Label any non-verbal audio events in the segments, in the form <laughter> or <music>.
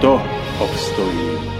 kto obstojí?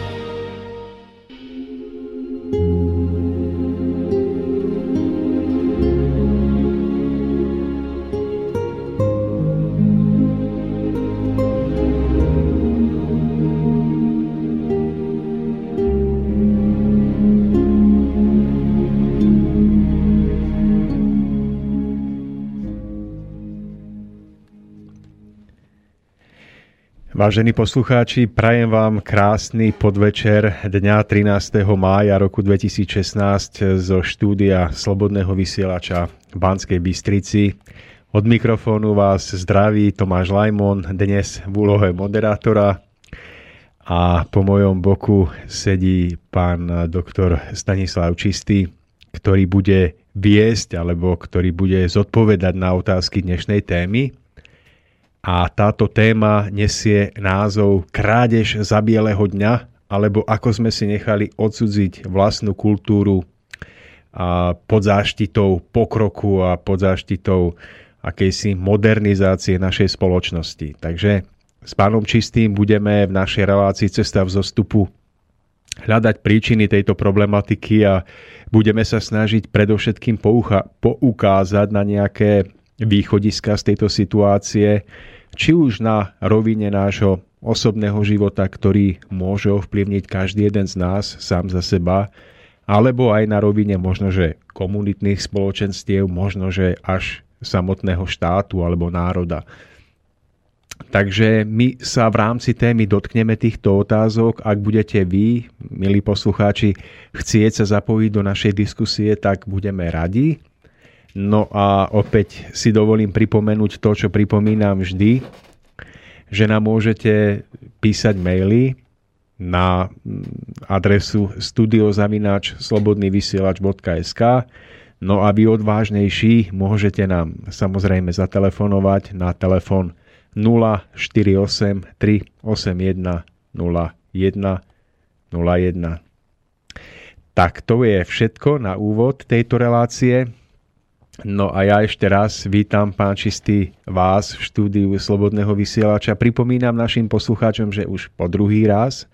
Vážení poslucháči, prajem vám krásny podvečer dňa 13. mája roku 2016 zo štúdia Slobodného vysielača v Banskej Bystrici. Od mikrofónu vás zdraví Tomáš Lajmon, dnes v úlohe moderátora a po mojom boku sedí pán doktor Stanislav Čistý, ktorý bude viesť alebo ktorý bude zodpovedať na otázky dnešnej témy – a táto téma nesie názov Krádež za bieleho dňa, alebo ako sme si nechali odsudziť vlastnú kultúru a pod záštitou pokroku a pod záštitou akejsi modernizácie našej spoločnosti. Takže s pánom Čistým budeme v našej relácii Cesta v zostupu hľadať príčiny tejto problematiky a budeme sa snažiť predovšetkým poucha- poukázať na nejaké východiska z tejto situácie, či už na rovine nášho osobného života, ktorý môže ovplyvniť každý jeden z nás sám za seba, alebo aj na rovine možno, komunitných spoločenstiev, možno, že až samotného štátu alebo národa. Takže my sa v rámci témy dotkneme týchto otázok. Ak budete vy, milí poslucháči, chcieť sa zapojiť do našej diskusie, tak budeme radi. No a opäť si dovolím pripomenúť to, čo pripomínam vždy, že nám môžete písať maily na adresu studiozavináč slobodnývysielač.sk No a vy odvážnejší môžete nám samozrejme zatelefonovať na telefon 048 381 01 01. Tak to je všetko na úvod tejto relácie. No a ja ešte raz vítam pán Čistý vás v štúdiu Slobodného vysielača. Pripomínam našim poslucháčom, že už po druhý raz,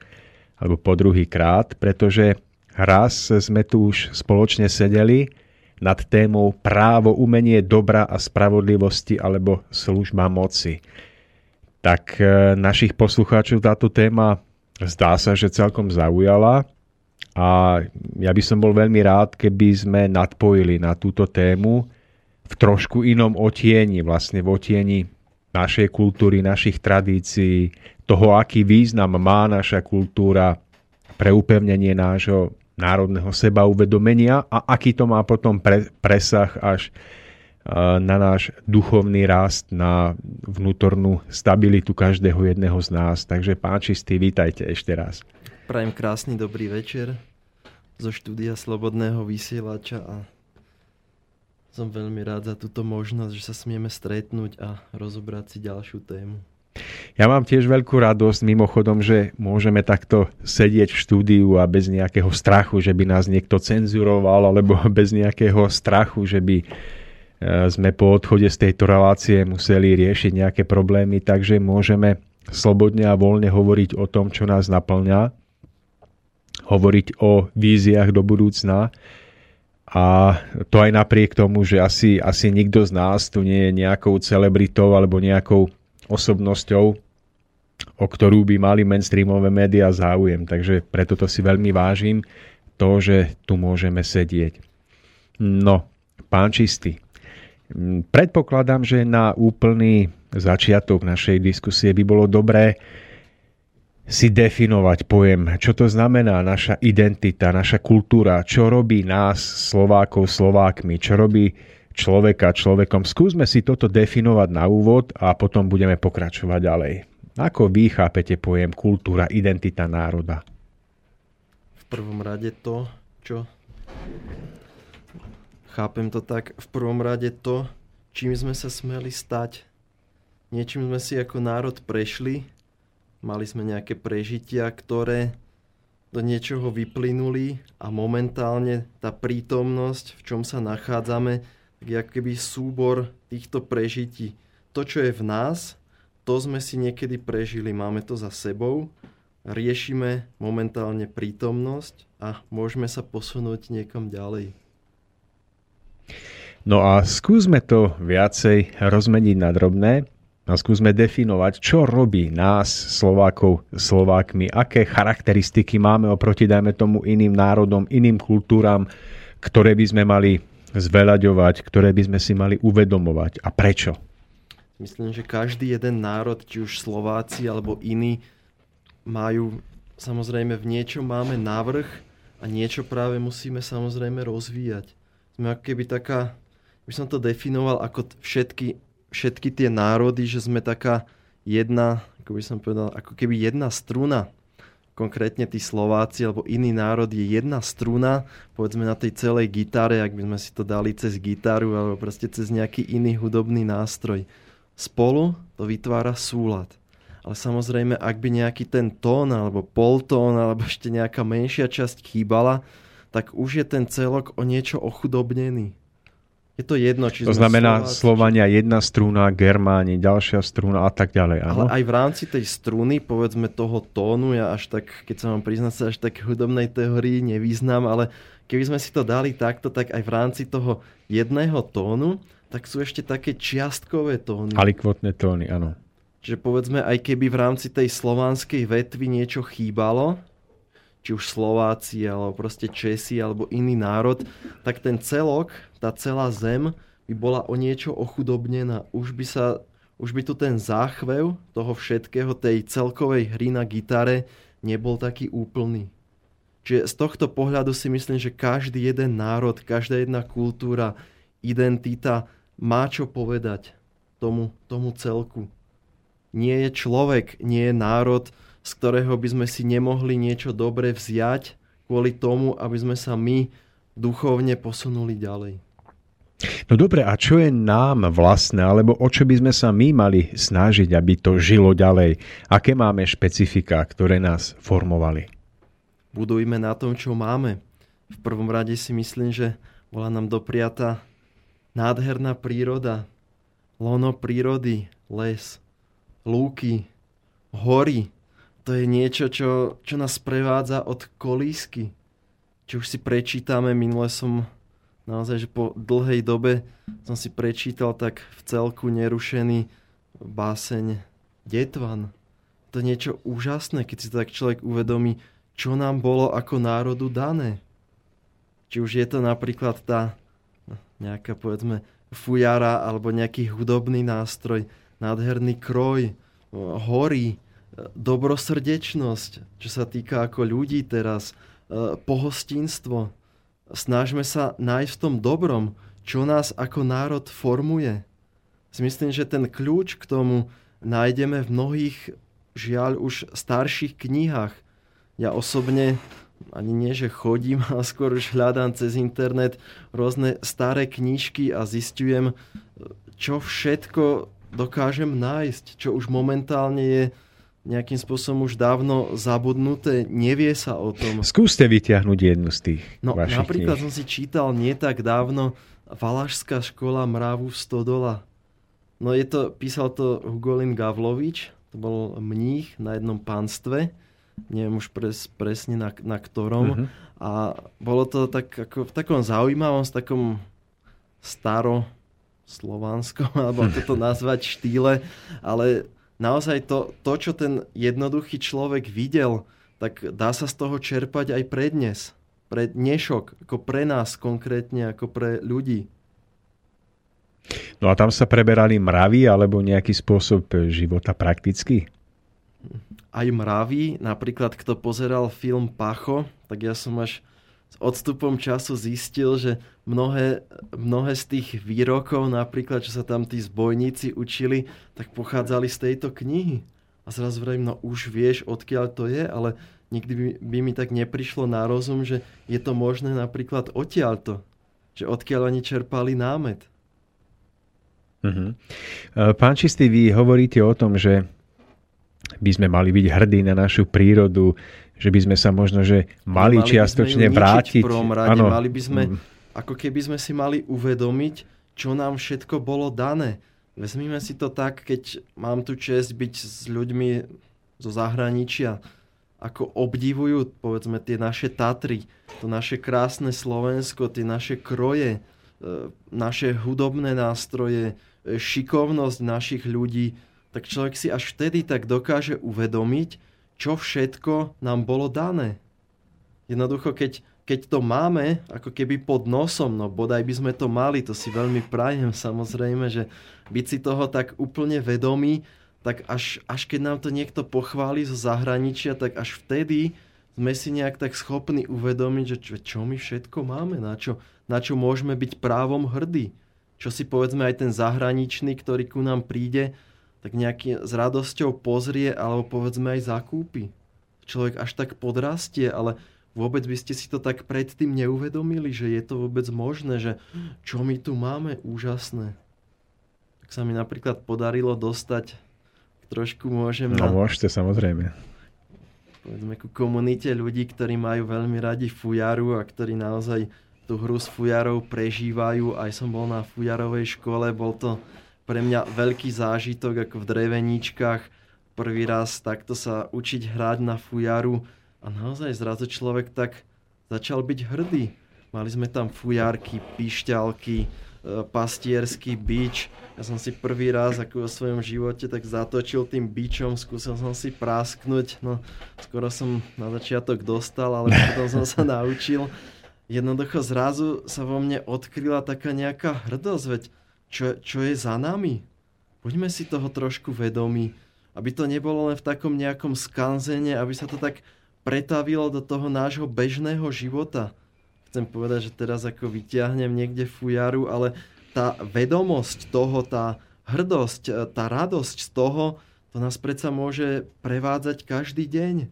alebo po druhý krát, pretože raz sme tu už spoločne sedeli nad témou právo, umenie dobra a spravodlivosti alebo služba moci. Tak e, našich poslucháčov táto téma zdá sa, že celkom zaujala a ja by som bol veľmi rád, keby sme nadpojili na túto tému v trošku inom otieni, vlastne v otieni našej kultúry, našich tradícií, toho, aký význam má naša kultúra pre upevnenie nášho národného seba uvedomenia a aký to má potom pre, presah až na náš duchovný rast, na vnútornú stabilitu každého jedného z nás. Takže pán Čistý, vítajte ešte raz. Prajem krásny dobrý večer zo štúdia Slobodného vysielača a som veľmi rád za túto možnosť, že sa smieme stretnúť a rozobrať si ďalšiu tému. Ja mám tiež veľkú radosť mimochodom, že môžeme takto sedieť v štúdiu a bez nejakého strachu, že by nás niekto cenzuroval, alebo <laughs> bez nejakého strachu, že by e, sme po odchode z tejto relácie museli riešiť nejaké problémy, takže môžeme slobodne a voľne hovoriť o tom, čo nás naplňa, hovoriť o víziách do budúcna a to aj napriek tomu, že asi, asi nikto z nás tu nie je nejakou celebritou alebo nejakou osobnosťou, o ktorú by mali mainstreamové médiá záujem. Takže preto to si veľmi vážim, to, že tu môžeme sedieť. No, pán Čistý, predpokladám, že na úplný začiatok našej diskusie by bolo dobré si definovať pojem, čo to znamená naša identita, naša kultúra, čo robí nás, Slovákov, Slovákmi, čo robí človeka človekom. Skúsme si toto definovať na úvod a potom budeme pokračovať ďalej. Ako vy chápete pojem kultúra, identita národa? V prvom rade to, čo... Chápem to tak, v prvom rade to, čím sme sa smeli stať. Niečím sme si ako národ prešli, mali sme nejaké prežitia, ktoré do niečoho vyplynuli a momentálne tá prítomnosť, v čom sa nachádzame, tak je keby súbor týchto prežití. To, čo je v nás, to sme si niekedy prežili, máme to za sebou, riešime momentálne prítomnosť a môžeme sa posunúť niekam ďalej. No a skúsme to viacej rozmeniť na drobné. A skúsme definovať, čo robí nás, Slovákov, Slovákmi, aké charakteristiky máme oproti, dajme tomu, iným národom, iným kultúram, ktoré by sme mali zveľaďovať, ktoré by sme si mali uvedomovať a prečo? Myslím, že každý jeden národ, či už Slováci alebo iní, majú, samozrejme v niečom máme návrh a niečo práve musíme samozrejme rozvíjať. Sme ako keby taká, by som to definoval ako všetky všetky tie národy, že sme taká jedna, ako by som povedal, ako keby jedna struna. Konkrétne tí Slováci alebo iný národ je jedna struna, povedzme na tej celej gitare, ak by sme si to dali cez gitaru alebo proste cez nejaký iný hudobný nástroj. Spolu to vytvára súlad. Ale samozrejme, ak by nejaký ten tón alebo poltón alebo ešte nejaká menšia časť chýbala, tak už je ten celok o niečo ochudobnený. Je to jedno, či To znamená Slováci, Slovania jedna strúna, Germáni ďalšia strúna a tak ďalej. Áno? Ale aj v rámci tej strúny, povedzme toho tónu, ja až tak, keď sa vám priznať sa až tak hudobnej teórii nevýznam, ale keby sme si to dali takto, tak aj v rámci toho jedného tónu, tak sú ešte také čiastkové tóny. Alikvotné tóny, áno. Čiže povedzme, aj keby v rámci tej slovanskej vetvy niečo chýbalo, či už Slováci, alebo proste Česi, alebo iný národ, tak ten celok, tá celá zem by bola o niečo ochudobnená. Už by sa už by tu ten záchvev toho všetkého, tej celkovej hry na gitare nebol taký úplný. Čiže z tohto pohľadu si myslím, že každý jeden národ, každá jedna kultúra, identita má čo povedať tomu, tomu celku. Nie je človek, nie je národ, z ktorého by sme si nemohli niečo dobre vziať kvôli tomu, aby sme sa my duchovne posunuli ďalej. No dobre, a čo je nám vlastné, alebo o čo by sme sa my mali snažiť, aby to žilo ďalej? Aké máme špecifika, ktoré nás formovali? Budujme na tom, čo máme. V prvom rade si myslím, že bola nám dopriata nádherná príroda, lono prírody, les, lúky, hory, to je niečo, čo, čo nás prevádza od kolísky. Či už si prečítame, minule som naozaj, že po dlhej dobe som si prečítal tak v celku nerušený báseň Detvan. To je niečo úžasné, keď si tak človek uvedomí, čo nám bolo ako národu dané. Či už je to napríklad tá nejaká, povedzme, fujara alebo nejaký hudobný nástroj, nádherný kroj, hory, dobrosrdečnosť, čo sa týka ako ľudí teraz, e, pohostinstvo. Snažme sa nájsť v tom dobrom, čo nás ako národ formuje. Myslím, že ten kľúč k tomu nájdeme v mnohých, žiaľ, už starších knihách. Ja osobne ani nie, že chodím, <laughs> ale skôr už hľadám cez internet rôzne staré knižky a zistujem, čo všetko dokážem nájsť, čo už momentálne je nejakým spôsobom už dávno zabudnuté, nevie sa o tom. Skúste vyťahnuť jednu z tých No vašich napríklad kníh. som si čítal nie tak dávno Valašská škola mravu v Stodola. No je to, písal to Hugolin Gavlovič, to bol mních na jednom pánstve, neviem už pres, presne na, na ktorom. Uh-huh. A bolo to tak ako v takom zaujímavom, v takom staro slovanskom, <laughs> alebo ako to nazvať štýle, ale naozaj to, to, čo ten jednoduchý človek videl, tak dá sa z toho čerpať aj pre dnes. Pre dnešok, ako pre nás konkrétne, ako pre ľudí. No a tam sa preberali mravy alebo nejaký spôsob života prakticky? Aj mravy, napríklad kto pozeral film Pacho, tak ja som až s odstupom času zistil, že mnohé, mnohé z tých výrokov, napríklad, čo sa tam tí zbojníci učili, tak pochádzali z tejto knihy. A zrazu vrajím, no už vieš, odkiaľ to je, ale nikdy by, by mi tak neprišlo na rozum, že je to možné napríklad odtiaľto. Že odkiaľ oni čerpali námet. Uh-huh. Pán Čistý, vy hovoríte o tom, že by sme mali byť hrdí na našu prírodu, že by sme sa možno, že mali, mali čiastočne vrátiť. V prvom rade. Ano. Mali by sme, mm. ako keby sme si mali uvedomiť, čo nám všetko bolo dané. Vezmime si to tak, keď mám tu čest byť s ľuďmi zo zahraničia, ako obdivujú, povedzme, tie naše Tatry, to naše krásne Slovensko, tie naše kroje, e, naše hudobné nástroje, e, šikovnosť našich ľudí, tak človek si až vtedy tak dokáže uvedomiť, čo všetko nám bolo dané. Jednoducho, keď, keď to máme ako keby pod nosom, no bodaj by sme to mali, to si veľmi prajem <laughs> samozrejme, že byť si toho tak úplne vedomý, tak až, až keď nám to niekto pochváli zo zahraničia, tak až vtedy sme si nejak tak schopní uvedomiť, že čo, čo my všetko máme, na čo, na čo môžeme byť právom hrdí. Čo si povedzme aj ten zahraničný, ktorý ku nám príde, tak nejaký s radosťou pozrie alebo povedzme aj zakúpi. Človek až tak podrastie, ale vôbec by ste si to tak predtým neuvedomili, že je to vôbec možné, že čo my tu máme úžasné. Tak sa mi napríklad podarilo dostať, trošku môžem... No na, môžete, samozrejme. Povedzme ku komunite ľudí, ktorí majú veľmi radi fujaru a ktorí naozaj tú hru s fujarou prežívajú. Aj som bol na fujarovej škole, bol to pre mňa veľký zážitok ako v dreveníčkach. Prvý raz takto sa učiť hrať na fujaru a naozaj zrazu človek tak začal byť hrdý. Mali sme tam fujarky, pišťalky, e, pastierský bič. Ja som si prvý raz ako vo svojom živote tak zatočil tým bičom, skúsil som si prásknuť. No, skoro som na začiatok dostal, ale potom som sa naučil. Jednoducho zrazu sa vo mne odkryla taká nejaká hrdosť, veď čo, čo je za nami. Buďme si toho trošku vedomí, aby to nebolo len v takom nejakom skanzene, aby sa to tak pretavilo do toho nášho bežného života. Chcem povedať, že teraz ako vyťahnem niekde fujaru, ale tá vedomosť toho, tá hrdosť, tá radosť z toho, to nás predsa môže prevádzať každý deň.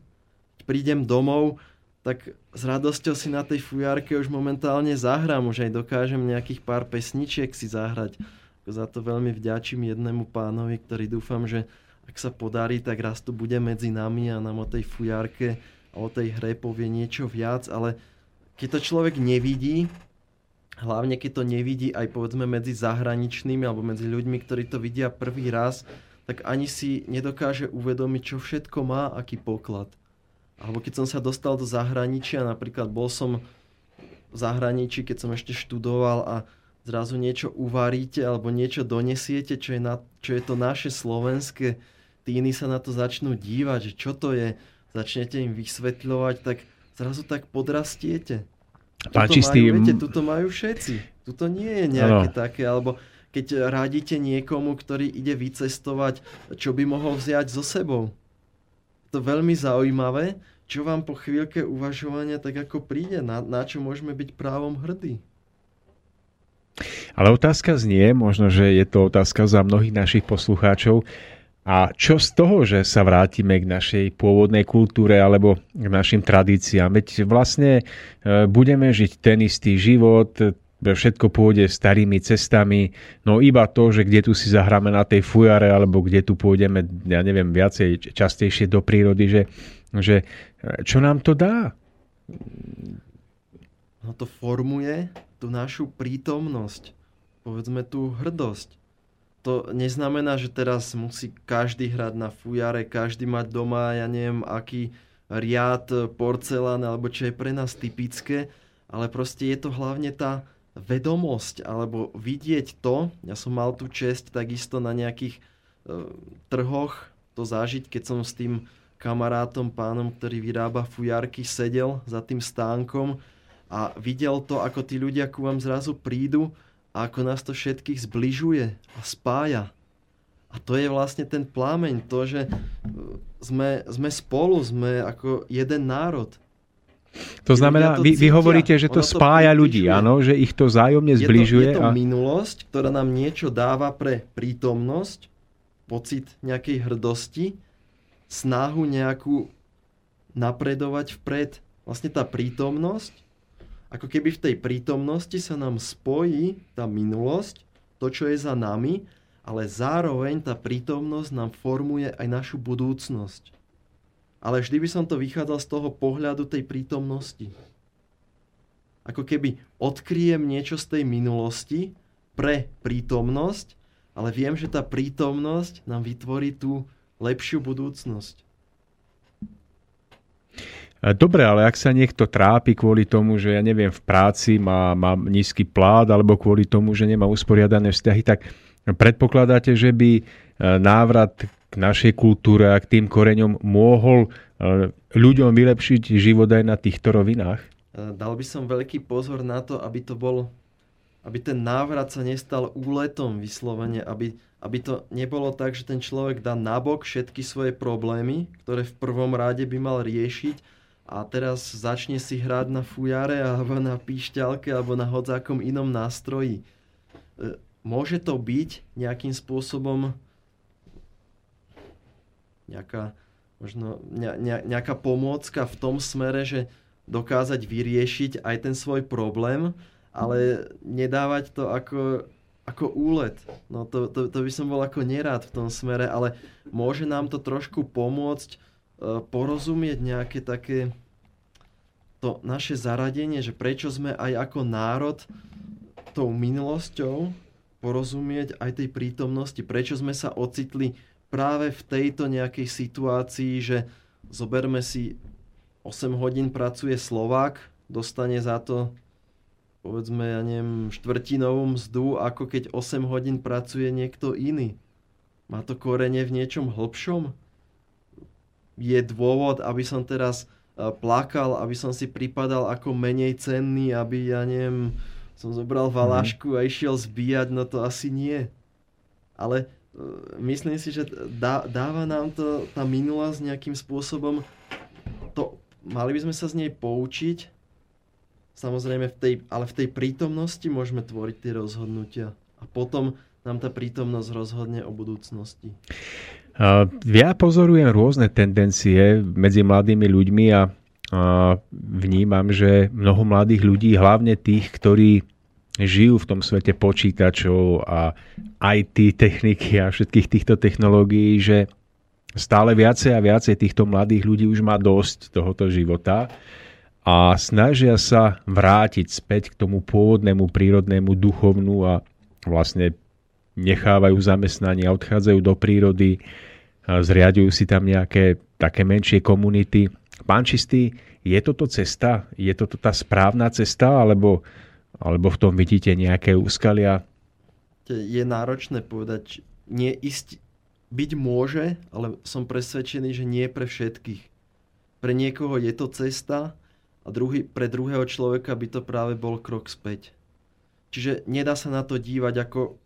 Prídem domov, tak s radosťou si na tej fujarke už momentálne zahrám, už aj dokážem nejakých pár pesničiek si zahrať. Za to veľmi vďačím jednému pánovi, ktorý dúfam, že ak sa podarí, tak raz tu bude medzi nami a nám o tej fujarke a o tej hre povie niečo viac, ale keď to človek nevidí, hlavne keď to nevidí aj povedzme medzi zahraničnými alebo medzi ľuďmi, ktorí to vidia prvý raz, tak ani si nedokáže uvedomiť, čo všetko má, aký poklad alebo keď som sa dostal do zahraničia, napríklad bol som v zahraničí, keď som ešte študoval a zrazu niečo uvaríte alebo niečo donesiete, čo je, na, čo je to naše slovenské, tí iní sa na to začnú dívať, že čo to je, začnete im vysvetľovať, tak zrazu tak podrastiete. Pán tuto majú, viete, tuto majú všetci. Tuto nie je nejaké ano. také, alebo keď radíte niekomu, ktorý ide vycestovať, čo by mohol vziať so sebou to veľmi zaujímavé, čo vám po chvíľke uvažovania tak ako príde, na, na čo môžeme byť právom hrdí. Ale otázka znie, možno, že je to otázka za mnohých našich poslucháčov, a čo z toho, že sa vrátime k našej pôvodnej kultúre alebo k našim tradíciám? Veď vlastne e, budeme žiť ten istý život, všetko pôjde starými cestami, no iba to, že kde tu si zahráme na tej fujare, alebo kde tu pôjdeme, ja neviem, viacej, častejšie do prírody, že, že čo nám to dá? No to formuje tú našu prítomnosť, povedzme tú hrdosť. To neznamená, že teraz musí každý hrať na fujare, každý mať doma, ja neviem, aký riad, porcelán, alebo čo je pre nás typické, ale proste je to hlavne tá vedomosť alebo vidieť to, ja som mal tú čest takisto na nejakých e, trhoch to zažiť, keď som s tým kamarátom, pánom, ktorý vyrába fujarky, sedel za tým stánkom a videl to, ako tí ľudia ku vám zrazu prídu a ako nás to všetkých zbližuje a spája. A to je vlastne ten plámeň, to, že sme, sme spolu, sme ako jeden národ. To znamená, to vy, vy hovoríte, že to spája to ľudí, áno, že ich to zájomne zbližuje. Je to, je to a... minulosť, ktorá nám niečo dáva pre prítomnosť, pocit nejakej hrdosti snahu nejakú napredovať vpred. Vlastne tá prítomnosť, ako keby v tej prítomnosti sa nám spojí tá minulosť, to, čo je za nami, ale zároveň tá prítomnosť nám formuje aj našu budúcnosť. Ale vždy by som to vychádzal z toho pohľadu tej prítomnosti. Ako keby odkryjem niečo z tej minulosti pre prítomnosť, ale viem, že tá prítomnosť nám vytvorí tú lepšiu budúcnosť. Dobre, ale ak sa niekto trápi kvôli tomu, že ja neviem, v práci má, má nízky plát alebo kvôli tomu, že nemá usporiadané vzťahy, tak predpokladáte, že by e, návrat k našej kultúre a k tým koreňom mohol e, ľuďom vylepšiť život aj na týchto rovinách? E, dal by som veľký pozor na to, aby to bol aby ten návrat sa nestal úletom vyslovene, aby, aby to nebolo tak, že ten človek dá nabok všetky svoje problémy, ktoré v prvom rade by mal riešiť a teraz začne si hrať na fujare alebo na píšťalke alebo na hodzákom inom nástroji. E, môže to byť nejakým spôsobom nejaká, možno ne, nejaká pomôcka v tom smere, že dokázať vyriešiť aj ten svoj problém, ale nedávať to ako, ako úlet. No to, to, to by som bol ako nerád v tom smere, ale môže nám to trošku pomôcť uh, porozumieť nejaké také to naše zaradenie, že prečo sme aj ako národ tou minulosťou porozumieť aj tej prítomnosti, prečo sme sa ocitli práve v tejto nejakej situácii, že zoberme si 8 hodín pracuje Slovák, dostane za to povedzme, ja neviem, štvrtinovú mzdu, ako keď 8 hodín pracuje niekto iný. Má to korene v niečom hlbšom? Je dôvod, aby som teraz e, plakal, aby som si pripadal ako menej cenný, aby, ja neviem, som zobral mhm. valašku a išiel zbíjať, no to asi nie. Ale myslím si, že dá, dáva nám to tá minulosť nejakým spôsobom, to, mali by sme sa z nej poučiť Samozrejme, v tej, ale v tej prítomnosti môžeme tvoriť tie rozhodnutia. A potom nám tá prítomnosť rozhodne o budúcnosti. Ja pozorujem rôzne tendencie medzi mladými ľuďmi a vnímam, že mnoho mladých ľudí, hlavne tých, ktorí žijú v tom svete počítačov a IT techniky a všetkých týchto technológií, že stále viacej a viacej týchto mladých ľudí už má dosť tohoto života a snažia sa vrátiť späť k tomu pôvodnému prírodnému duchovnú a vlastne nechávajú zamestnanie odchádzajú do prírody, zriadujú si tam nejaké také menšie komunity. Pán Čistý, je toto cesta? Je toto tá správna cesta? Alebo, alebo v tom vidíte nejaké úskalia? Je náročné povedať, nie ísť, byť môže, ale som presvedčený, že nie pre všetkých. Pre niekoho je to cesta, a druhý, pre druhého človeka by to práve bol krok späť. Čiže nedá sa na to dívať ako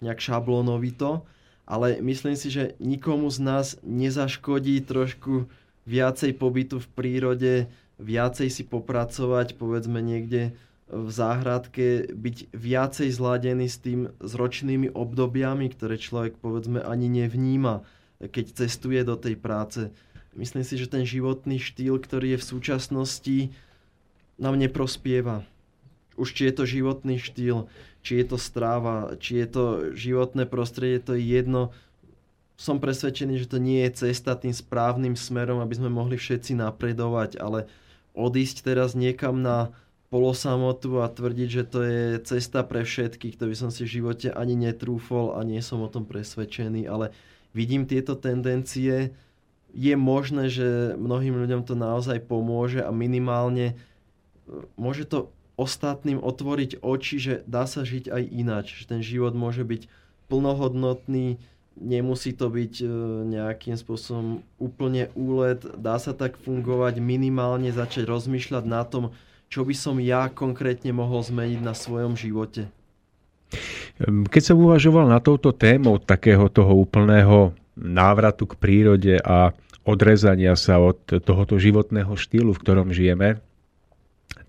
nejak šablónovito, ale myslím si, že nikomu z nás nezaškodí trošku viacej pobytu v prírode, viacej si popracovať, povedzme niekde v záhradke, byť viacej zladený s tým s ročnými obdobiami, ktoré človek povedzme ani nevníma, keď cestuje do tej práce Myslím si, že ten životný štýl, ktorý je v súčasnosti, nám neprospieva. Už či je to životný štýl, či je to stráva, či je to životné prostredie, to je jedno. Som presvedčený, že to nie je cesta tým správnym smerom, aby sme mohli všetci napredovať, ale odísť teraz niekam na polosamotu a tvrdiť, že to je cesta pre všetkých, to by som si v živote ani netrúfol a nie som o tom presvedčený, ale vidím tieto tendencie, je možné, že mnohým ľuďom to naozaj pomôže a minimálne e, môže to ostatným otvoriť oči, že dá sa žiť aj ináč, že ten život môže byť plnohodnotný nemusí to byť e, nejakým spôsobom úplne úlet, dá sa tak fungovať, minimálne začať rozmýšľať na tom, čo by som ja konkrétne mohol zmeniť na svojom živote. Keď som uvažoval na touto témou takého toho úplného návratu k prírode a odrezania sa od tohoto životného štýlu, v ktorom žijeme,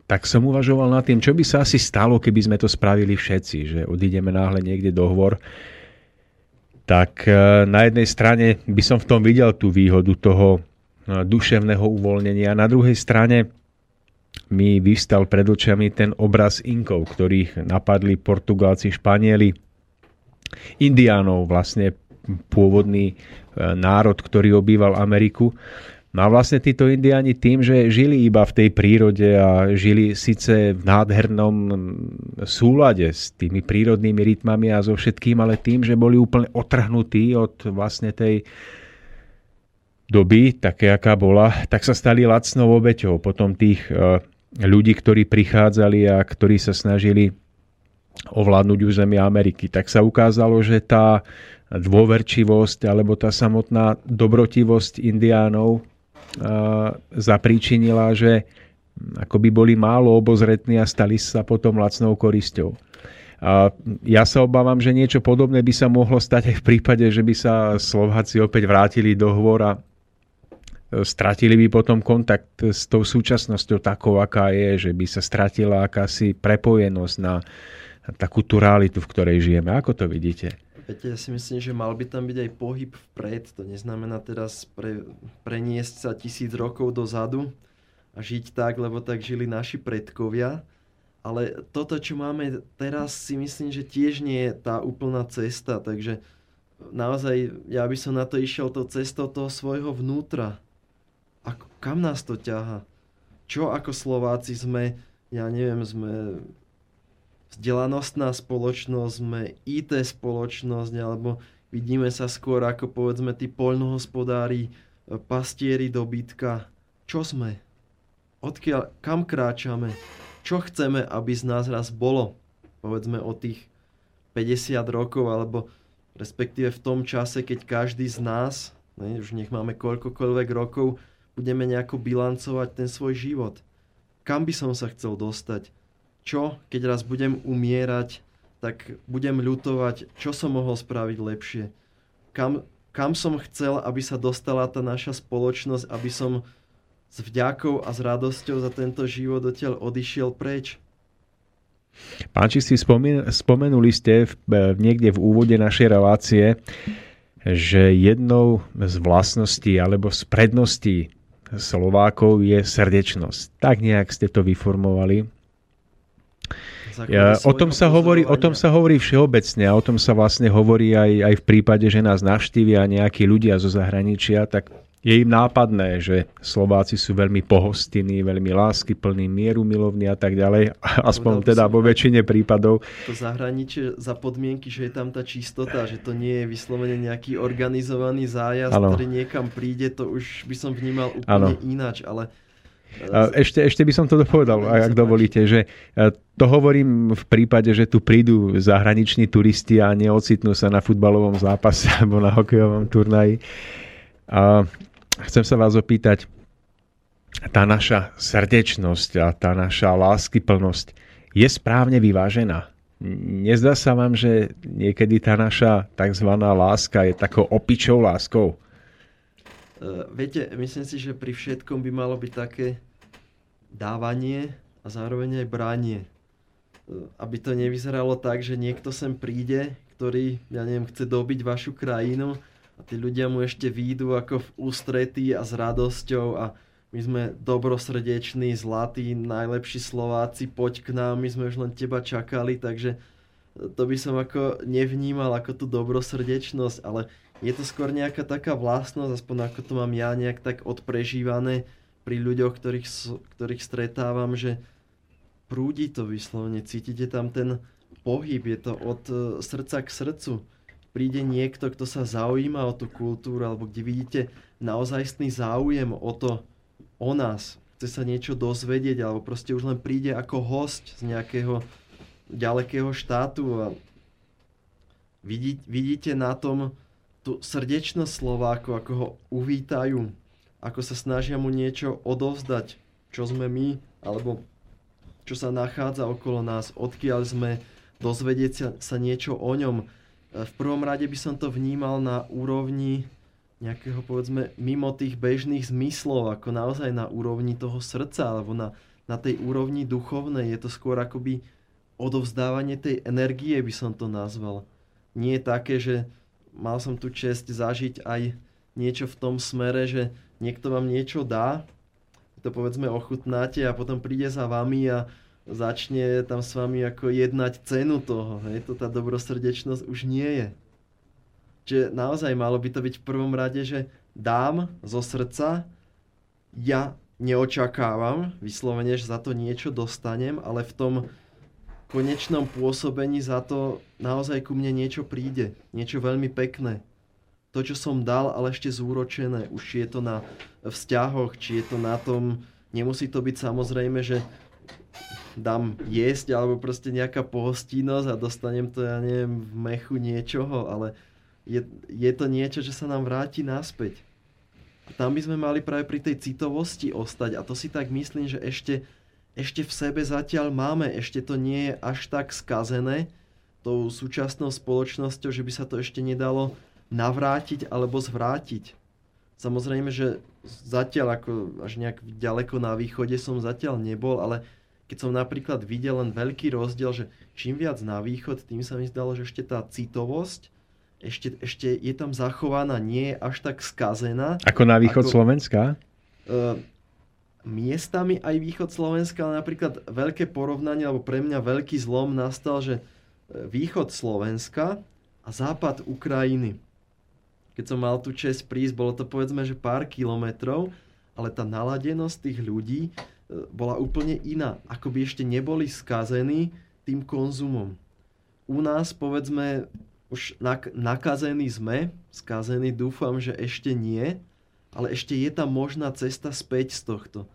tak som uvažoval nad tým, čo by sa asi stalo, keby sme to spravili všetci, že odídeme náhle niekde do hvor. Tak e, na jednej strane by som v tom videl tú výhodu toho e, duševného uvoľnenia. Na druhej strane mi vystal pred očami ten obraz Inkov, ktorých napadli Portugálci, Španieli, Indiánov, vlastne pôvodný e, národ, ktorý obýval Ameriku. No a vlastne títo indiáni tým, že žili iba v tej prírode a žili síce v nádhernom súlade s tými prírodnými rytmami a so všetkým, ale tým, že boli úplne otrhnutí od vlastne tej doby, také aká bola, tak sa stali lacnou obeťou potom tých e, ľudí, ktorí prichádzali a ktorí sa snažili ovládnuť územie Ameriky. Tak sa ukázalo, že tá dôverčivosť alebo tá samotná dobrotivosť indiánov zapríčinila, že akoby boli málo obozretní a stali sa potom lacnou korisťou. A ja sa obávam, že niečo podobné by sa mohlo stať aj v prípade, že by sa Slováci opäť vrátili do e, stratili by potom kontakt s tou súčasnosťou takou, aká je, že by sa stratila akási prepojenosť na takú tú realitu, v ktorej žijeme. Ako to vidíte? Viete, ja si myslím, že mal by tam byť aj pohyb vpred. To neznamená teraz pre, preniesť sa tisíc rokov dozadu a žiť tak, lebo tak žili naši predkovia. Ale toto, čo máme teraz, si myslím, že tiež nie je tá úplná cesta. Takže naozaj ja by som na to išiel to cestou toho svojho vnútra. Kam nás to ťaha? Čo ako Slováci sme, ja neviem, sme vzdelanostná spoločnosť, sme IT spoločnosť, alebo vidíme sa skôr ako povedzme tí poľnohospodári, e, pastieri dobytka. Čo sme? Odkiaľ, kam kráčame? Čo chceme, aby z nás raz bolo? Povedzme o tých 50 rokov, alebo respektíve v tom čase, keď každý z nás, ne, už nech máme koľkokoľvek rokov, budeme nejako bilancovať ten svoj život. Kam by som sa chcel dostať? čo, keď raz budem umierať, tak budem ľutovať, čo som mohol spraviť lepšie. Kam, kam som chcel, aby sa dostala tá naša spoločnosť, aby som s vďakou a s radosťou za tento život odtiaľ odišiel preč. Pán Čistý, spomen- spomenuli ste v, niekde v úvode našej relácie, že jednou z vlastností alebo z predností Slovákov je srdečnosť. Tak nejak ste to vyformovali. Ja, o, tom sa hovorí, o tom sa hovorí všeobecne a o tom sa vlastne hovorí aj, aj v prípade, že nás navštívia nejakí ľudia zo zahraničia, tak je im nápadné, že Slováci sú veľmi pohostinní, veľmi láskyplní, mieru milovní a tak ďalej. Aspoň teda vo väčšine prípadov. To zahraničie za podmienky, že je tam tá čistota, že to nie je vyslovene nejaký organizovaný zájazd, ano. ktorý niekam príde, to už by som vnímal úplne ano. ináč, ale ešte, ešte by som to dopovedal, ak dovolíte, že e, to hovorím v prípade, že tu prídu zahraniční turisti a neocitnú sa na futbalovom zápase <laughs> alebo na hokejovom turnaji. A chcem sa vás opýtať, tá naša srdečnosť a tá naša láskyplnosť je správne vyvážená? Nezdá sa vám, že niekedy tá naša tzv. láska je takou opičou láskou? Uh, viete, myslím si, že pri všetkom by malo byť také dávanie a zároveň aj branie. Uh, aby to nevyzeralo tak, že niekto sem príde, ktorý, ja neviem, chce dobiť vašu krajinu a tí ľudia mu ešte výjdu ako v ústretí a s radosťou a my sme dobrosrdeční, zlatí, najlepší Slováci, poď k nám, my sme už len teba čakali, takže to by som ako nevnímal ako tú dobrosrdečnosť, ale je to skôr nejaká taká vlastnosť, aspoň ako to mám ja nejak tak odprežívané pri ľuďoch, ktorých, ktorých stretávam, že prúdi to vyslovene, cítite tam ten pohyb, je to od e, srdca k srdcu. Príde niekto, kto sa zaujíma o tú kultúru, alebo kde vidíte naozajstný záujem o to, o nás, chce sa niečo dozvedieť, alebo proste už len príde ako host z nejakého ďalekého štátu a vidí, vidíte na tom, tú srdečnosť Slovákov, ako ho uvítajú, ako sa snažia mu niečo odovzdať, čo sme my, alebo čo sa nachádza okolo nás, odkiaľ sme, dozvedieť sa, sa niečo o ňom. V prvom rade by som to vnímal na úrovni nejakého, povedzme, mimo tých bežných zmyslov, ako naozaj na úrovni toho srdca, alebo na, na tej úrovni duchovnej. Je to skôr akoby odovzdávanie tej energie, by som to nazval. Nie je také, že mal som tu čest zažiť aj niečo v tom smere, že niekto vám niečo dá, to povedzme ochutnáte a potom príde za vami a začne tam s vami ako jednať cenu toho. Hej? To tá dobrosrdečnosť už nie je. Čiže naozaj malo by to byť v prvom rade, že dám zo srdca, ja neočakávam vyslovene, že za to niečo dostanem, ale v tom konečnom pôsobení za to naozaj ku mne niečo príde. Niečo veľmi pekné. To, čo som dal, ale ešte zúročené. Už je to na vzťahoch, či je to na tom, nemusí to byť samozrejme, že dám jesť alebo proste nejaká pohostinnosť a dostanem to, ja neviem, v mechu niečoho, ale je, je to niečo, že sa nám vráti naspäť. Tam by sme mali práve pri tej citovosti ostať a to si tak myslím, že ešte, ešte v sebe zatiaľ máme, ešte to nie je až tak skazené tou súčasnou spoločnosťou, že by sa to ešte nedalo navrátiť alebo zvrátiť. Samozrejme, že zatiaľ ako až nejak ďaleko na východe som zatiaľ nebol, ale keď som napríklad videl len veľký rozdiel, že čím viac na východ, tým sa mi zdalo, že ešte tá citovosť ešte, ešte je tam zachovaná, nie je až tak skazená. Ako na východ ako, Slovenska? Uh, miestami aj východ Slovenska, ale napríklad veľké porovnanie, alebo pre mňa veľký zlom nastal, že e, východ Slovenska a západ Ukrajiny. Keď som mal tu čest prísť, bolo to povedzme, že pár kilometrov, ale tá naladenosť tých ľudí bola úplne iná. Ako by ešte neboli skazení tým konzumom. U nás, povedzme, už nak- nakazení sme, skazení dúfam, že ešte nie, ale ešte je tam možná cesta späť z tohto. E,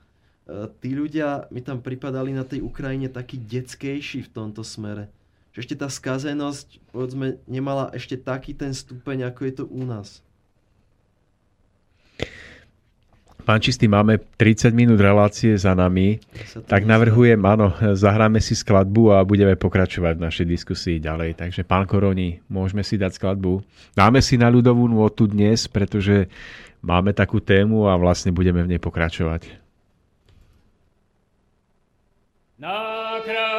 tí ľudia mi tam pripadali na tej Ukrajine takí detskejší v tomto smere. Že ešte tá skazenosť, povedzme, nemala ešte taký ten stupeň, ako je to u nás. Pán Čistý, máme 30 minút relácie za nami, tak navrhujem, áno, zahráme si skladbu a budeme pokračovať v našej diskusii ďalej. Takže pán Koroni, môžeme si dať skladbu. Dáme si na ľudovú nôtu dnes, pretože máme takú tému a vlastne budeme v nej pokračovať. Na kraj.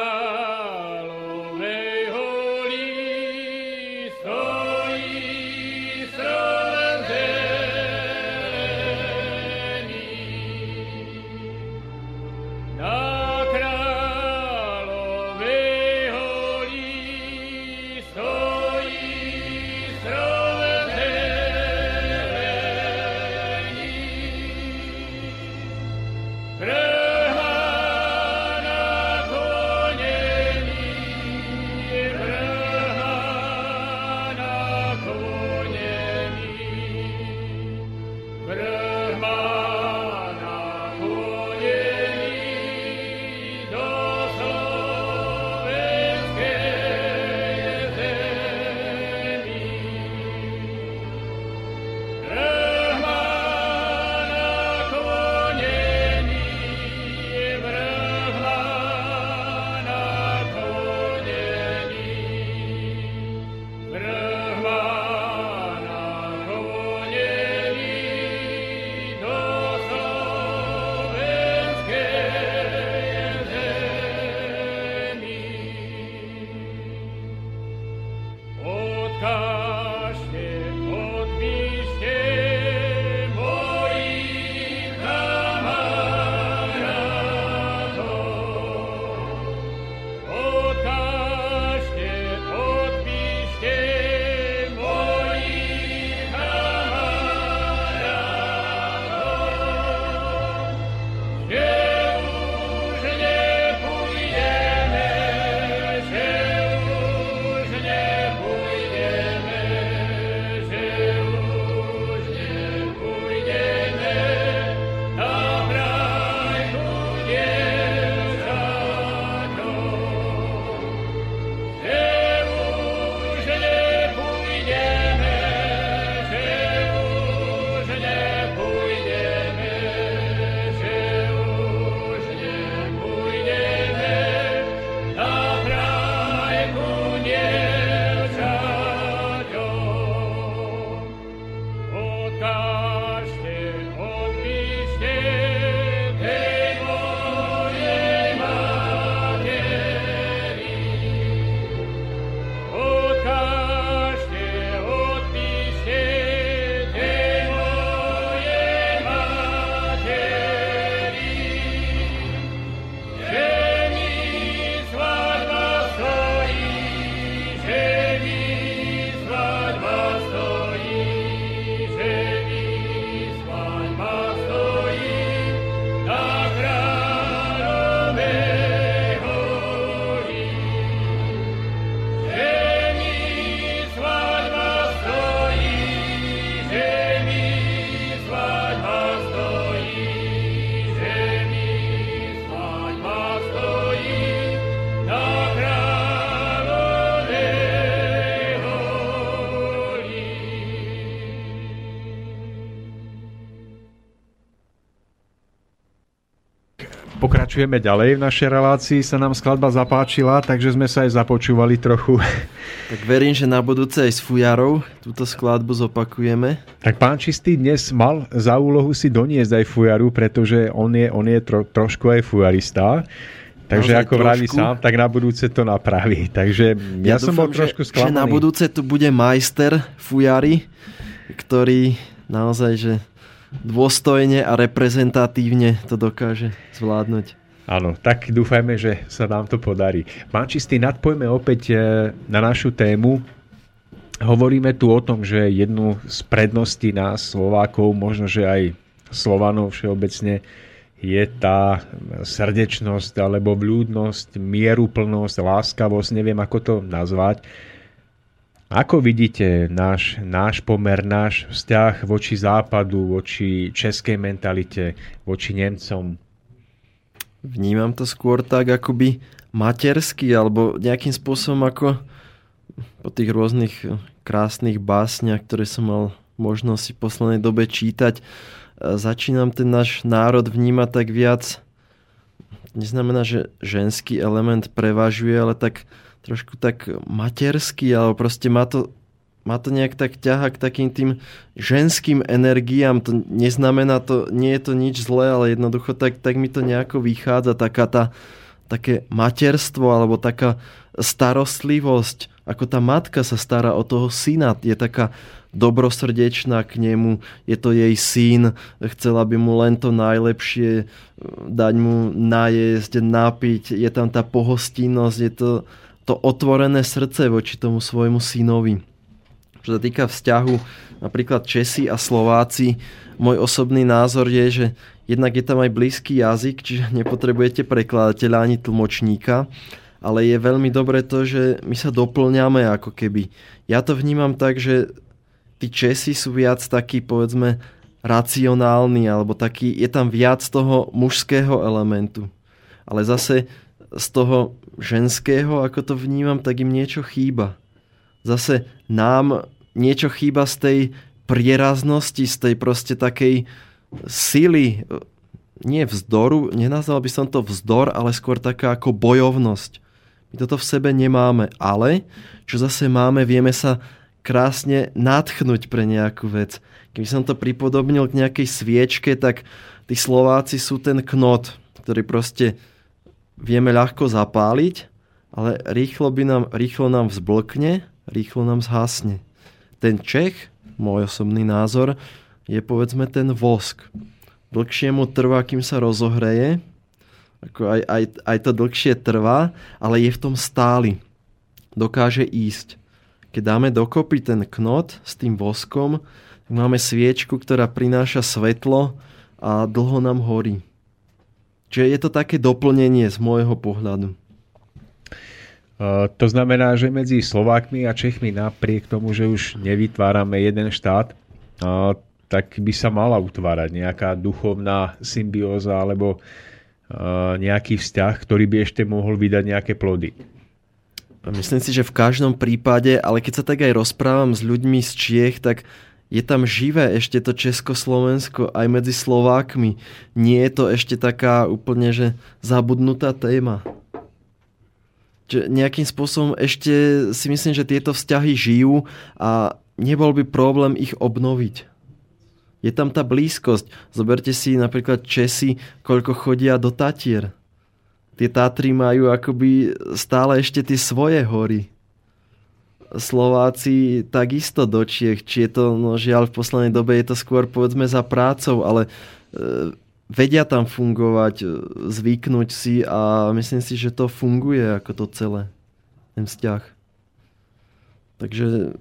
Pokračujeme ďalej v našej relácii, sa nám skladba zapáčila, takže sme sa aj započúvali trochu. Tak verím, že na budúce aj s fujarou túto skladbu zopakujeme. Tak pán Čistý dnes mal za úlohu si doniesť aj fujaru, pretože on je, on je tro, trošku aj fujarista. Takže Naozaj ako vraví sám, tak na budúce to napraví. Takže ja, ja som dúfam, bol trošku sklamaný. Že na budúce tu bude majster fujary, ktorý naozaj, že dôstojne a reprezentatívne to dokáže zvládnuť. Áno, tak dúfajme, že sa nám to podarí. Pán Čistý, nadpojme opäť e, na našu tému. Hovoríme tu o tom, že jednu z predností nás Slovákov, možno že aj Slovanov všeobecne, je tá srdečnosť alebo vľúdnosť, mieruplnosť, láskavosť, neviem ako to nazvať. Ako vidíte náš, náš pomer, náš vzťah voči západu, voči českej mentalite, voči Nemcom? Vnímam to skôr tak akoby matersky, alebo nejakým spôsobom ako po tých rôznych krásnych básniach, ktoré som mal možnosť v poslednej dobe čítať, začínam ten náš národ vnímať tak viac, neznamená, že ženský element prevažuje, ale tak trošku tak materský, alebo proste má to, má to nejak tak ťaha k takým tým ženským energiám. To neznamená to, nie je to nič zlé, ale jednoducho tak, tak mi to nejako vychádza, taká tá, také materstvo, alebo taká starostlivosť, ako tá matka sa stará o toho syna, je taká dobrosrdečná k nemu, je to jej syn, chcela by mu len to najlepšie, dať mu najesť, napiť, je tam tá pohostinnosť, je to to otvorené srdce voči tomu svojmu synovi. Čo sa týka vzťahu napríklad Česi a Slováci, môj osobný názor je, že jednak je tam aj blízky jazyk, čiže nepotrebujete prekladateľa ani tlmočníka, ale je veľmi dobré to, že my sa doplňame ako keby. Ja to vnímam tak, že tí Česi sú viac takí, povedzme, racionálni, alebo taký, je tam viac toho mužského elementu. Ale zase z toho ženského, ako to vnímam, tak im niečo chýba. Zase nám niečo chýba z tej prieraznosti, z tej proste takej sily, nie vzdoru, nenazval by som to vzdor, ale skôr taká ako bojovnosť. My toto v sebe nemáme, ale čo zase máme, vieme sa krásne natchnúť pre nejakú vec. Keby som to pripodobnil k nejakej sviečke, tak tí Slováci sú ten knot, ktorý proste vieme ľahko zapáliť, ale rýchlo, by nám, rýchlo nám vzblkne, rýchlo nám zhasne. Ten Čech, môj osobný názor, je povedzme ten vosk. Dlhšie mu trvá, kým sa rozohreje, ako aj, aj, aj to dlhšie trvá, ale je v tom stály. Dokáže ísť. Keď dáme dokopy ten knot s tým voskom, máme sviečku, ktorá prináša svetlo a dlho nám horí. Čiže je to také doplnenie z môjho pohľadu. To znamená, že medzi Slovákmi a Čechmi napriek tomu, že už nevytvárame jeden štát, tak by sa mala utvárať nejaká duchovná symbióza alebo nejaký vzťah, ktorý by ešte mohol vydať nejaké plody. Myslím si, že v každom prípade, ale keď sa tak aj rozprávam s ľuďmi z Čiech, tak je tam živé ešte to Československo aj medzi Slovákmi. Nie je to ešte taká úplne, že zabudnutá téma. Nejakým spôsobom ešte si myslím, že tieto vzťahy žijú a nebol by problém ich obnoviť. Je tam tá blízkosť. Zoberte si napríklad Česi, koľko chodia do Tatier. Tie Tatry majú akoby stále ešte tie svoje hory Slováci takisto do Čiech. Či je to, no žiaľ, v poslednej dobe je to skôr povedzme za prácou, ale e, vedia tam fungovať, e, zvyknúť si a myslím si, že to funguje ako to celé, ten vzťah. Takže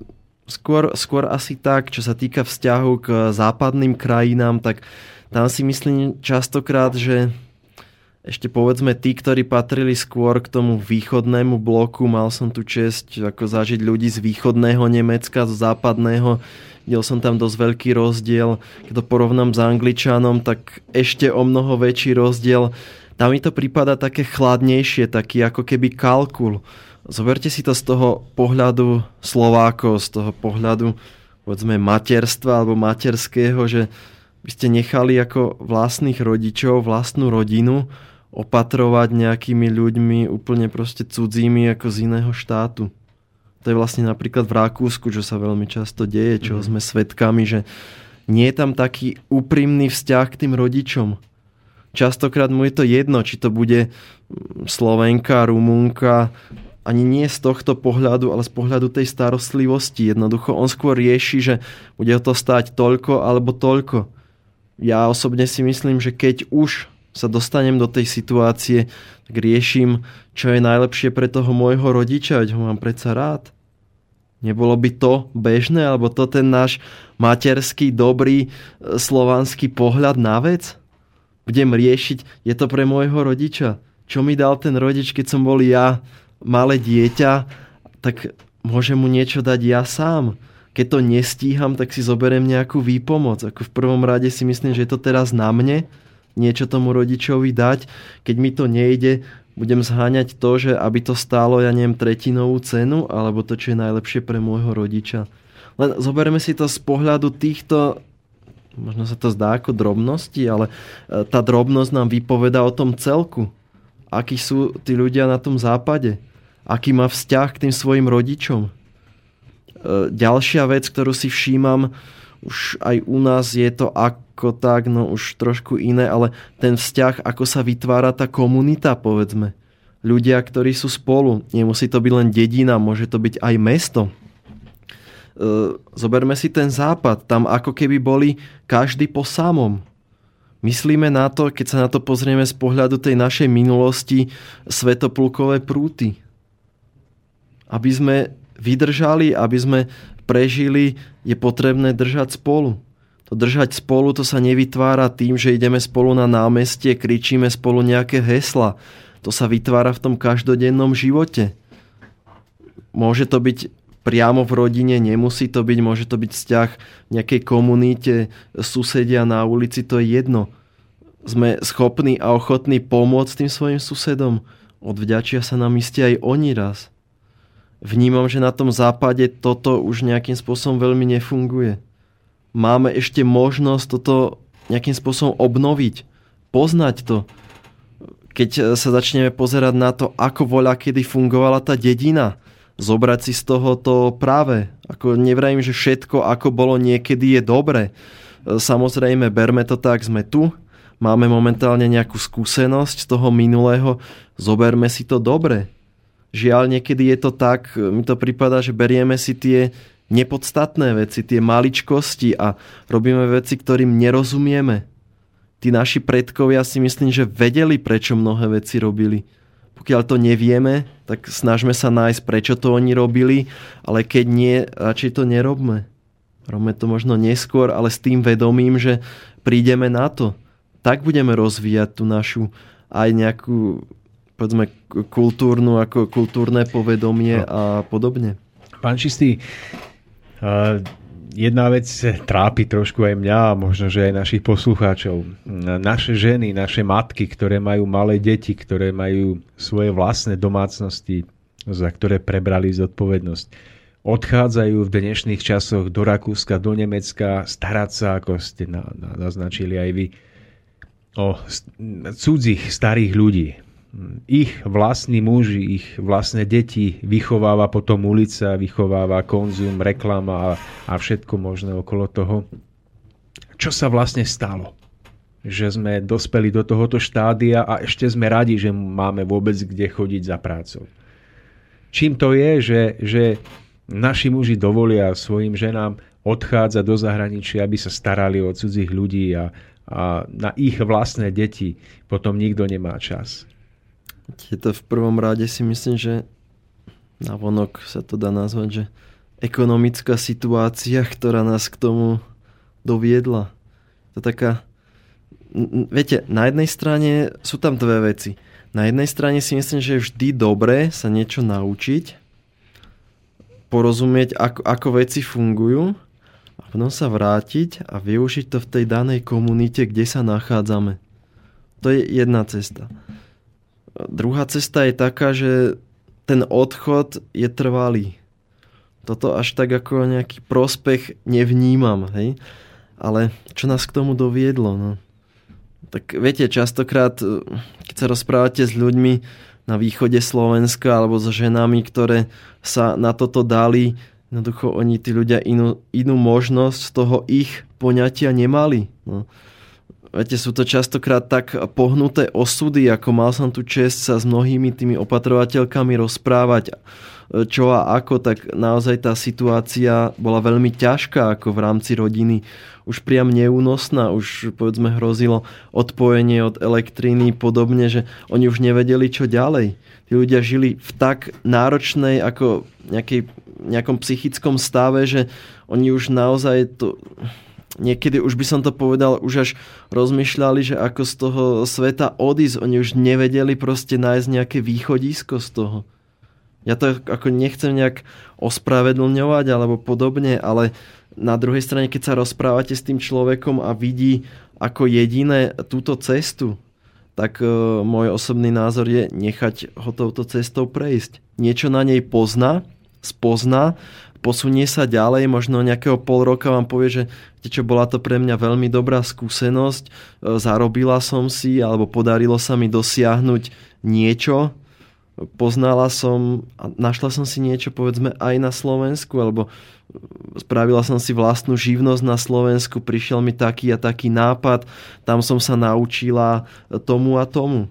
skôr, skôr asi tak, čo sa týka vzťahu k západným krajinám, tak tam si myslím častokrát, že ešte povedzme tí, ktorí patrili skôr k tomu východnému bloku, mal som tu čest ako zažiť ľudí z východného Nemecka, z západného, videl som tam dosť veľký rozdiel. Keď to porovnám s Angličanom, tak ešte o mnoho väčší rozdiel. Tam mi to prípada také chladnejšie, taký ako keby kalkul. Zoberte si to z toho pohľadu Slovákov, z toho pohľadu povedzme materstva alebo materského, že by ste nechali ako vlastných rodičov, vlastnú rodinu, opatrovať nejakými ľuďmi úplne proste cudzími ako z iného štátu. To je vlastne napríklad v Rakúsku, čo sa veľmi často deje, čo mm. sme svedkami, že nie je tam taký úprimný vzťah k tým rodičom. Častokrát mu je to jedno, či to bude Slovenka, Rumunka, ani nie z tohto pohľadu, ale z pohľadu tej starostlivosti. Jednoducho on skôr rieši, že bude to stáť toľko alebo toľko. Ja osobne si myslím, že keď už sa dostanem do tej situácie, tak riešim, čo je najlepšie pre toho môjho rodiča, veď ho mám predsa rád. Nebolo by to bežné, alebo to ten náš materský, dobrý, e, slovanský pohľad na vec? Budem riešiť, je to pre môjho rodiča. Čo mi dal ten rodič, keď som bol ja malé dieťa, tak môžem mu niečo dať ja sám. Keď to nestíham, tak si zoberiem nejakú výpomoc. Ako v prvom rade si myslím, že je to teraz na mne, niečo tomu rodičovi dať. Keď mi to nejde, budem zháňať to, že aby to stálo, ja neviem, tretinovú cenu, alebo to, čo je najlepšie pre môjho rodiča. Len zoberme si to z pohľadu týchto, možno sa to zdá ako drobnosti, ale e, tá drobnosť nám vypoveda o tom celku. Akí sú tí ľudia na tom západe. Aký má vzťah k tým svojim rodičom. E, ďalšia vec, ktorú si všímam, už aj u nás je to ako tak, no už trošku iné, ale ten vzťah, ako sa vytvára tá komunita, povedzme. Ľudia, ktorí sú spolu. Nemusí to byť len dedina, môže to byť aj mesto. E, zoberme si ten západ. Tam ako keby boli každý po samom. Myslíme na to, keď sa na to pozrieme z pohľadu tej našej minulosti, svetopulkové prúty. Aby sme vydržali, aby sme prežili, je potrebné držať spolu. To držať spolu to sa nevytvára tým, že ideme spolu na námestie, kričíme spolu nejaké hesla. To sa vytvára v tom každodennom živote. Môže to byť priamo v rodine, nemusí to byť, môže to byť vzťah v nejakej komunite, susedia na ulici, to je jedno. Sme schopní a ochotní pomôcť tým svojim susedom. Odvďačia sa nám iste aj oni raz vnímam, že na tom západe toto už nejakým spôsobom veľmi nefunguje. Máme ešte možnosť toto nejakým spôsobom obnoviť, poznať to. Keď sa začneme pozerať na to, ako voľa kedy fungovala tá dedina, zobrať si z toho to práve. Ako nevrajím, že všetko, ako bolo niekedy, je dobre. Samozrejme, berme to tak, sme tu, máme momentálne nejakú skúsenosť z toho minulého, zoberme si to dobre Žiaľ, niekedy je to tak, mi to prípada, že berieme si tie nepodstatné veci, tie maličkosti a robíme veci, ktorým nerozumieme. Tí naši predkovia si myslím, že vedeli, prečo mnohé veci robili. Pokiaľ to nevieme, tak snažme sa nájsť, prečo to oni robili, ale keď nie, radšej to nerobme. Robme to možno neskôr, ale s tým vedomím, že prídeme na to. Tak budeme rozvíjať tú našu aj nejakú povedzme, kultúrnu, ako kultúrne povedomie no. a podobne. Pán Čistý, jedna vec trápi trošku aj mňa a možno, že aj našich poslucháčov. Naše ženy, naše matky, ktoré majú malé deti, ktoré majú svoje vlastné domácnosti, za ktoré prebrali zodpovednosť, odchádzajú v dnešných časoch do Rakúska, do Nemecka, starať sa, ako ste naznačili aj vy, o cudzích starých ľudí ich vlastní muži, ich vlastné deti vychováva potom ulica, vychováva konzum, reklama a, a všetko možné okolo toho. Čo sa vlastne stalo? Že sme dospeli do tohoto štádia a ešte sme radi, že máme vôbec kde chodiť za prácou. Čím to je, že, že naši muži dovolia svojim ženám odchádzať do zahraničia, aby sa starali o cudzích ľudí a, a na ich vlastné deti potom nikto nemá čas. Je to v prvom rade si myslím, že na vonok sa to dá nazvať, že ekonomická situácia, ktorá nás k tomu doviedla. To taká... Viete, na jednej strane sú tam dve veci. Na jednej strane si myslím, že je vždy dobré sa niečo naučiť, porozumieť, ako, ako veci fungujú a potom sa vrátiť a využiť to v tej danej komunite, kde sa nachádzame. To je jedna cesta. Druhá cesta je taká, že ten odchod je trvalý. Toto až tak ako nejaký prospech nevnímam, hej? Ale čo nás k tomu doviedlo? No? Tak viete, častokrát, e, keď sa rozprávate s ľuďmi na východe Slovenska alebo so ženami, ktoré sa na toto dali, jednoducho oni, tí ľudia, inú, inú možnosť z toho ich poňatia nemali. No. Viete, sú to častokrát tak pohnuté osudy, ako mal som tu čest sa s mnohými tými opatrovateľkami rozprávať čo a ako, tak naozaj tá situácia bola veľmi ťažká ako v rámci rodiny. Už priam neúnosná, už povedzme hrozilo odpojenie od elektriny podobne, že oni už nevedeli čo ďalej. Tí ľudia žili v tak náročnej ako nejakej, nejakom psychickom stave, že oni už naozaj to niekedy už by som to povedal, už až rozmýšľali, že ako z toho sveta odísť. Oni už nevedeli proste nájsť nejaké východisko z toho. Ja to ako nechcem nejak ospravedlňovať alebo podobne, ale na druhej strane, keď sa rozprávate s tým človekom a vidí ako jediné túto cestu, tak e, môj osobný názor je nechať ho touto cestou prejsť. Niečo na nej pozná, spozná, posunie sa ďalej, možno nejakého pol roka vám povie, že čo bola to pre mňa veľmi dobrá skúsenosť, e, zarobila som si alebo podarilo sa mi dosiahnuť niečo, poznala som a našla som si niečo povedzme aj na Slovensku alebo spravila som si vlastnú živnosť na Slovensku, prišiel mi taký a taký nápad, tam som sa naučila tomu a tomu.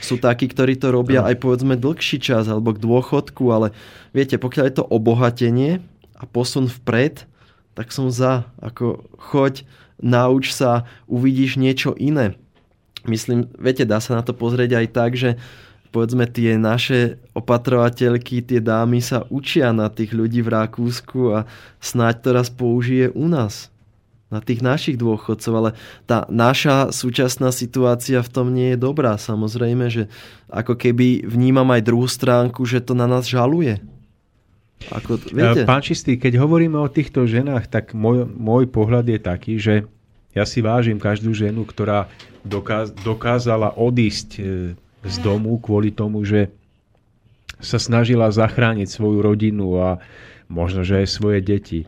Sú takí, ktorí to robia aj povedzme dlhší čas alebo k dôchodku, ale viete, pokiaľ je to obohatenie a posun vpred, tak som za. Ako choď, nauč sa, uvidíš niečo iné. Myslím, viete, dá sa na to pozrieť aj tak, že povedzme tie naše opatrovateľky, tie dámy sa učia na tých ľudí v Rakúsku a snáď to raz použije u nás na tých našich dôchodcov, ale tá naša súčasná situácia v tom nie je dobrá. Samozrejme, že ako keby vnímam aj druhú stránku, že to na nás žaluje. Ako, viete? Pán Čistý, keď hovoríme o týchto ženách, tak môj, môj pohľad je taký, že ja si vážim každú ženu, ktorá dokáz, dokázala odísť e, z domu kvôli tomu, že sa snažila zachrániť svoju rodinu a možno, že aj svoje deti.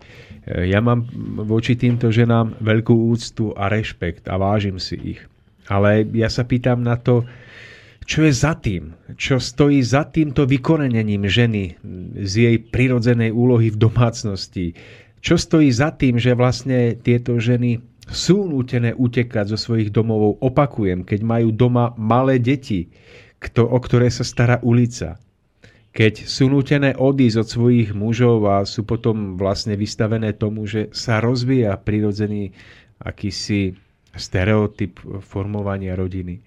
Ja mám voči týmto ženám veľkú úctu a rešpekt a vážim si ich. Ale ja sa pýtam na to, čo je za tým, čo stojí za týmto vykorenením ženy z jej prirodzenej úlohy v domácnosti. Čo stojí za tým, že vlastne tieto ženy sú nútené utekať zo svojich domovov, opakujem, keď majú doma malé deti, kto, o ktoré sa stará ulica. Keď sú nútené odísť od svojich mužov a sú potom vlastne vystavené tomu, že sa rozvíja prirodzený akýsi stereotyp formovania rodiny.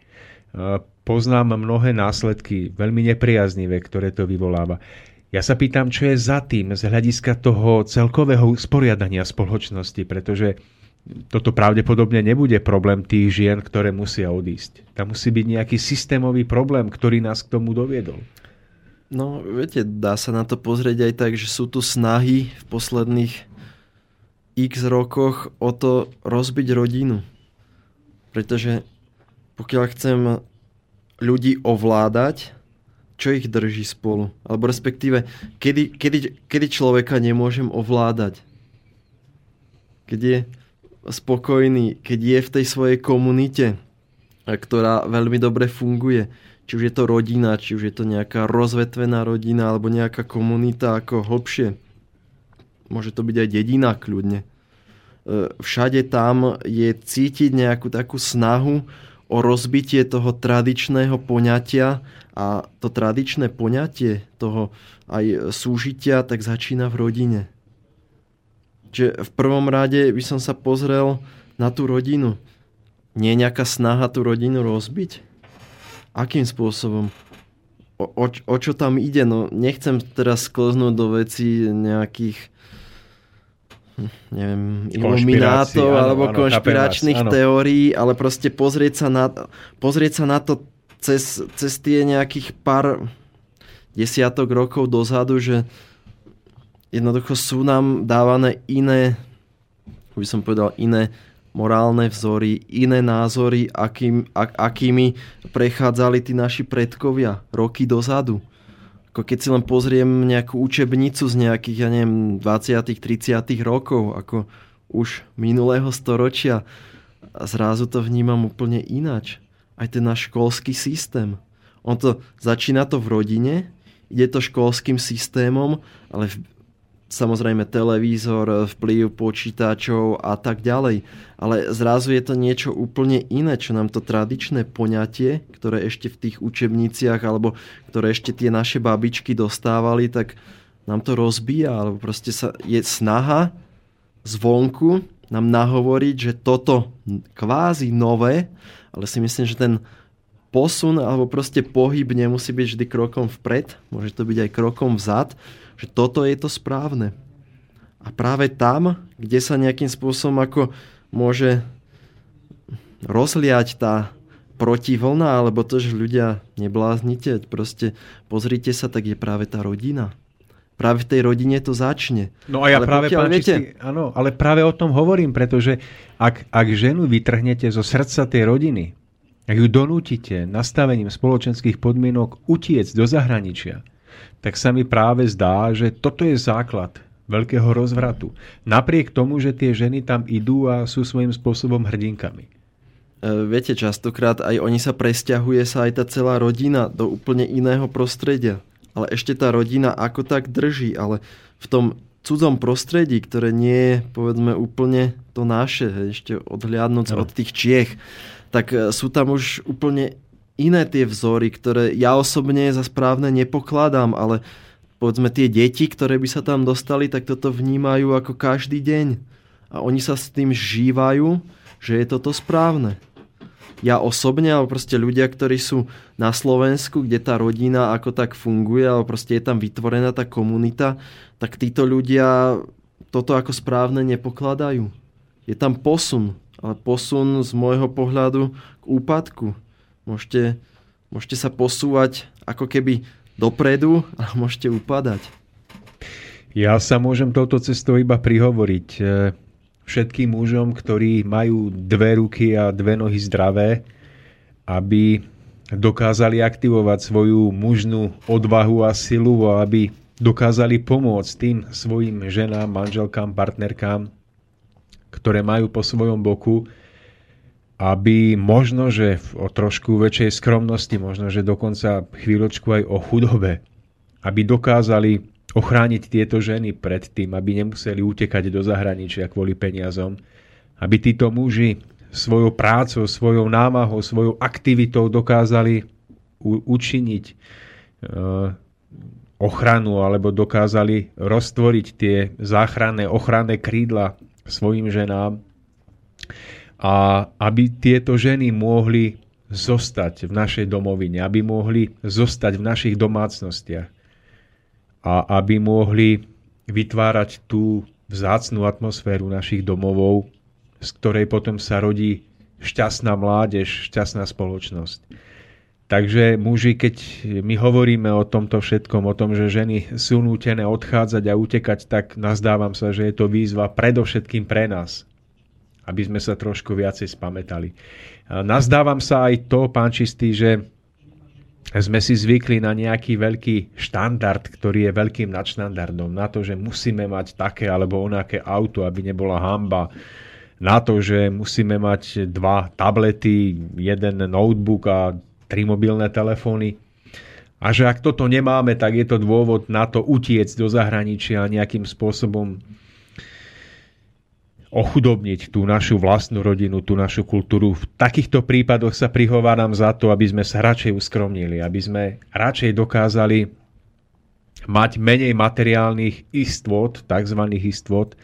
Poznám mnohé následky, veľmi nepriaznivé, ktoré to vyvoláva. Ja sa pýtam, čo je za tým z hľadiska toho celkového usporiadania spoločnosti, pretože toto pravdepodobne nebude problém tých žien, ktoré musia odísť. Tam musí byť nejaký systémový problém, ktorý nás k tomu doviedol. No, viete, dá sa na to pozrieť aj tak, že sú tu snahy v posledných x rokoch o to rozbiť rodinu. Pretože pokiaľ chcem ľudí ovládať, čo ich drží spolu? Alebo respektíve, kedy, kedy, kedy človeka nemôžem ovládať? Keď je spokojný, keď je v tej svojej komunite, ktorá veľmi dobre funguje. Či už je to rodina, či už je to nejaká rozvetvená rodina alebo nejaká komunita ako hlbšie. Môže to byť aj dedina kľudne. E, všade tam je cítiť nejakú takú snahu o rozbitie toho tradičného poňatia a to tradičné poňatie toho aj súžitia tak začína v rodine. Čiže v prvom rade by som sa pozrel na tú rodinu. Nie je nejaká snaha tú rodinu rozbiť? Akým spôsobom? O, o, o čo tam ide? No nechcem teraz skloznúť do veci nejakých hm, neviem, iluminátov alebo áno, konšpiračných áno. teórií, ale proste pozrieť sa na, pozrieť sa na to cez, cez tie nejakých pár desiatok rokov dozadu, že jednoducho sú nám dávané iné, by som povedal, iné morálne vzory, iné názory, akým, ak, akými prechádzali tí naši predkovia roky dozadu. Ako keď si len pozriem nejakú učebnicu z nejakých, ja neviem, 20 30 rokov, ako už minulého storočia, a zrazu to vnímam úplne ináč. Aj ten náš školský systém. On to, začína to v rodine, ide to školským systémom, ale v, samozrejme televízor, vplyv počítačov a tak ďalej. Ale zrazu je to niečo úplne iné, čo nám to tradičné poňatie, ktoré ešte v tých učebniciach alebo ktoré ešte tie naše babičky dostávali, tak nám to rozbíja, alebo proste sa, je snaha zvonku nám nahovoriť, že toto kvázi nové, ale si myslím, že ten posun alebo proste pohyb nemusí byť vždy krokom vpred, môže to byť aj krokom vzad, že toto je to správne. A práve tam, kde sa nejakým spôsobom ako môže rozliať tá protivlna, alebo to, že ľudia nebláznite, proste pozrite sa, tak je práve tá rodina práve v tej rodine to začne. No a ja ale práve, pokiaľ, pán viete... Čistý, áno, ale práve o tom hovorím, pretože ak, ak ženu vytrhnete zo srdca tej rodiny, ak ju donútite nastavením spoločenských podmienok utiec do zahraničia, tak sa mi práve zdá, že toto je základ veľkého rozvratu. Napriek tomu, že tie ženy tam idú a sú svojím spôsobom hrdinkami. E, viete, častokrát aj oni sa presťahuje sa aj tá celá rodina do úplne iného prostredia ale ešte tá rodina ako tak drží, ale v tom cudzom prostredí, ktoré nie je povedzme úplne to naše, ešte odhliadnúť no. od tých Čiech, tak e, sú tam už úplne iné tie vzory, ktoré ja osobne za správne nepokladám, ale povedzme tie deti, ktoré by sa tam dostali, tak toto vnímajú ako každý deň. A oni sa s tým žívajú, že je toto správne ja osobne, alebo proste ľudia, ktorí sú na Slovensku, kde tá rodina ako tak funguje, alebo proste je tam vytvorená tá komunita, tak títo ľudia toto ako správne nepokladajú. Je tam posun, ale posun z môjho pohľadu k úpadku. Môžete, môžete sa posúvať ako keby dopredu, a <laughs> môžete upadať. Ja sa môžem touto cestou iba prihovoriť všetkým mužom, ktorí majú dve ruky a dve nohy zdravé, aby dokázali aktivovať svoju mužnú odvahu a silu a aby dokázali pomôcť tým svojim ženám, manželkám, partnerkám, ktoré majú po svojom boku, aby možno, že o trošku väčšej skromnosti, možno, že dokonca chvíľočku aj o chudobe, aby dokázali ochrániť tieto ženy pred tým, aby nemuseli utekať do zahraničia kvôli peniazom, aby títo muži svojou prácou, svojou námahou, svojou aktivitou dokázali učiniť e, ochranu alebo dokázali roztvoriť tie záchranné, ochranné krídla svojim ženám a aby tieto ženy mohli zostať v našej domovine, aby mohli zostať v našich domácnostiach a aby mohli vytvárať tú vzácnú atmosféru našich domovov, z ktorej potom sa rodí šťastná mládež, šťastná spoločnosť. Takže muži, keď my hovoríme o tomto všetkom, o tom, že ženy sú nútené odchádzať a utekať, tak nazdávam sa, že je to výzva predovšetkým pre nás, aby sme sa trošku viacej spametali. Nazdávam sa aj to, pán Čistý, že sme si zvykli na nejaký veľký štandard, ktorý je veľkým nadštandardom. Na to, že musíme mať také alebo onaké auto, aby nebola hamba. Na to, že musíme mať dva tablety, jeden notebook a tri mobilné telefóny. A že ak toto nemáme, tak je to dôvod na to utiec do zahraničia a nejakým spôsobom ochudobniť tú našu vlastnú rodinu, tú našu kultúru. V takýchto prípadoch sa prihováram za to, aby sme sa radšej uskromnili, aby sme radšej dokázali mať menej materiálnych istôt, tzv. istôt,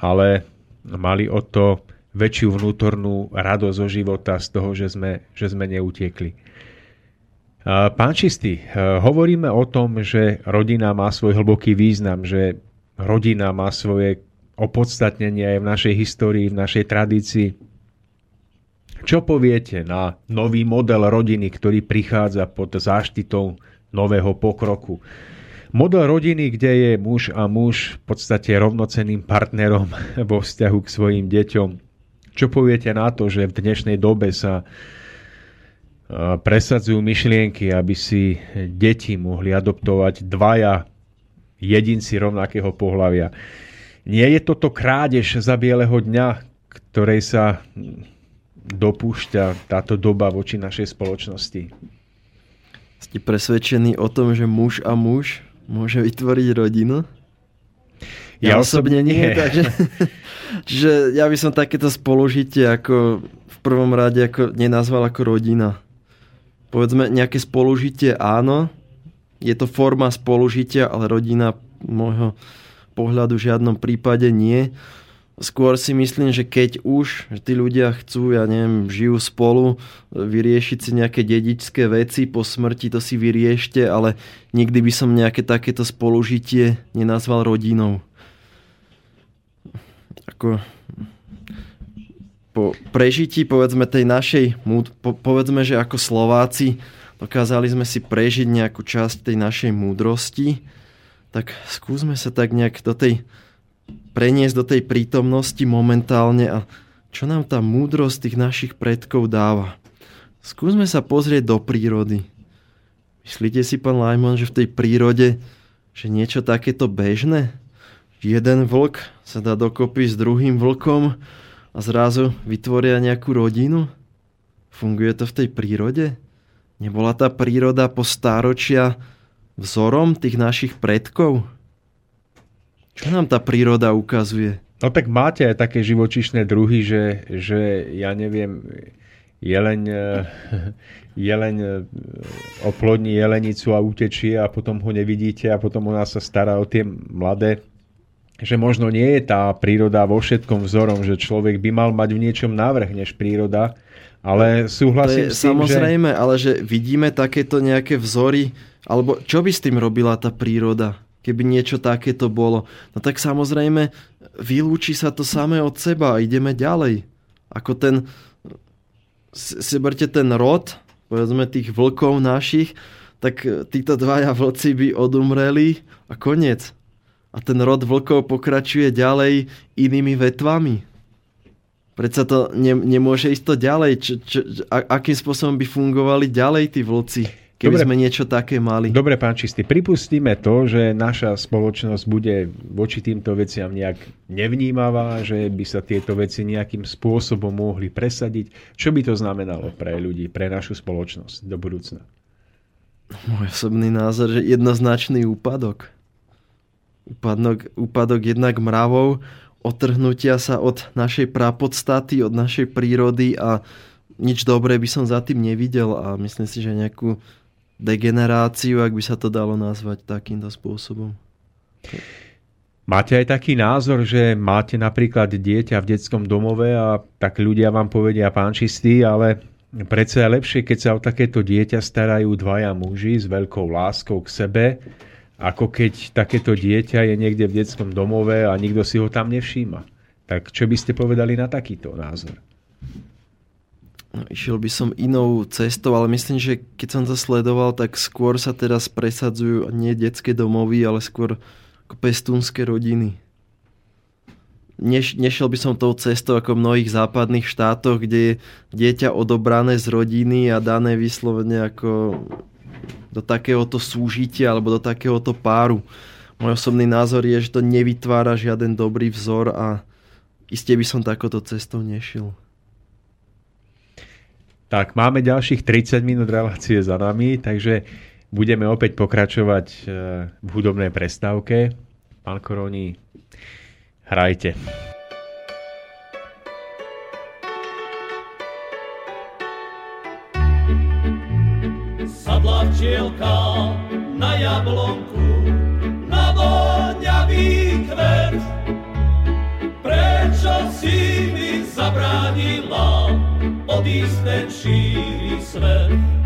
ale mali o to väčšiu vnútornú radosť zo života z toho, že sme, že sme neutiekli. Pán Čistý, hovoríme o tom, že rodina má svoj hlboký význam, že rodina má svoje opodstatnenie aj v našej histórii, v našej tradícii. Čo poviete na nový model rodiny, ktorý prichádza pod záštitou nového pokroku? Model rodiny, kde je muž a muž v podstate rovnocenným partnerom <laughs> vo vzťahu k svojim deťom. Čo poviete na to, že v dnešnej dobe sa presadzujú myšlienky, aby si deti mohli adoptovať dvaja jedinci rovnakého pohľavia. Nie je toto krádež za bieleho dňa, ktorej sa dopúšťa táto doba voči našej spoločnosti? Ste presvedčení o tom, že muž a muž môže vytvoriť rodinu? Ja, ja osobne nie. nie <laughs> takže, čiže ja by som takéto spolužitie ako v prvom rade ako nenazval ako rodina. Povedzme nejaké spolužitie áno, je to forma spolužitia, ale rodina môjho pohľadu v žiadnom prípade nie. Skôr si myslím, že keď už že tí ľudia chcú, ja neviem, žijú spolu, vyriešiť si nejaké dedičské veci po smrti, to si vyriešte, ale nikdy by som nejaké takéto spolužitie nenazval rodinou. Ako po prežití, povedzme, tej našej, po, povedzme, že ako Slováci dokázali sme si prežiť nejakú časť tej našej múdrosti, tak skúsme sa tak nejak do tej preniesť do tej prítomnosti momentálne a čo nám tá múdrosť tých našich predkov dáva. Skúsme sa pozrieť do prírody. Myslíte si, pán Lajmon, že v tej prírode že niečo takéto bežné? Jeden vlk sa dá dokopy s druhým vlkom a zrazu vytvoria nejakú rodinu? Funguje to v tej prírode? Nebola tá príroda po stáročia vzorom tých našich predkov? Čo nám tá príroda ukazuje? No tak máte aj také živočišné druhy, že, že ja neviem, jeleň, jeleň e, oplodní jelenicu a utečie a potom ho nevidíte a potom ona sa stará o tie mladé. Že možno nie je tá príroda vo všetkom vzorom, že človek by mal mať v niečom návrh než príroda, ale súhlasím s tým, Samozrejme, že... ale že vidíme takéto nejaké vzory, alebo čo by s tým robila tá príroda? keby niečo takéto bolo. No tak samozrejme, vylúči sa to samé od seba a ideme ďalej. Ako ten, si berte ten rod, povedzme tých vlkov našich, tak títo dvaja vlci by odumreli a koniec. A ten rod vlkov pokračuje ďalej inými vetvami. Predsa to ne, nemôže ísť to ďalej. Čo, čo, a, akým spôsobom by fungovali ďalej tí vlci? keby Dobre, sme niečo také mali. Dobre, pán Čistý, pripustíme to, že naša spoločnosť bude voči týmto veciam nejak nevnímavá, že by sa tieto veci nejakým spôsobom mohli presadiť. Čo by to znamenalo pre ľudí, pre našu spoločnosť do budúcna? Môj osobný názor, že jednoznačný úpadok. Úpadok, úpadok jednak mravov, otrhnutia sa od našej prapodstaty, od našej prírody a nič dobré by som za tým nevidel a myslím si, že nejakú degeneráciu, ak by sa to dalo nazvať takýmto spôsobom. Máte aj taký názor, že máte napríklad dieťa v detskom domove a tak ľudia vám povedia pán čistý, ale predsa je lepšie, keď sa o takéto dieťa starajú dvaja muži s veľkou láskou k sebe, ako keď takéto dieťa je niekde v detskom domove a nikto si ho tam nevšíma. Tak čo by ste povedali na takýto názor? No, išiel by som inou cestou, ale myslím, že keď som to sledoval, tak skôr sa teraz presadzujú nie detské domovy, ale skôr pestúnske rodiny. Neš, nešiel by som tou cestou ako v mnohých západných štátoch, kde je dieťa odobrané z rodiny a dané vyslovene ako do takéhoto súžitia alebo do takéhoto páru. Môj osobný názor je, že to nevytvára žiaden dobrý vzor a iste by som takoto cestou nešiel. Tak, máme ďalších 30 minút relácie za nami, takže budeme opäť pokračovať e, v hudobnej prestávke. Pán Koroni, hrajte. Včielka na jablonku, na voňavý kvet. Prečo si mi zabránila? odísť ten šíri svet.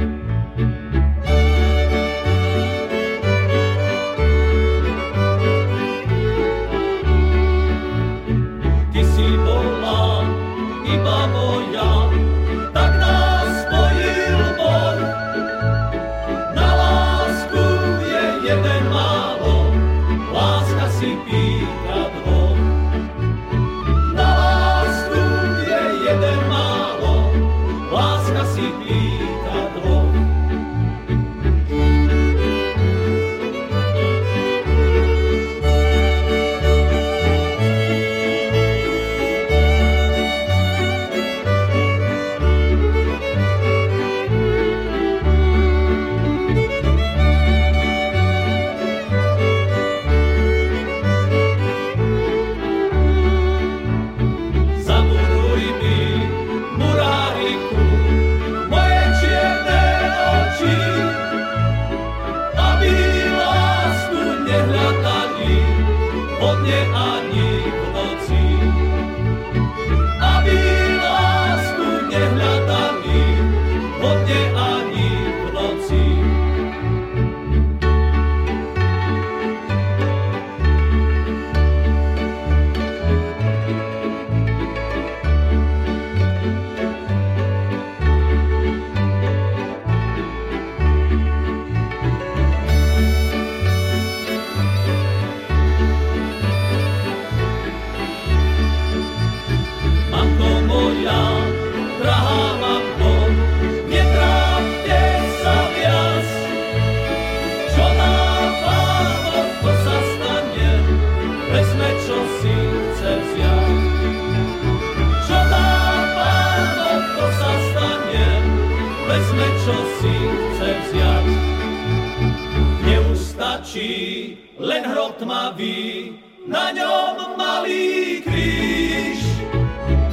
Tmavý, na ňom malý kríž.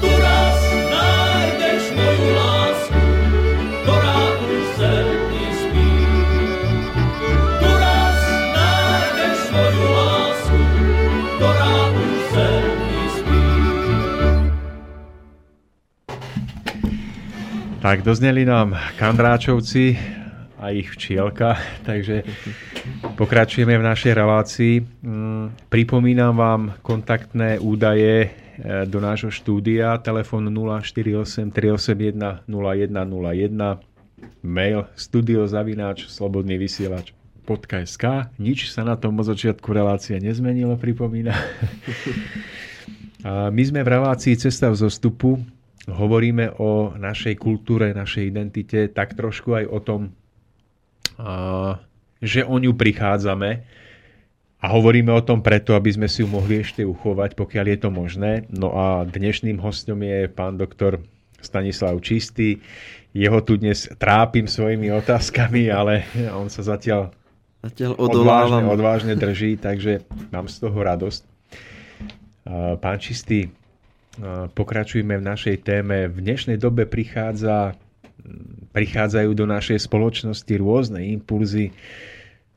Tu raz nájdeš moju lásku, ktorá už srdni spí. Tu raz nájdeš moju lásku, ktorá už srdni spí. Tak dozneli nám Kandráčovci a ich včielka, <laughs> takže pokračujeme v našej relácii. Mm, Pripomínam vám kontaktné údaje e, do nášho štúdia, telefon 048 381 0101, mail studiozavináč slobodný vysielač .sk. Nič sa na tom od začiatku relácie nezmenilo, pripomína. <laughs> A my sme v relácii Cesta v zostupu. Hovoríme o našej kultúre, našej identite, tak trošku aj o tom, že o ňu prichádzame. A hovoríme o tom preto, aby sme si ju mohli ešte uchovať, pokiaľ je to možné. No a dnešným hostom je pán doktor Stanislav Čistý. Jeho tu dnes trápim svojimi otázkami, ale on sa zatiaľ Zatiaľ odvážne, odvážne drží, takže mám z toho radosť. A, Pán Čistý, a, pokračujeme v našej téme. V dnešnej dobe prichádza, prichádzajú do našej spoločnosti rôzne impulzy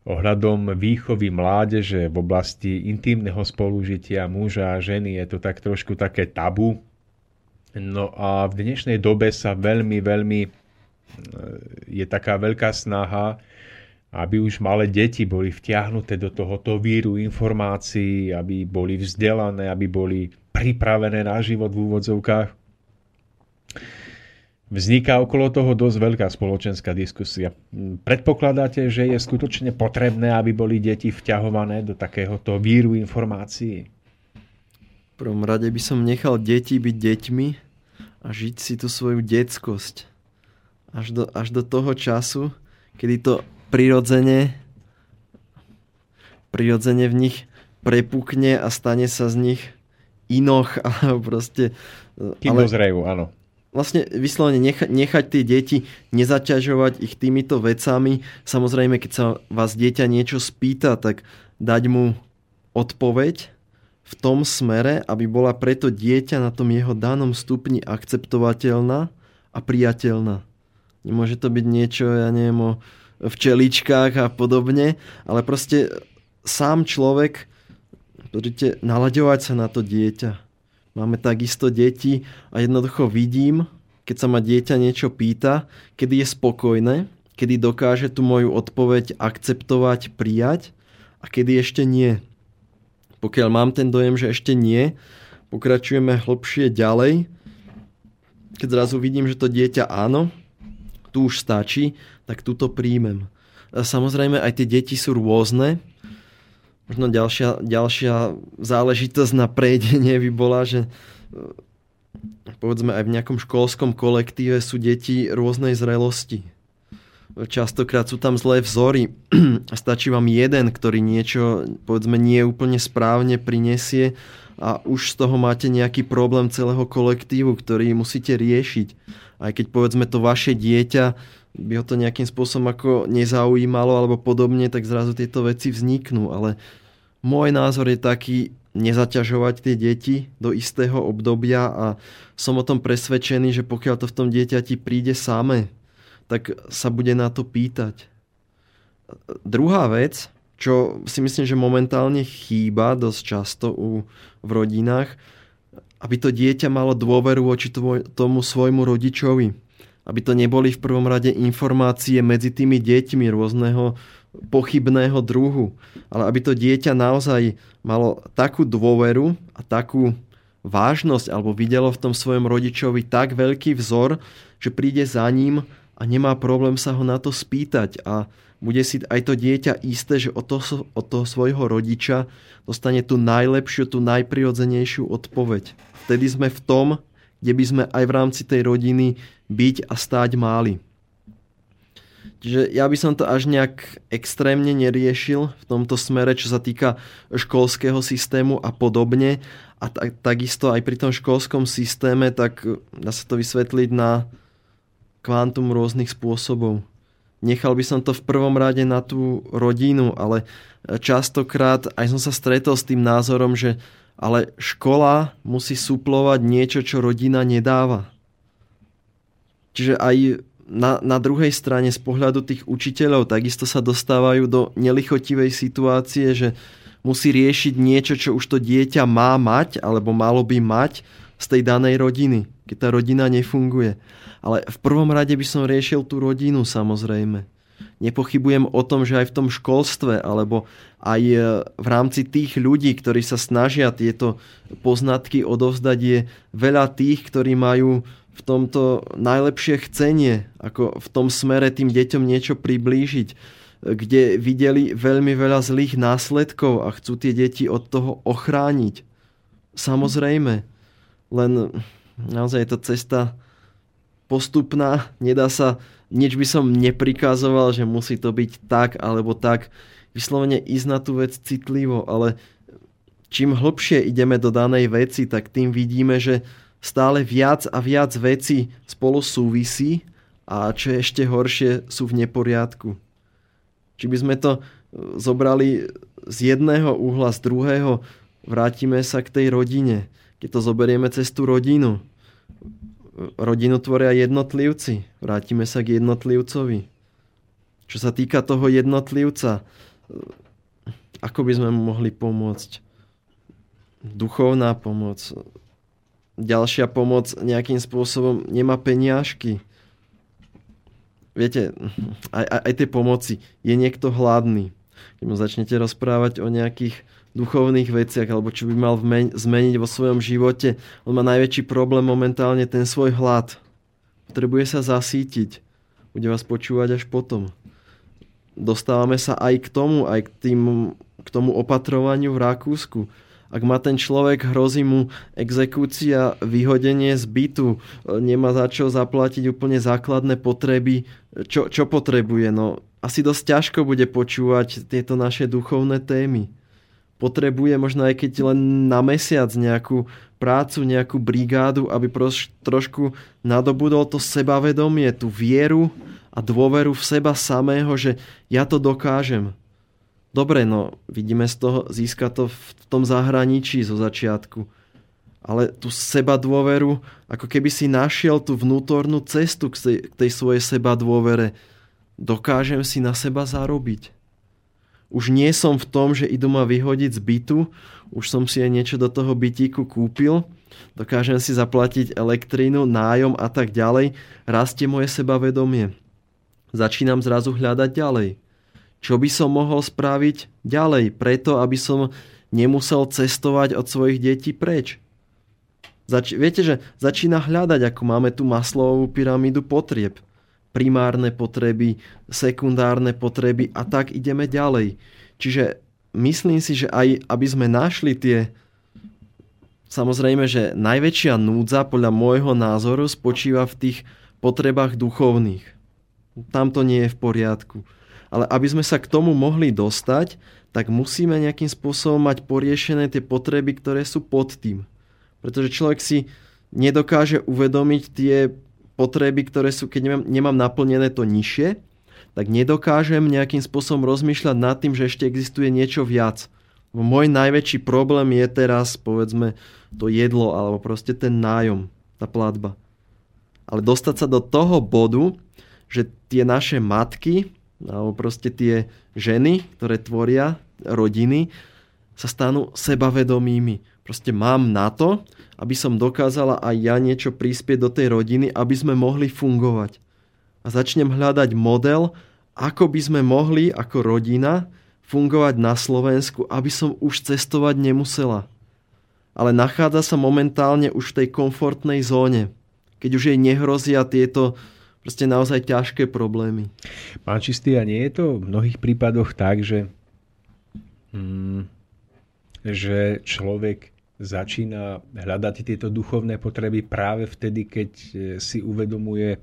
ohľadom výchovy mládeže v oblasti intimného spolužitia muža a ženy. Je to tak trošku také tabu. No a v dnešnej dobe sa veľmi, veľmi e, je taká veľká snaha, aby už malé deti boli vtiahnuté do tohoto víru informácií, aby boli vzdelané, aby boli pripravené na život v úvodzovkách. Vzniká okolo toho dosť veľká spoločenská diskusia. Predpokladáte, že je skutočne potrebné, aby boli deti vťahované do takéhoto víru informácií? V prvom rade by som nechal deti byť deťmi a žiť si tú svoju detskosť. Až do, až do toho času, kedy to prirodzene prirodzene v nich prepukne a stane sa z nich inoch <laughs> alebo proste... Kým ale... dozrejú, áno vlastne vyslovene nechať, nechať tie deti, nezaťažovať ich týmito vecami. Samozrejme, keď sa vás dieťa niečo spýta, tak dať mu odpoveď v tom smere, aby bola preto dieťa na tom jeho danom stupni akceptovateľná a priateľná. Nemôže to byť niečo, ja neviem, o včeličkách a podobne, ale proste sám človek, pozrite, nalaďovať sa na to dieťa Máme takisto deti a jednoducho vidím, keď sa ma dieťa niečo pýta, kedy je spokojné, kedy dokáže tú moju odpoveď akceptovať, prijať a kedy ešte nie. Pokiaľ mám ten dojem, že ešte nie, pokračujeme hlbšie ďalej. Keď zrazu vidím, že to dieťa áno, tu už stačí, tak túto príjmem. Samozrejme aj tie deti sú rôzne, Možno ďalšia, ďalšia záležitosť na prejdenie by bola, že e, povedzme aj v nejakom školskom kolektíve sú deti rôznej zrelosti. Častokrát sú tam zlé vzory a <clears throat> stačí vám jeden, ktorý niečo povedzme nie úplne správne prinesie a už z toho máte nejaký problém celého kolektívu, ktorý musíte riešiť. Aj keď povedzme to vaše dieťa by ho to nejakým spôsobom ako nezaujímalo alebo podobne, tak zrazu tieto veci vzniknú. Ale môj názor je taký, nezaťažovať tie deti do istého obdobia a som o tom presvedčený, že pokiaľ to v tom dieťati príde samé, tak sa bude na to pýtať. Druhá vec, čo si myslím, že momentálne chýba dosť často u, v rodinách, aby to dieťa malo dôveru voči tomu svojmu rodičovi. Aby to neboli v prvom rade informácie medzi tými deťmi rôzneho pochybného druhu, ale aby to dieťa naozaj malo takú dôveru a takú vážnosť alebo videlo v tom svojom rodičovi tak veľký vzor, že príde za ním a nemá problém sa ho na to spýtať a bude si aj to dieťa isté, že od toho, od toho svojho rodiča dostane tú najlepšiu, tú najprirodzenejšiu odpoveď. Vtedy sme v tom, kde by sme aj v rámci tej rodiny byť a stáť máli. Čiže ja by som to až nejak extrémne neriešil v tomto smere, čo sa týka školského systému a podobne. A tak, takisto aj pri tom školskom systéme, tak dá sa to vysvetliť na kvantum rôznych spôsobov. nechal by som to v prvom rade na tú rodinu, ale častokrát aj som sa stretol s tým názorom, že ale škola musí suplovať niečo, čo rodina nedáva. Čiže aj na, na druhej strane z pohľadu tých učiteľov takisto sa dostávajú do nelichotivej situácie, že musí riešiť niečo, čo už to dieťa má mať alebo malo by mať z tej danej rodiny, keď tá rodina nefunguje. Ale v prvom rade by som riešil tú rodinu samozrejme. Nepochybujem o tom, že aj v tom školstve alebo aj e, v rámci tých ľudí, ktorí sa snažia tieto poznatky odovzdať, je veľa tých, ktorí majú v tomto najlepšie chcenie, ako v tom smere tým deťom niečo priblížiť, kde videli veľmi veľa zlých následkov a chcú tie deti od toho ochrániť. Samozrejme, len naozaj je to cesta postupná, nedá sa, nič by som neprikazoval, že musí to byť tak alebo tak, vyslovene ísť na tú vec citlivo, ale čím hlbšie ideme do danej veci, tak tým vidíme, že stále viac a viac veci spolu súvisí a čo je ešte horšie, sú v neporiadku. Či by sme to e, zobrali z jedného uhla, z druhého, vrátime sa k tej rodine. Keď to zoberieme cez tú rodinu, rodinu tvoria jednotlivci. Vrátime sa k jednotlivcovi. Čo sa týka toho jednotlivca, ako by sme mu mohli pomôcť? Duchovná pomoc. Ďalšia pomoc nejakým spôsobom nemá peniažky. Viete, aj, aj, aj tie pomoci. Je niekto hladný. Keď mu začnete rozprávať o nejakých duchovných veciach, alebo čo by mal zmeniť vo svojom živote, on má najväčší problém momentálne ten svoj hlad. Potrebuje sa zasítiť. Bude vás počúvať až potom dostávame sa aj k tomu, aj k, tým, k tomu opatrovaniu v Rakúsku. Ak má ten človek, hrozí mu exekúcia, vyhodenie z bytu, nemá za čo zaplatiť úplne základné potreby, čo, čo potrebuje? No, asi dosť ťažko bude počúvať tieto naše duchovné témy. Potrebuje možno aj keď len na mesiac nejakú prácu, nejakú brigádu, aby proš, trošku nadobudol to sebavedomie, tú vieru, a dôveru v seba samého, že ja to dokážem. Dobre, no vidíme z toho, získa to v tom zahraničí zo začiatku. Ale tú seba dôveru, ako keby si našiel tú vnútornú cestu k tej, svojej seba dôvere. Dokážem si na seba zarobiť. Už nie som v tom, že idú ma vyhodiť z bytu, už som si aj niečo do toho bytíku kúpil, dokážem si zaplatiť elektrínu, nájom a tak ďalej, rastie moje sebavedomie začínam zrazu hľadať ďalej. Čo by som mohol spraviť ďalej, preto aby som nemusel cestovať od svojich detí preč. Zač- viete, že začína hľadať, ako máme tu maslovú pyramídu potrieb. Primárne potreby, sekundárne potreby a tak ideme ďalej. Čiže myslím si, že aj aby sme našli tie Samozrejme, že najväčšia núdza podľa môjho názoru spočíva v tých potrebách duchovných tam to nie je v poriadku. Ale aby sme sa k tomu mohli dostať, tak musíme nejakým spôsobom mať poriešené tie potreby, ktoré sú pod tým. Pretože človek si nedokáže uvedomiť tie potreby, ktoré sú, keď nemám, nemám naplnené to nižšie, tak nedokážem nejakým spôsobom rozmýšľať nad tým, že ešte existuje niečo viac. Môj najväčší problém je teraz, povedzme, to jedlo alebo proste ten nájom, tá platba. Ale dostať sa do toho bodu, že tie naše matky, alebo proste tie ženy, ktoré tvoria rodiny, sa stanú sebavedomými. Proste mám na to, aby som dokázala aj ja niečo prispieť do tej rodiny, aby sme mohli fungovať. A začnem hľadať model, ako by sme mohli ako rodina fungovať na Slovensku, aby som už cestovať nemusela. Ale nachádza sa momentálne už v tej komfortnej zóne, keď už jej nehrozia tieto proste naozaj ťažké problémy. Pán Čistý, a nie je to v mnohých prípadoch tak, že, hmm, že človek začína hľadať tieto duchovné potreby práve vtedy, keď e, si uvedomuje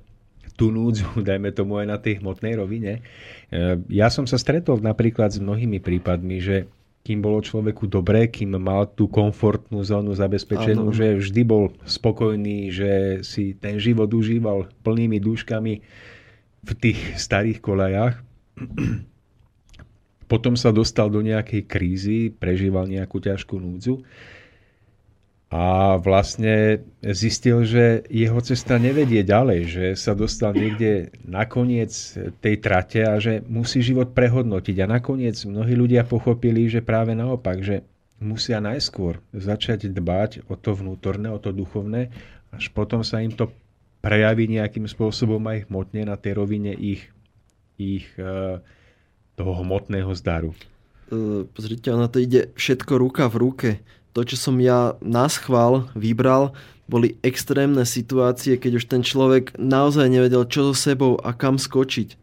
tú núdzu, <laughs> dajme tomu aj na tej hmotnej rovine. E, ja som sa stretol napríklad s mnohými prípadmi, že kým bolo človeku dobré, kým mal tú komfortnú zónu zabezpečenú, ano. že vždy bol spokojný, že si ten život užíval plnými dúškami. v tých starých kolejach. Potom sa dostal do nejakej krízy, prežíval nejakú ťažkú núdzu a vlastne zistil, že jeho cesta nevedie ďalej, že sa dostal niekde na koniec tej trate a že musí život prehodnotiť. A nakoniec mnohí ľudia pochopili, že práve naopak, že musia najskôr začať dbať o to vnútorné, o to duchovné, až potom sa im to prejaví nejakým spôsobom aj hmotne na tej rovine ich, ich e, toho hmotného zdaru. E, pozrite, ono to ide všetko ruka v ruke to, čo som ja na schvál vybral, boli extrémne situácie, keď už ten človek naozaj nevedel, čo so sebou a kam skočiť.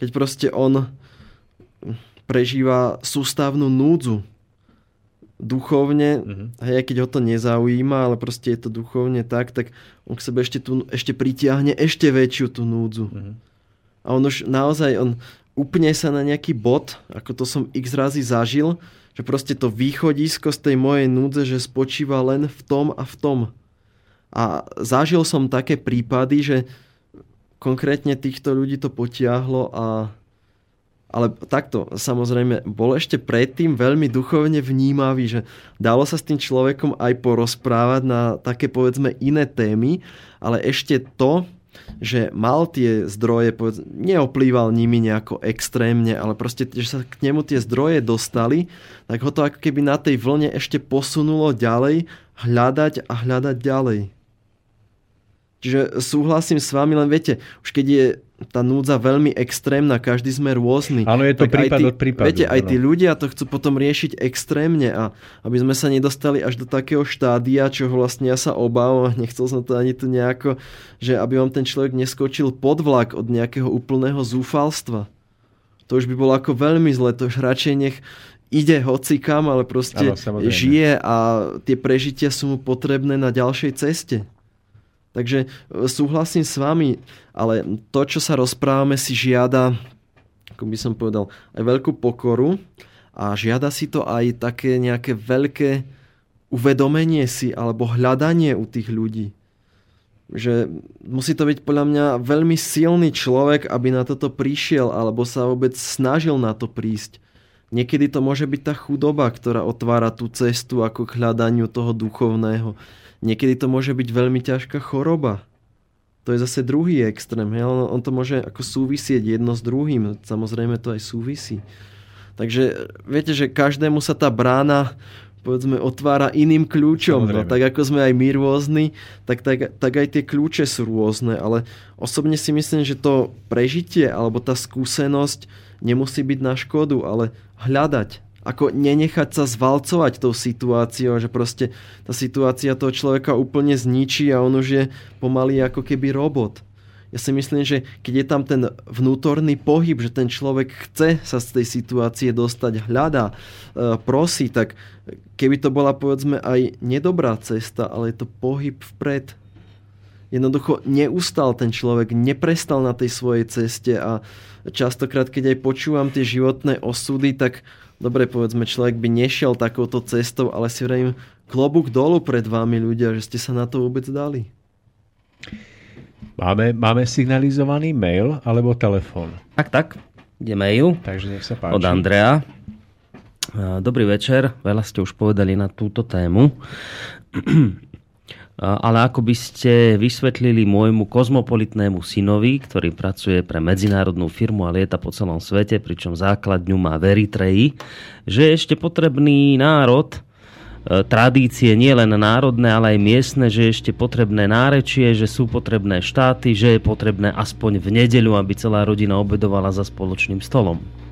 Keď proste on prežíva sústavnú núdzu duchovne, mm-hmm. hej, keď ho to nezaujíma, ale proste je to duchovne tak, tak on k sebe ešte, tu, ešte pritiahne ešte väčšiu tú núdzu. Mm-hmm. A on už naozaj, on upne sa na nejaký bod, ako to som x razy zažil, že proste to východisko z tej mojej núdze, že spočíva len v tom a v tom. A zažil som také prípady, že konkrétne týchto ľudí to potiahlo a ale takto, samozrejme, bol ešte predtým veľmi duchovne vnímavý, že dalo sa s tým človekom aj porozprávať na také povedzme iné témy, ale ešte to, že mal tie zdroje, povedz, neoplýval nimi nejako extrémne, ale proste, že sa k nemu tie zdroje dostali, tak ho to ako keby na tej vlne ešte posunulo ďalej, hľadať a hľadať ďalej. Čiže súhlasím s vami, len viete, už keď je tá núdza veľmi extrémna, každý sme rôzny. Áno, je to prípad tí, od prípadu. Viete, aj tí ľudia to chcú potom riešiť extrémne a aby sme sa nedostali až do takého štádia, čo vlastne ja sa obávam a nechcel som to ani tu nejako, že aby vám ten človek neskočil pod vlak od nejakého úplného zúfalstva. To už by bolo ako veľmi zle, to už radšej nech ide hocikam, ale proste ano, žije a tie prežitia sú mu potrebné na ďalšej ceste. Takže e, súhlasím s vami, ale to, čo sa rozprávame, si žiada, ako by som povedal, aj veľkú pokoru a žiada si to aj také nejaké veľké uvedomenie si alebo hľadanie u tých ľudí. Že musí to byť podľa mňa veľmi silný človek, aby na toto prišiel alebo sa vôbec snažil na to prísť. Niekedy to môže byť tá chudoba, ktorá otvára tú cestu ako k hľadaniu toho duchovného Niekedy to môže byť veľmi ťažká choroba. To je zase druhý extrém. Hej? On, to môže ako súvisieť jedno s druhým. Samozrejme to aj súvisí. Takže viete, že každému sa tá brána povedzme, otvára iným kľúčom. No, tak ako sme aj my rôzni, tak, tak, tak aj tie kľúče sú rôzne. Ale osobne si myslím, že to prežitie alebo tá skúsenosť nemusí byť na škodu, ale hľadať ako nenechať sa zvalcovať tou situáciou, že proste tá situácia toho človeka úplne zničí a on už je pomaly ako keby robot. Ja si myslím, že keď je tam ten vnútorný pohyb, že ten človek chce sa z tej situácie dostať, hľadá, e, prosí, tak keby to bola povedzme aj nedobrá cesta, ale je to pohyb vpred. Jednoducho neustal ten človek, neprestal na tej svojej ceste a častokrát, keď aj počúvam tie životné osudy, tak dobre, povedzme, človek by nešiel takouto cestou, ale si vrajím, klobúk dolu pred vami ľudia, že ste sa na to vôbec dali. Máme, máme signalizovaný mail alebo telefón? Tak, tak. Ide mail. Takže nech sa páči. Od Andrea. Dobrý večer. Veľa ste už povedali na túto tému. <clears throat> ale ako by ste vysvetlili môjmu kozmopolitnému synovi, ktorý pracuje pre medzinárodnú firmu a lieta po celom svete, pričom základňu má v Eritreji, že je ešte potrebný národ, e, tradície nie len národné, ale aj miestne, že je ešte potrebné nárečie, že sú potrebné štáty, že je potrebné aspoň v nedeľu, aby celá rodina obedovala za spoločným stolom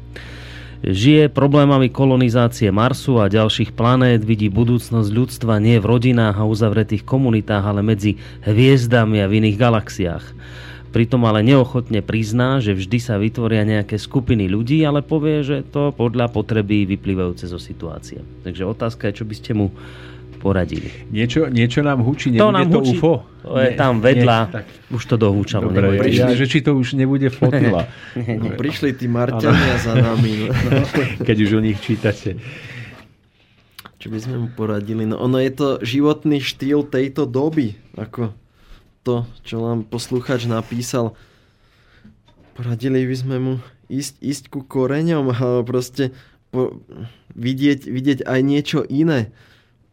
žije problémami kolonizácie Marsu a ďalších planét, vidí budúcnosť ľudstva nie v rodinách a uzavretých komunitách, ale medzi hviezdami a v iných galaxiách. Pritom ale neochotne prizná, že vždy sa vytvoria nejaké skupiny ľudí, ale povie, že to podľa potreby vyplývajúce zo situácie. Takže otázka je, čo by ste mu poradili. Niečo, niečo nám hučí, nebude to, nám to hučí, UFO? To je nie, tam vedľa, nie, tak. už to dohúčalo. Dobre, prišli, ja, že či to už nebude flotila. <laughs> no, prišli tí Marťania za nami. No. <laughs> Keď už o nich čítate. Čo by sme mu poradili? No ono je to životný štýl tejto doby. Ako to, čo nám posluchač napísal. poradili by sme mu ísť, ísť ku koreňom, alebo proste po, vidieť, vidieť aj niečo iné.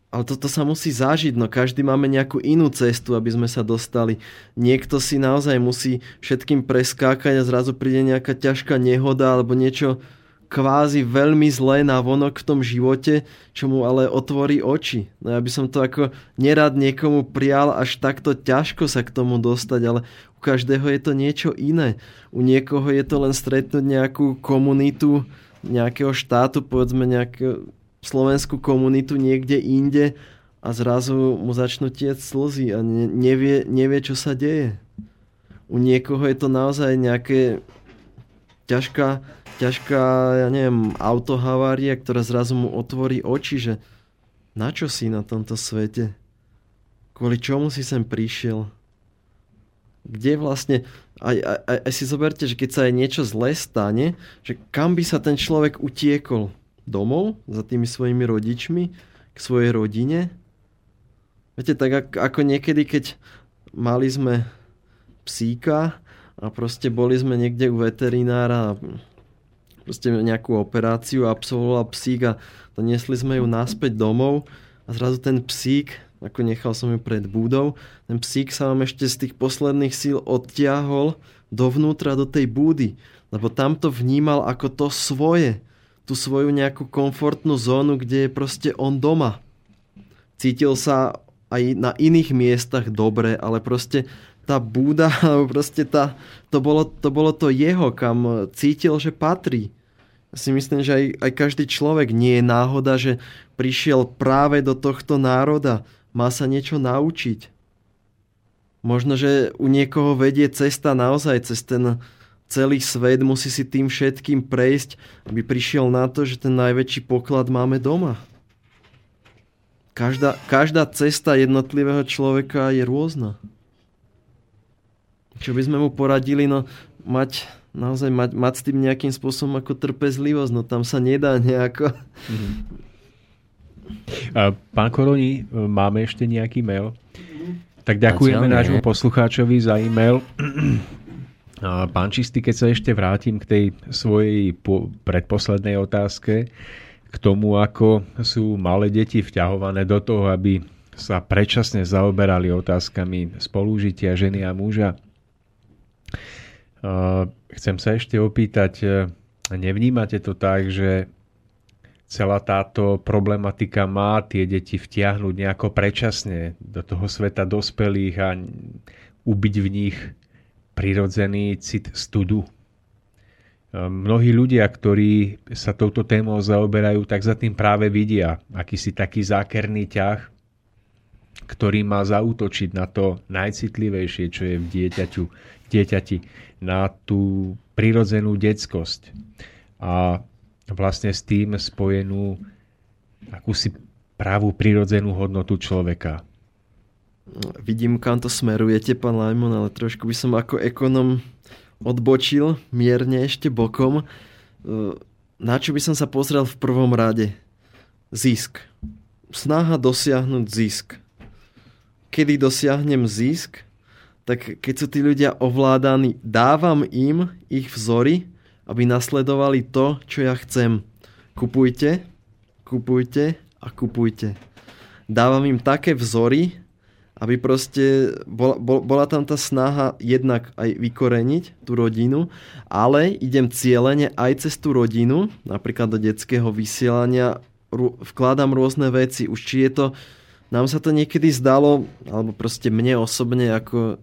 Ale toto sa musí zažiť, no každý máme nejakú inú cestu, aby sme sa dostali. Niekto si naozaj musí všetkým preskákať a zrazu príde nejaká ťažká nehoda alebo niečo kvázi veľmi zlé na vonok v tom živote, čo mu ale otvorí oči. No ja by som to ako nerad niekomu prial až takto ťažko sa k tomu dostať, ale u každého je to niečo iné. U niekoho je to len stretnúť nejakú komunitu nejakého štátu, povedzme nejakú slovenskú komunitu niekde inde a zrazu mu začnú tiec slzy a nevie, nevie, čo sa deje. U niekoho je to naozaj nejaké ťažká, ťažká, ja neviem, autohavária, ktorá zrazu mu otvorí oči, že na čo si na tomto svete? Kvôli čomu si sem prišiel? Kde vlastne, aj, aj, aj si zoberte, že keď sa aj niečo zlé stane, že kam by sa ten človek utiekol? Domov za tými svojimi rodičmi, k svojej rodine? Viete, tak ako niekedy, keď mali sme psíka a proste boli sme niekde u veterinára a proste nejakú operáciu absolvoval psík a doniesli sme ju naspäť domov a zrazu ten psík, ako nechal som ju pred búdou, ten psík sa vám ešte z tých posledných síl odtiahol dovnútra do tej búdy, lebo tam to vnímal ako to svoje, tú svoju nejakú komfortnú zónu, kde je proste on doma. Cítil sa aj na iných miestach dobre, ale proste tá búda, <laughs> alebo proste tá, to, bolo, to bolo to jeho, kam cítil, že patrí si myslím, že aj, aj každý človek nie je náhoda, že prišiel práve do tohto národa. Má sa niečo naučiť. Možno, že u niekoho vedie cesta naozaj cez ten celý svet, musí si tým všetkým prejsť, aby prišiel na to, že ten najväčší poklad máme doma. Každá, každá cesta jednotlivého človeka je rôzna. Čo by sme mu poradili, no mať naozaj mať, mať s tým nejakým spôsobom ako trpezlivosť, no tam sa nedá nejako. Mm-hmm. Pán Koroni, máme ešte nejaký mail? Tak ďakujeme nášmu poslucháčovi za e-mail. Pán Čistý, keď sa ešte vrátim k tej svojej predposlednej otázke, k tomu, ako sú malé deti vťahované do toho, aby sa predčasne zaoberali otázkami spolúžitia ženy a muža. Chcem sa ešte opýtať, nevnímate to tak, že celá táto problematika má tie deti vtiahnuť nejako predčasne do toho sveta dospelých a ubiť v nich prirodzený cit studu? E, mnohí ľudia, ktorí sa touto témou zaoberajú, tak za tým práve vidia akýsi taký zákerný ťah, ktorý má zautočiť na to najcitlivejšie, čo je v dieťaťu, dieťati na tú prirodzenú detskosť a vlastne s tým spojenú akúsi pravú prirodzenú hodnotu človeka. Vidím, kam to smerujete, pán Lajmon, ale trošku by som ako ekonom odbočil mierne ešte bokom. Na čo by som sa pozrel v prvom rade? Zisk. Snaha dosiahnuť zisk. Kedy dosiahnem zisk? tak keď sú tí ľudia ovládaní, dávam im ich vzory, aby nasledovali to, čo ja chcem. Kupujte, kupujte a kupujte. Dávam im také vzory, aby proste bola, bola tam tá snaha jednak aj vykoreniť tú rodinu, ale idem cieľene aj cez tú rodinu, napríklad do detského vysielania, vkladám rôzne veci. Už či je to, nám sa to niekedy zdalo, alebo proste mne osobne ako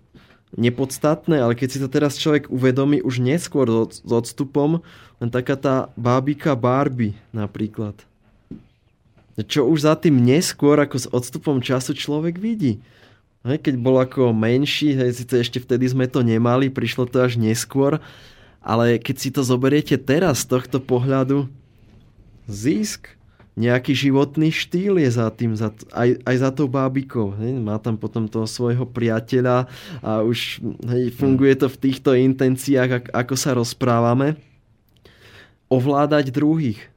nepodstatné, ale keď si to teraz človek uvedomí už neskôr s odstupom, len taká tá bábika Barbie napríklad. Čo už za tým neskôr, ako s odstupom času človek vidí. Keď bol ako menší, hej, síce ešte vtedy sme to nemali, prišlo to až neskôr, ale keď si to zoberiete teraz z tohto pohľadu, zisk, nejaký životný štýl je za tým, za, aj, aj za tou bábikou. Hej? Má tam potom toho svojho priateľa a už hej, funguje to v týchto intenciách, ako sa rozprávame. Ovládať druhých.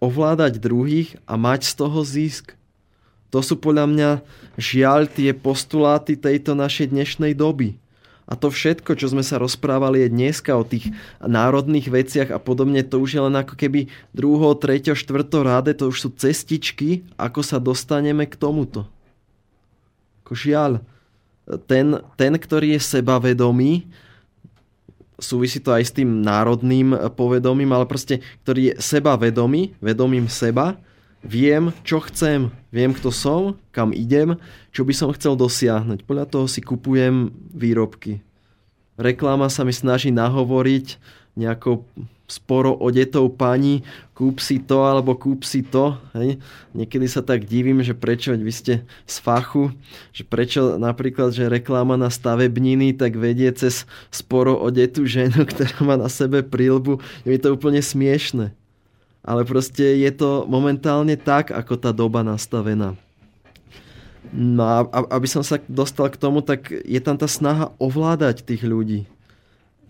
Ovládať druhých a mať z toho zisk. To sú podľa mňa žiaľ tie postuláty tejto našej dnešnej doby. A to všetko, čo sme sa rozprávali je dneska o tých národných veciach a podobne, to už je len ako keby druho, treťo, štvrto ráde, to už sú cestičky, ako sa dostaneme k tomuto. Ako žiaľ, ten, ten, ktorý je sebavedomý, súvisí to aj s tým národným povedomím, ale proste, ktorý je sebavedomý, vedomím seba, viem, čo chcem, viem, kto som, kam idem, čo by som chcel dosiahnuť. Podľa toho si kupujem výrobky. Reklama sa mi snaží nahovoriť nejakou sporo odetou pani, kúp si to alebo kúp si to. Hej. Niekedy sa tak divím, že prečo, vy ste z fachu, že prečo napríklad, že reklama na stavebniny tak vedie cez sporo odetú ženu, <laughs> ktorá má na sebe prílbu. Je mi to úplne smiešne. Ale proste je to momentálne tak, ako tá doba nastavená. No a aby som sa dostal k tomu, tak je tam tá snaha ovládať tých ľudí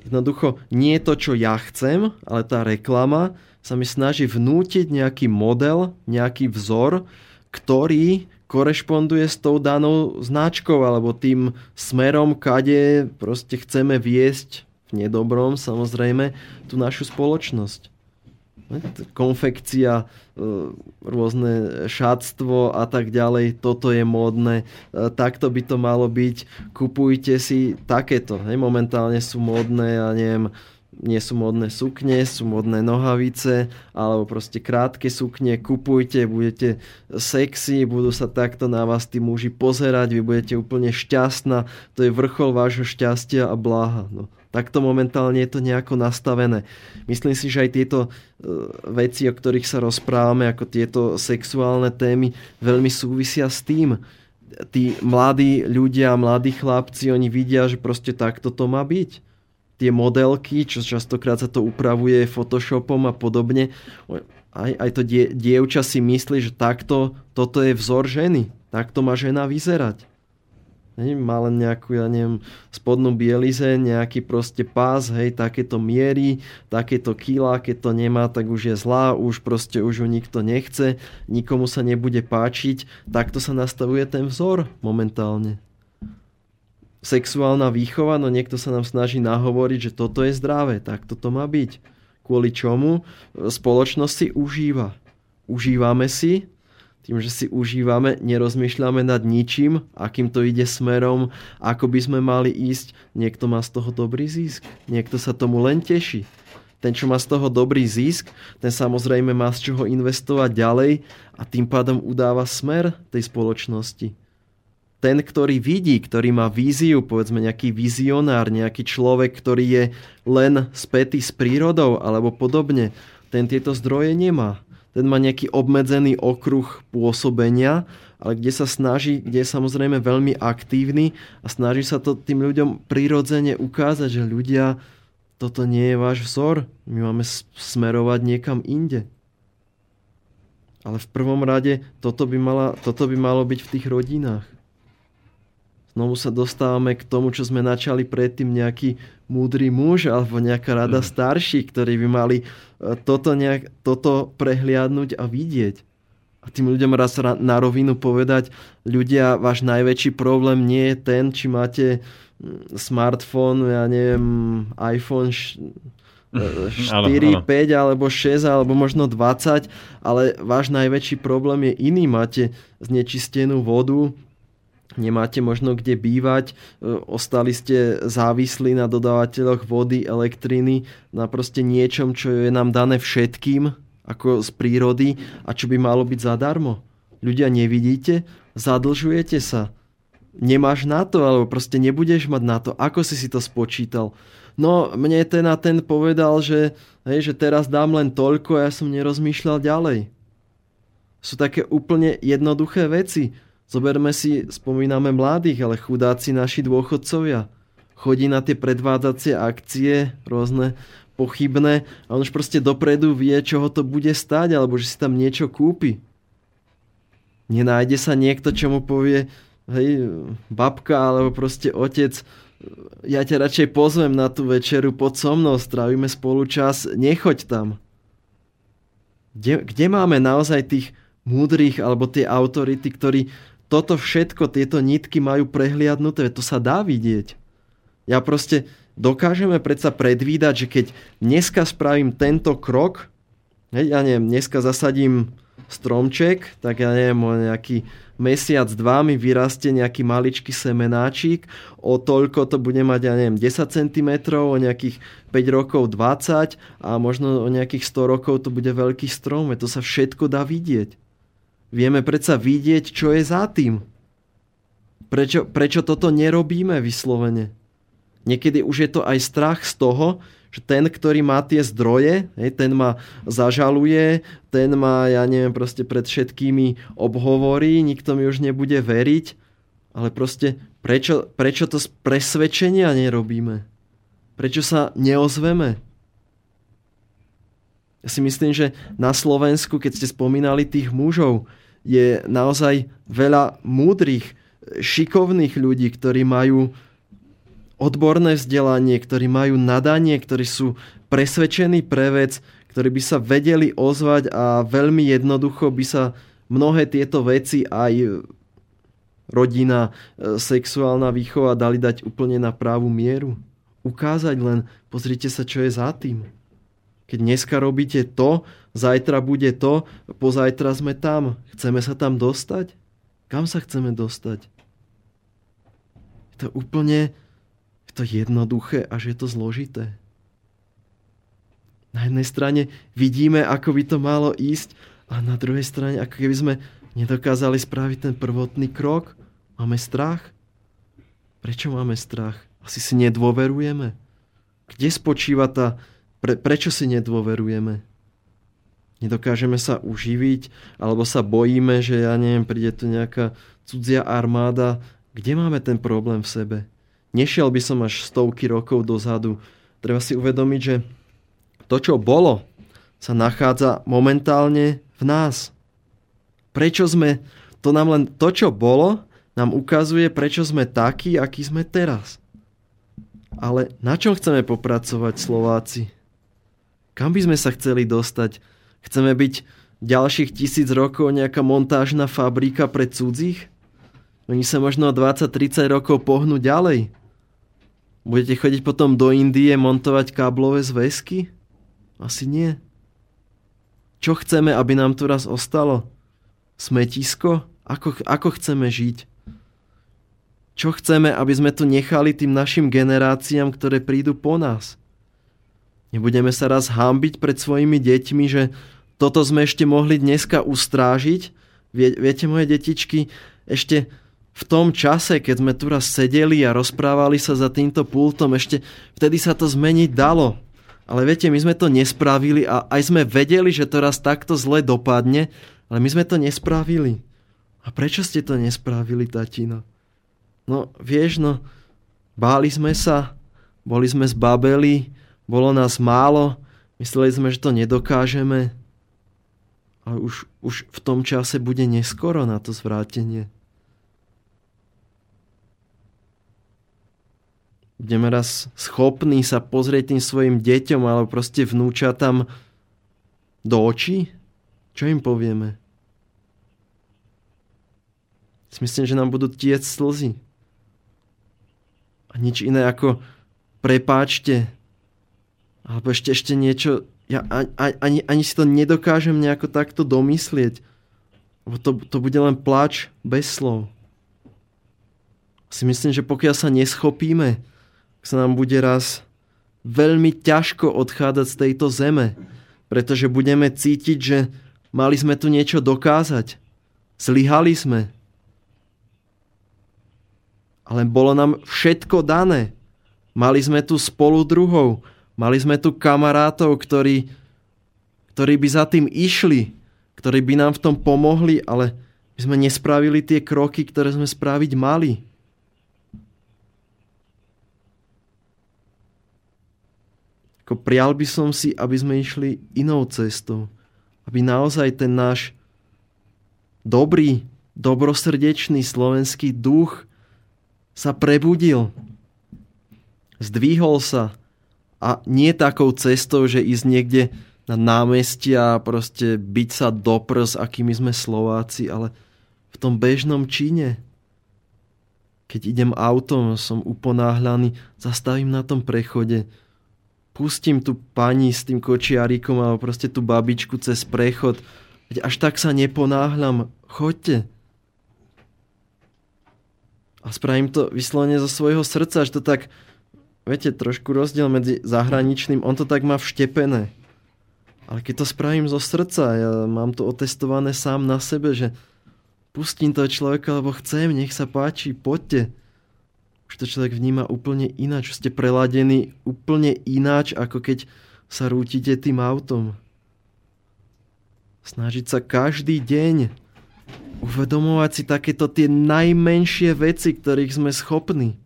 Jednoducho nie je to, čo ja chcem, ale tá reklama sa mi snaží vnútiť nejaký model, nejaký vzor, ktorý korešponduje s tou danou značkou alebo tým smerom, kade proste chceme viesť v nedobrom samozrejme tú našu spoločnosť konfekcia, e, rôzne šatstvo a tak ďalej, toto je módne, takto by to malo byť, kupujte si takéto. Momentálne sú módne, ja neviem, nie sú modné sukne, sú modné nohavice, alebo proste krátke sukne, kupujte, budete sexy, budú sa takto na vás tí muži pozerať, vy budete úplne šťastná, to je vrchol vášho šťastia a bláha. No. Takto momentálne je to nejako nastavené. Myslím si, že aj tieto e, veci, o ktorých sa rozprávame, ako tieto sexuálne témy, veľmi súvisia s tým. Tí mladí ľudia, mladí chlapci, oni vidia, že proste takto to má byť. Tie modelky, čo častokrát sa to upravuje Photoshopom a podobne, aj, aj to die, dievča si myslí, že takto, toto je vzor ženy. Takto má žena vyzerať. Hej, má len nejakú, ja neviem, spodnú bielize, nejaký proste pás, hej, takéto miery, takéto kila, keď to nemá, tak už je zlá, už proste už ju nikto nechce, nikomu sa nebude páčiť. Takto sa nastavuje ten vzor momentálne. Sexuálna výchova, no niekto sa nám snaží nahovoriť, že toto je zdravé, tak toto má byť. Kvôli čomu spoločnosť si užíva. Užívame si, tým, že si užívame, nerozmýšľame nad ničím, akým to ide smerom, ako by sme mali ísť. Niekto má z toho dobrý zisk, niekto sa tomu len teší. Ten, čo má z toho dobrý zisk, ten samozrejme má z čoho investovať ďalej a tým pádom udáva smer tej spoločnosti. Ten, ktorý vidí, ktorý má víziu, povedzme nejaký vizionár, nejaký človek, ktorý je len spätý s prírodou alebo podobne, ten tieto zdroje nemá ten má nejaký obmedzený okruh pôsobenia, ale kde sa snaží, kde je samozrejme veľmi aktívny a snaží sa to tým ľuďom prirodzene ukázať, že ľudia, toto nie je váš vzor, my máme smerovať niekam inde. Ale v prvom rade toto by, mala, toto by malo byť v tých rodinách. Znovu sa dostávame k tomu, čo sme načali predtým, nejaký múdry muž alebo nejaká rada mm. starší, ktorí by mali e, toto, nejak, toto prehliadnúť a vidieť. A tým ľuďom raz na rovinu povedať, ľudia, váš najväčší problém nie je ten, či máte mm, smartfón, ja neviem, iPhone 4, 5 <laughs> alebo 6 alebo možno 20, ale váš najväčší problém je iný. Máte znečistenú vodu, nemáte možno kde bývať, e, ostali ste závislí na dodávateľoch vody, elektriny, na proste niečom, čo je nám dané všetkým, ako z prírody a čo by malo byť zadarmo. Ľudia nevidíte, zadlžujete sa. Nemáš na to, alebo proste nebudeš mať na to. Ako si si to spočítal? No, mne ten a ten povedal, že, hej, že teraz dám len toľko a ja som nerozmýšľal ďalej. Sú také úplne jednoduché veci Zoberme si, spomíname mladých, ale chudáci naši dôchodcovia. Chodí na tie predvádzacie akcie, rôzne pochybné a on už proste dopredu vie, čo to bude stať, alebo že si tam niečo kúpi. Nenájde sa niekto, čo mu povie, hej, babka alebo proste otec, ja ťa radšej pozvem na tú večeru pod so mnou, strávime spolu čas, nechoď tam. Kde, kde máme naozaj tých múdrych alebo tie autority, ktorí toto všetko, tieto nitky majú prehliadnuté, to sa dá vidieť. Ja proste dokážeme predsa predvídať, že keď dneska spravím tento krok, hej, ja neviem, dneska zasadím stromček, tak ja neviem, o nejaký mesiac, dva mi vyrastie nejaký maličký semenáčik, o toľko to bude mať, ja neviem, 10 cm, o nejakých 5 rokov 20 a možno o nejakých 100 rokov to bude veľký strom. To sa všetko dá vidieť. Vieme predsa vidieť, čo je za tým. Prečo, prečo toto nerobíme vyslovene? Niekedy už je to aj strach z toho, že ten, ktorý má tie zdroje, hej, ten ma zažaluje, ten ma, ja neviem, proste pred všetkými obhovorí, nikto mi už nebude veriť, ale proste prečo, prečo to z presvedčenia nerobíme? Prečo sa neozveme? Ja si myslím, že na Slovensku, keď ste spomínali tých mužov, je naozaj veľa múdrych, šikovných ľudí, ktorí majú odborné vzdelanie, ktorí majú nadanie, ktorí sú presvedčení pre vec, ktorí by sa vedeli ozvať a veľmi jednoducho by sa mnohé tieto veci aj rodina, e, sexuálna výchova dali dať úplne na právu mieru. Ukázať len, pozrite sa, čo je za tým. Keď dneska robíte to, zajtra bude to, pozajtra sme tam. Chceme sa tam dostať? Kam sa chceme dostať? Je to úplne to jednoduché a že je to zložité. Na jednej strane vidíme, ako by to malo ísť a na druhej strane, ako keby sme nedokázali spraviť ten prvotný krok. Máme strach? Prečo máme strach? Asi si nedôverujeme. Kde spočíva tá... Pre, prečo si nedôverujeme? Nedokážeme sa uživiť, alebo sa bojíme, že ja neviem, príde tu nejaká cudzia armáda. Kde máme ten problém v sebe? Nešiel by som až stovky rokov dozadu. Treba si uvedomiť, že to, čo bolo, sa nachádza momentálne v nás. Prečo sme, to nám len to, čo bolo, nám ukazuje, prečo sme takí, akí sme teraz. Ale na čom chceme popracovať Slováci? Kam by sme sa chceli dostať? Chceme byť ďalších tisíc rokov nejaká montážna fabrika pre cudzích? Oni sa možno 20-30 rokov pohnú ďalej. Budete chodiť potom do Indie montovať káblové zväzky? Asi nie. Čo chceme, aby nám tu raz ostalo? Smetisko? Ako, ako chceme žiť? Čo chceme, aby sme tu nechali tým našim generáciám, ktoré prídu po nás? Nebudeme sa raz hámbiť pred svojimi deťmi, že toto sme ešte mohli dneska ustrážiť? Vie, viete, moje detičky, ešte v tom čase, keď sme tu raz sedeli a rozprávali sa za týmto pultom, ešte vtedy sa to zmeniť dalo. Ale viete, my sme to nespravili a aj sme vedeli, že to raz takto zle dopadne, ale my sme to nespravili. A prečo ste to nespravili, tatino? No, vieš, no, báli sme sa, boli sme zbabeli, bolo nás málo, mysleli sme, že to nedokážeme. Ale už, už v tom čase bude neskoro na to zvrátenie. budeme raz schopní sa pozrieť tým svojim deťom alebo proste vnúčatám do očí? Čo im povieme? Myslím, že nám budú tiec slzy. A nič iné ako prepáčte. Alebo ešte, ešte niečo. Ja ani, ani si to nedokážem nejako takto domyslieť. Lebo to, to bude len pláč bez slov. Si myslím, že pokiaľ sa neschopíme sa nám bude raz veľmi ťažko odchádzať z tejto zeme, pretože budeme cítiť, že mali sme tu niečo dokázať. Zlyhali sme. Ale bolo nám všetko dané. Mali sme tu spolu druhov. Mali sme tu kamarátov, ktorí, ktorí by za tým išli, ktorí by nám v tom pomohli, ale my sme nespravili tie kroky, ktoré sme spraviť mali. Ako prial by som si, aby sme išli inou cestou. Aby naozaj ten náš dobrý, dobrosrdečný slovenský duch sa prebudil. Zdvihol sa a nie takou cestou, že ísť niekde na námestia a proste byť sa do prs, akými sme Slováci, ale v tom bežnom čine. Keď idem autom, som uponáhľaný, zastavím na tom prechode, pustím tu pani s tým kočiarikom alebo proste tú babičku cez prechod. Veď až tak sa neponáhľam. Choďte. A spravím to vyslovene zo svojho srdca, že to tak, viete, trošku rozdiel medzi zahraničným, on to tak má vštepené. Ale keď to spravím zo srdca, ja mám to otestované sám na sebe, že pustím toho človeka, lebo chcem, nech sa páči, poďte. Už to človek vníma úplne ináč, ste preladení úplne ináč, ako keď sa rútite tým autom. Snažiť sa každý deň uvedomovať si takéto tie najmenšie veci, ktorých sme schopní.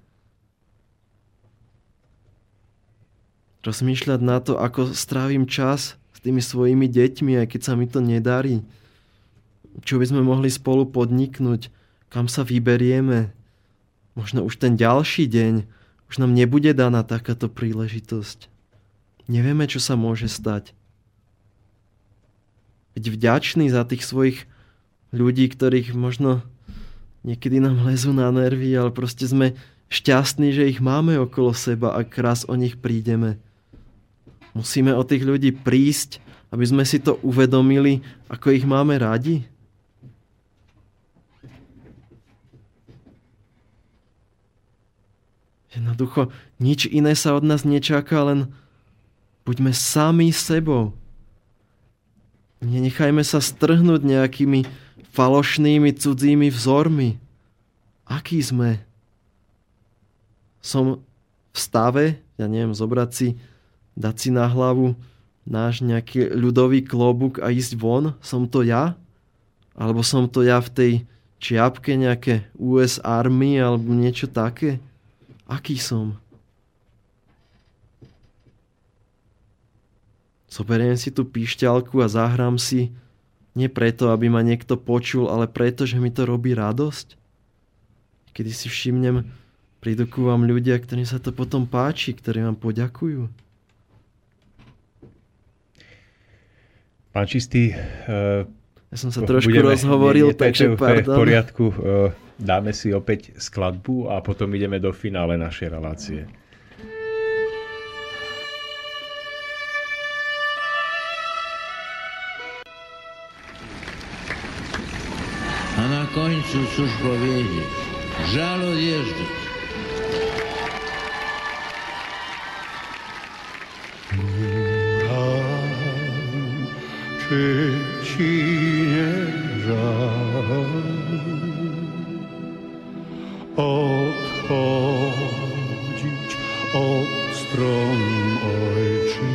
Rozmýšľať na to, ako strávim čas s tými svojimi deťmi, aj keď sa mi to nedarí. Čo by sme mohli spolu podniknúť, kam sa vyberieme. Možno už ten ďalší deň, už nám nebude daná takáto príležitosť. Nevieme, čo sa môže stať. Byť vďačný za tých svojich ľudí, ktorých možno niekedy nám lezú na nervy, ale proste sme šťastní, že ich máme okolo seba a raz o nich prídeme. Musíme o tých ľudí prísť, aby sme si to uvedomili, ako ich máme radi. Jednoducho, nič iné sa od nás nečaká, len buďme sami sebou. Nenechajme sa strhnúť nejakými falošnými cudzími vzormi. Aký sme? Som v stave, ja neviem, zobrať si dať si na hlavu náš nejaký ľudový klobúk a ísť von? Som to ja? Alebo som to ja v tej čiapke nejaké US Army alebo niečo také? Aký som? Zoberiem si tú píšťalku a zahrám si nie preto, aby ma niekto počul, ale preto, že mi to robí radosť. Kedy si všimnem, prídu ku vám ľudia, ktorým sa to potom páči, ktorí vám poďakujú. Pán Čistý, uh, ja som sa trošku budeme, rozhovoril, nie, nie, takže pardon. V poriadku, uh, dáme si opäť skladbu a potom ideme do finále našej relácie. A na końcu cóż powiedzieć? Żal odjeżdżać. Czy ci nie żal. Odchodzić od stron ojczystych,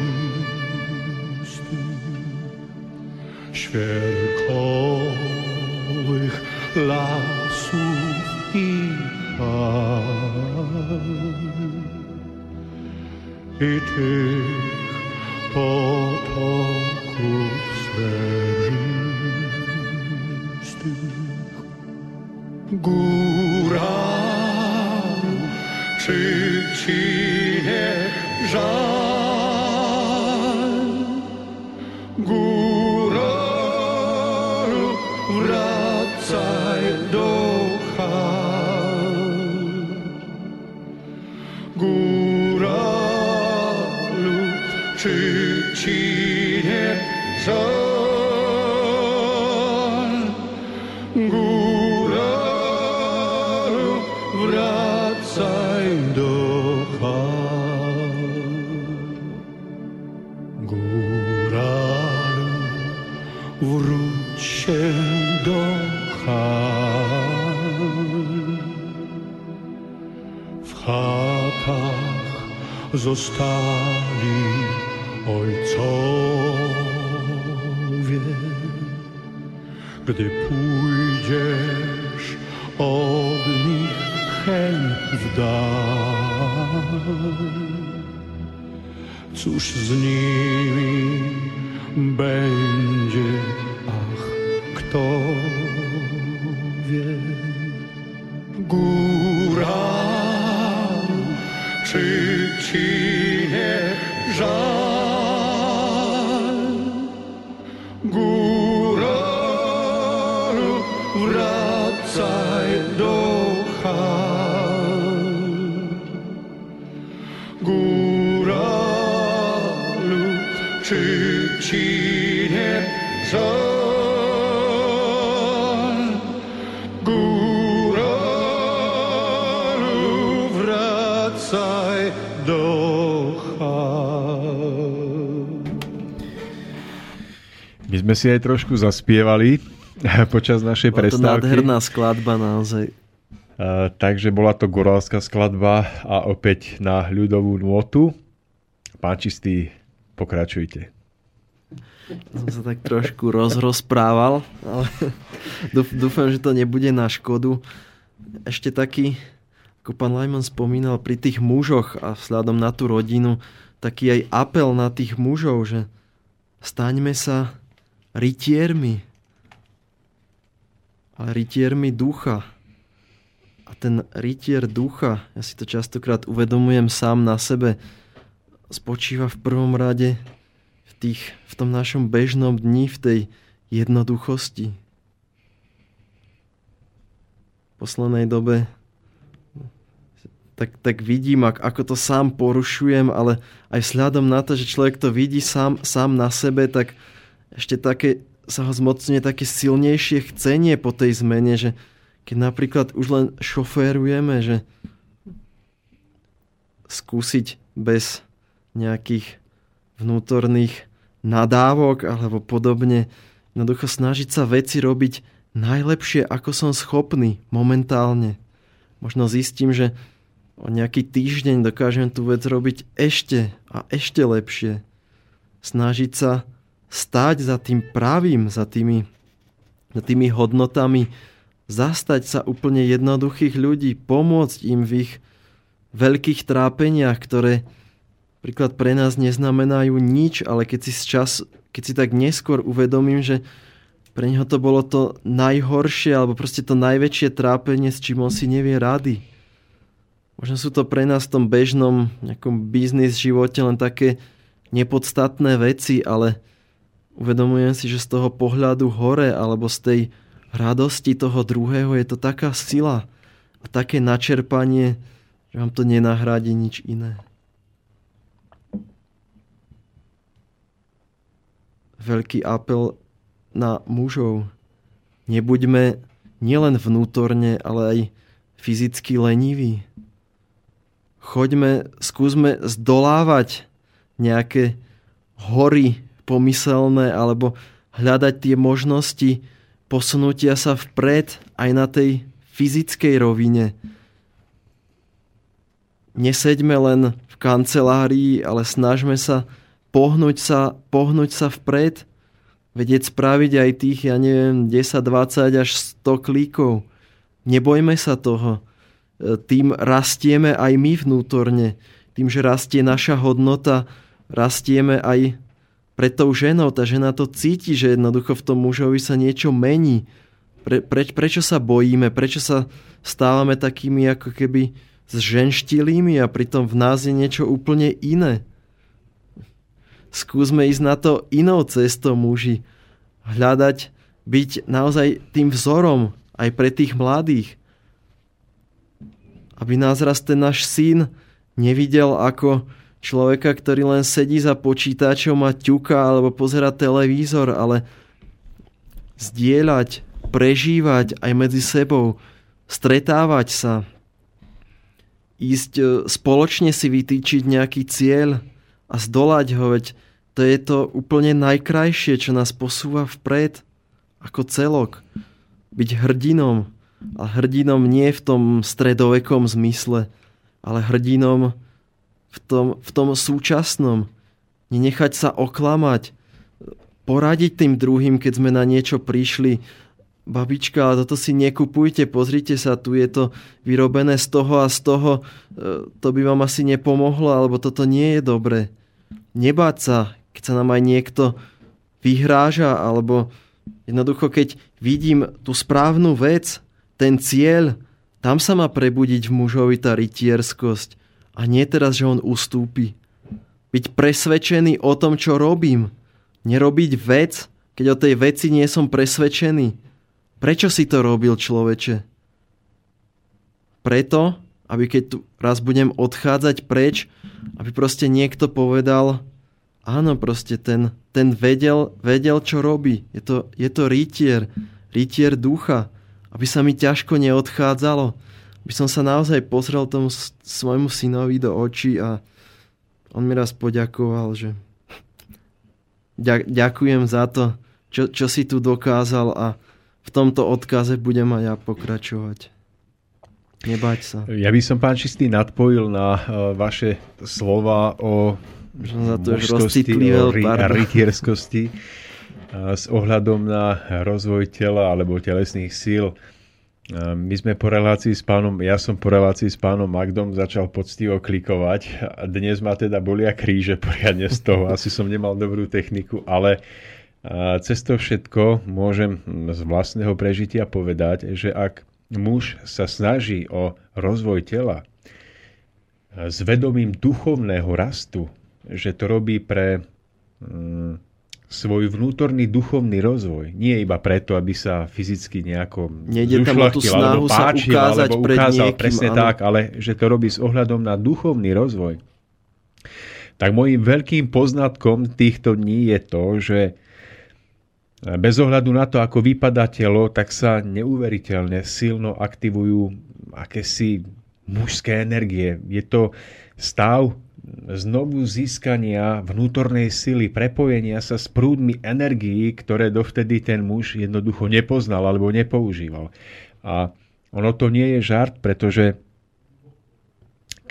świerkowych lasów i fal i tych potoków Góra, czy ci nie żal? Góra, wracaj zostali ojcowie. Gdy pójdziesz od nich hen w dal, cóż z nimi będzie, sme si aj trošku zaspievali <laughs> počas našej Bola to prestávky. nádherná skladba naozaj. Uh, takže bola to gorálska skladba a opäť na ľudovú nôtu. Pán Čistý, pokračujte. Som sa tak trošku rozrozprával, ale <laughs> dúf- dúfam, že to nebude na škodu. Ešte taký, ako pán Lajman spomínal, pri tých mužoch a vzhľadom na tú rodinu, taký aj apel na tých mužov, že staňme sa rytiermi, ale rytiermi ducha. A ten rytier ducha, ja si to častokrát uvedomujem sám na sebe, spočíva v prvom rade v, tých, v tom našom bežnom dni, v tej jednoduchosti. V poslednej dobe tak, tak vidím, ak, ako to sám porušujem, ale aj vzhľadom na to, že človek to vidí sám, sám na sebe, tak ešte také sa ho zmocňuje také silnejšie chcenie po tej zmene, že keď napríklad už len šoférujeme, že skúsiť bez nejakých vnútorných nadávok alebo podobne, jednoducho snažiť sa veci robiť najlepšie, ako som schopný momentálne. Možno zistím, že o nejaký týždeň dokážem tú vec robiť ešte a ešte lepšie. Snažiť sa stáť za tým pravým, za tými, za tými hodnotami, zastať sa úplne jednoduchých ľudí, pomôcť im v ich veľkých trápeniach, ktoré príklad pre nás neznamenajú nič, ale keď si, čas, keď si tak neskôr uvedomím, že pre neho to bolo to najhoršie alebo proste to najväčšie trápenie, s čím on si nevie rady. Možno sú to pre nás v tom bežnom nejakom biznis živote len také nepodstatné veci, ale uvedomujem si, že z toho pohľadu hore alebo z tej radosti toho druhého je to taká sila a také načerpanie, že vám to nenahrádi nič iné. Veľký apel na mužov. Nebuďme nielen vnútorne, ale aj fyzicky leniví. Choďme, skúsme zdolávať nejaké hory pomyselné alebo hľadať tie možnosti posunutia sa vpred aj na tej fyzickej rovine. Neseďme len v kancelárii, ale snažme sa pohnúť sa, pohnúť sa vpred, vedieť spraviť aj tých, ja neviem, 10, 20 až 100 klíkov. Nebojme sa toho. Tým rastieme aj my vnútorne. Tým, že rastie naša hodnota, rastieme aj pred tou ženou. Tá žena to cíti, že jednoducho v tom mužovi sa niečo mení. Pre, pre, prečo sa bojíme? Prečo sa stávame takými ako keby zženštilými a pritom v nás je niečo úplne iné? Skúsme ísť na to inou cestou muži. Hľadať, byť naozaj tým vzorom aj pre tých mladých. Aby nás raz ten náš syn nevidel ako človeka, ktorý len sedí za počítačom a ťuka alebo pozera televízor, ale zdieľať, prežívať aj medzi sebou, stretávať sa, ísť e, spoločne si vytýčiť nejaký cieľ a zdolať ho, veď to je to úplne najkrajšie, čo nás posúva vpred ako celok. Byť hrdinom. A hrdinom nie v tom stredovekom zmysle, ale hrdinom v tom, v tom súčasnom. Nenechať sa oklamať. Poradiť tým druhým, keď sme na niečo prišli. Babička, toto si nekupujte, pozrite sa, tu je to vyrobené z toho a z toho. E, to by vám asi nepomohlo, alebo toto nie je dobre. Nebáť sa, keď sa nám aj niekto vyhráža, alebo jednoducho, keď vidím tú správnu vec, ten cieľ, tam sa má prebudiť v mužovi tá rytierskosť a nie teraz, že on ustúpi. Byť presvedčený o tom, čo robím. Nerobiť vec, keď o tej veci nie som presvedčený. Prečo si to robil človeče? Preto, aby keď tu raz budem odchádzať preč, aby proste niekto povedal, áno, proste ten, ten vedel, vedel, čo robí. Je to, je to rytier, rytier ducha, aby sa mi ťažko neodchádzalo. Aby som sa naozaj pozrel tomu svojmu synovi do očí a on mi raz poďakoval, že ďakujem za to, čo, čo si tu dokázal a v tomto odkaze budem aj ja pokračovať. Nebať sa. Ja by som, pán Čistý, nadpojil na uh, vaše slova o mužskosti, o ry- <laughs> rytierskosti uh, s ohľadom na rozvoj tela alebo telesných síl. Uh, my sme po relácii s pánom, ja som po relácii s pánom Magdom začal poctivo klikovať a dnes ma teda bolia kríže poriadne z toho. Asi som nemal dobrú techniku, ale cez to všetko môžem z vlastného prežitia povedať, že ak muž sa snaží o rozvoj tela s vedomím duchovného rastu, že to robí pre mm, svoj vnútorný duchovný rozvoj. Nie iba preto, aby sa fyzicky nejako Nejde tam o tú snahu páčil, sa ukázať alebo pred ukázal niekým, presne ale... tak, ale že to robí s ohľadom na duchovný rozvoj. Tak môjim veľkým poznatkom týchto dní je to, že bez ohľadu na to, ako vypadá telo, tak sa neuveriteľne silno aktivujú akési mužské energie. Je to stav znovu získania vnútornej sily, prepojenia sa s prúdmi energií, ktoré dovtedy ten muž jednoducho nepoznal alebo nepoužíval. A ono to nie je žart, pretože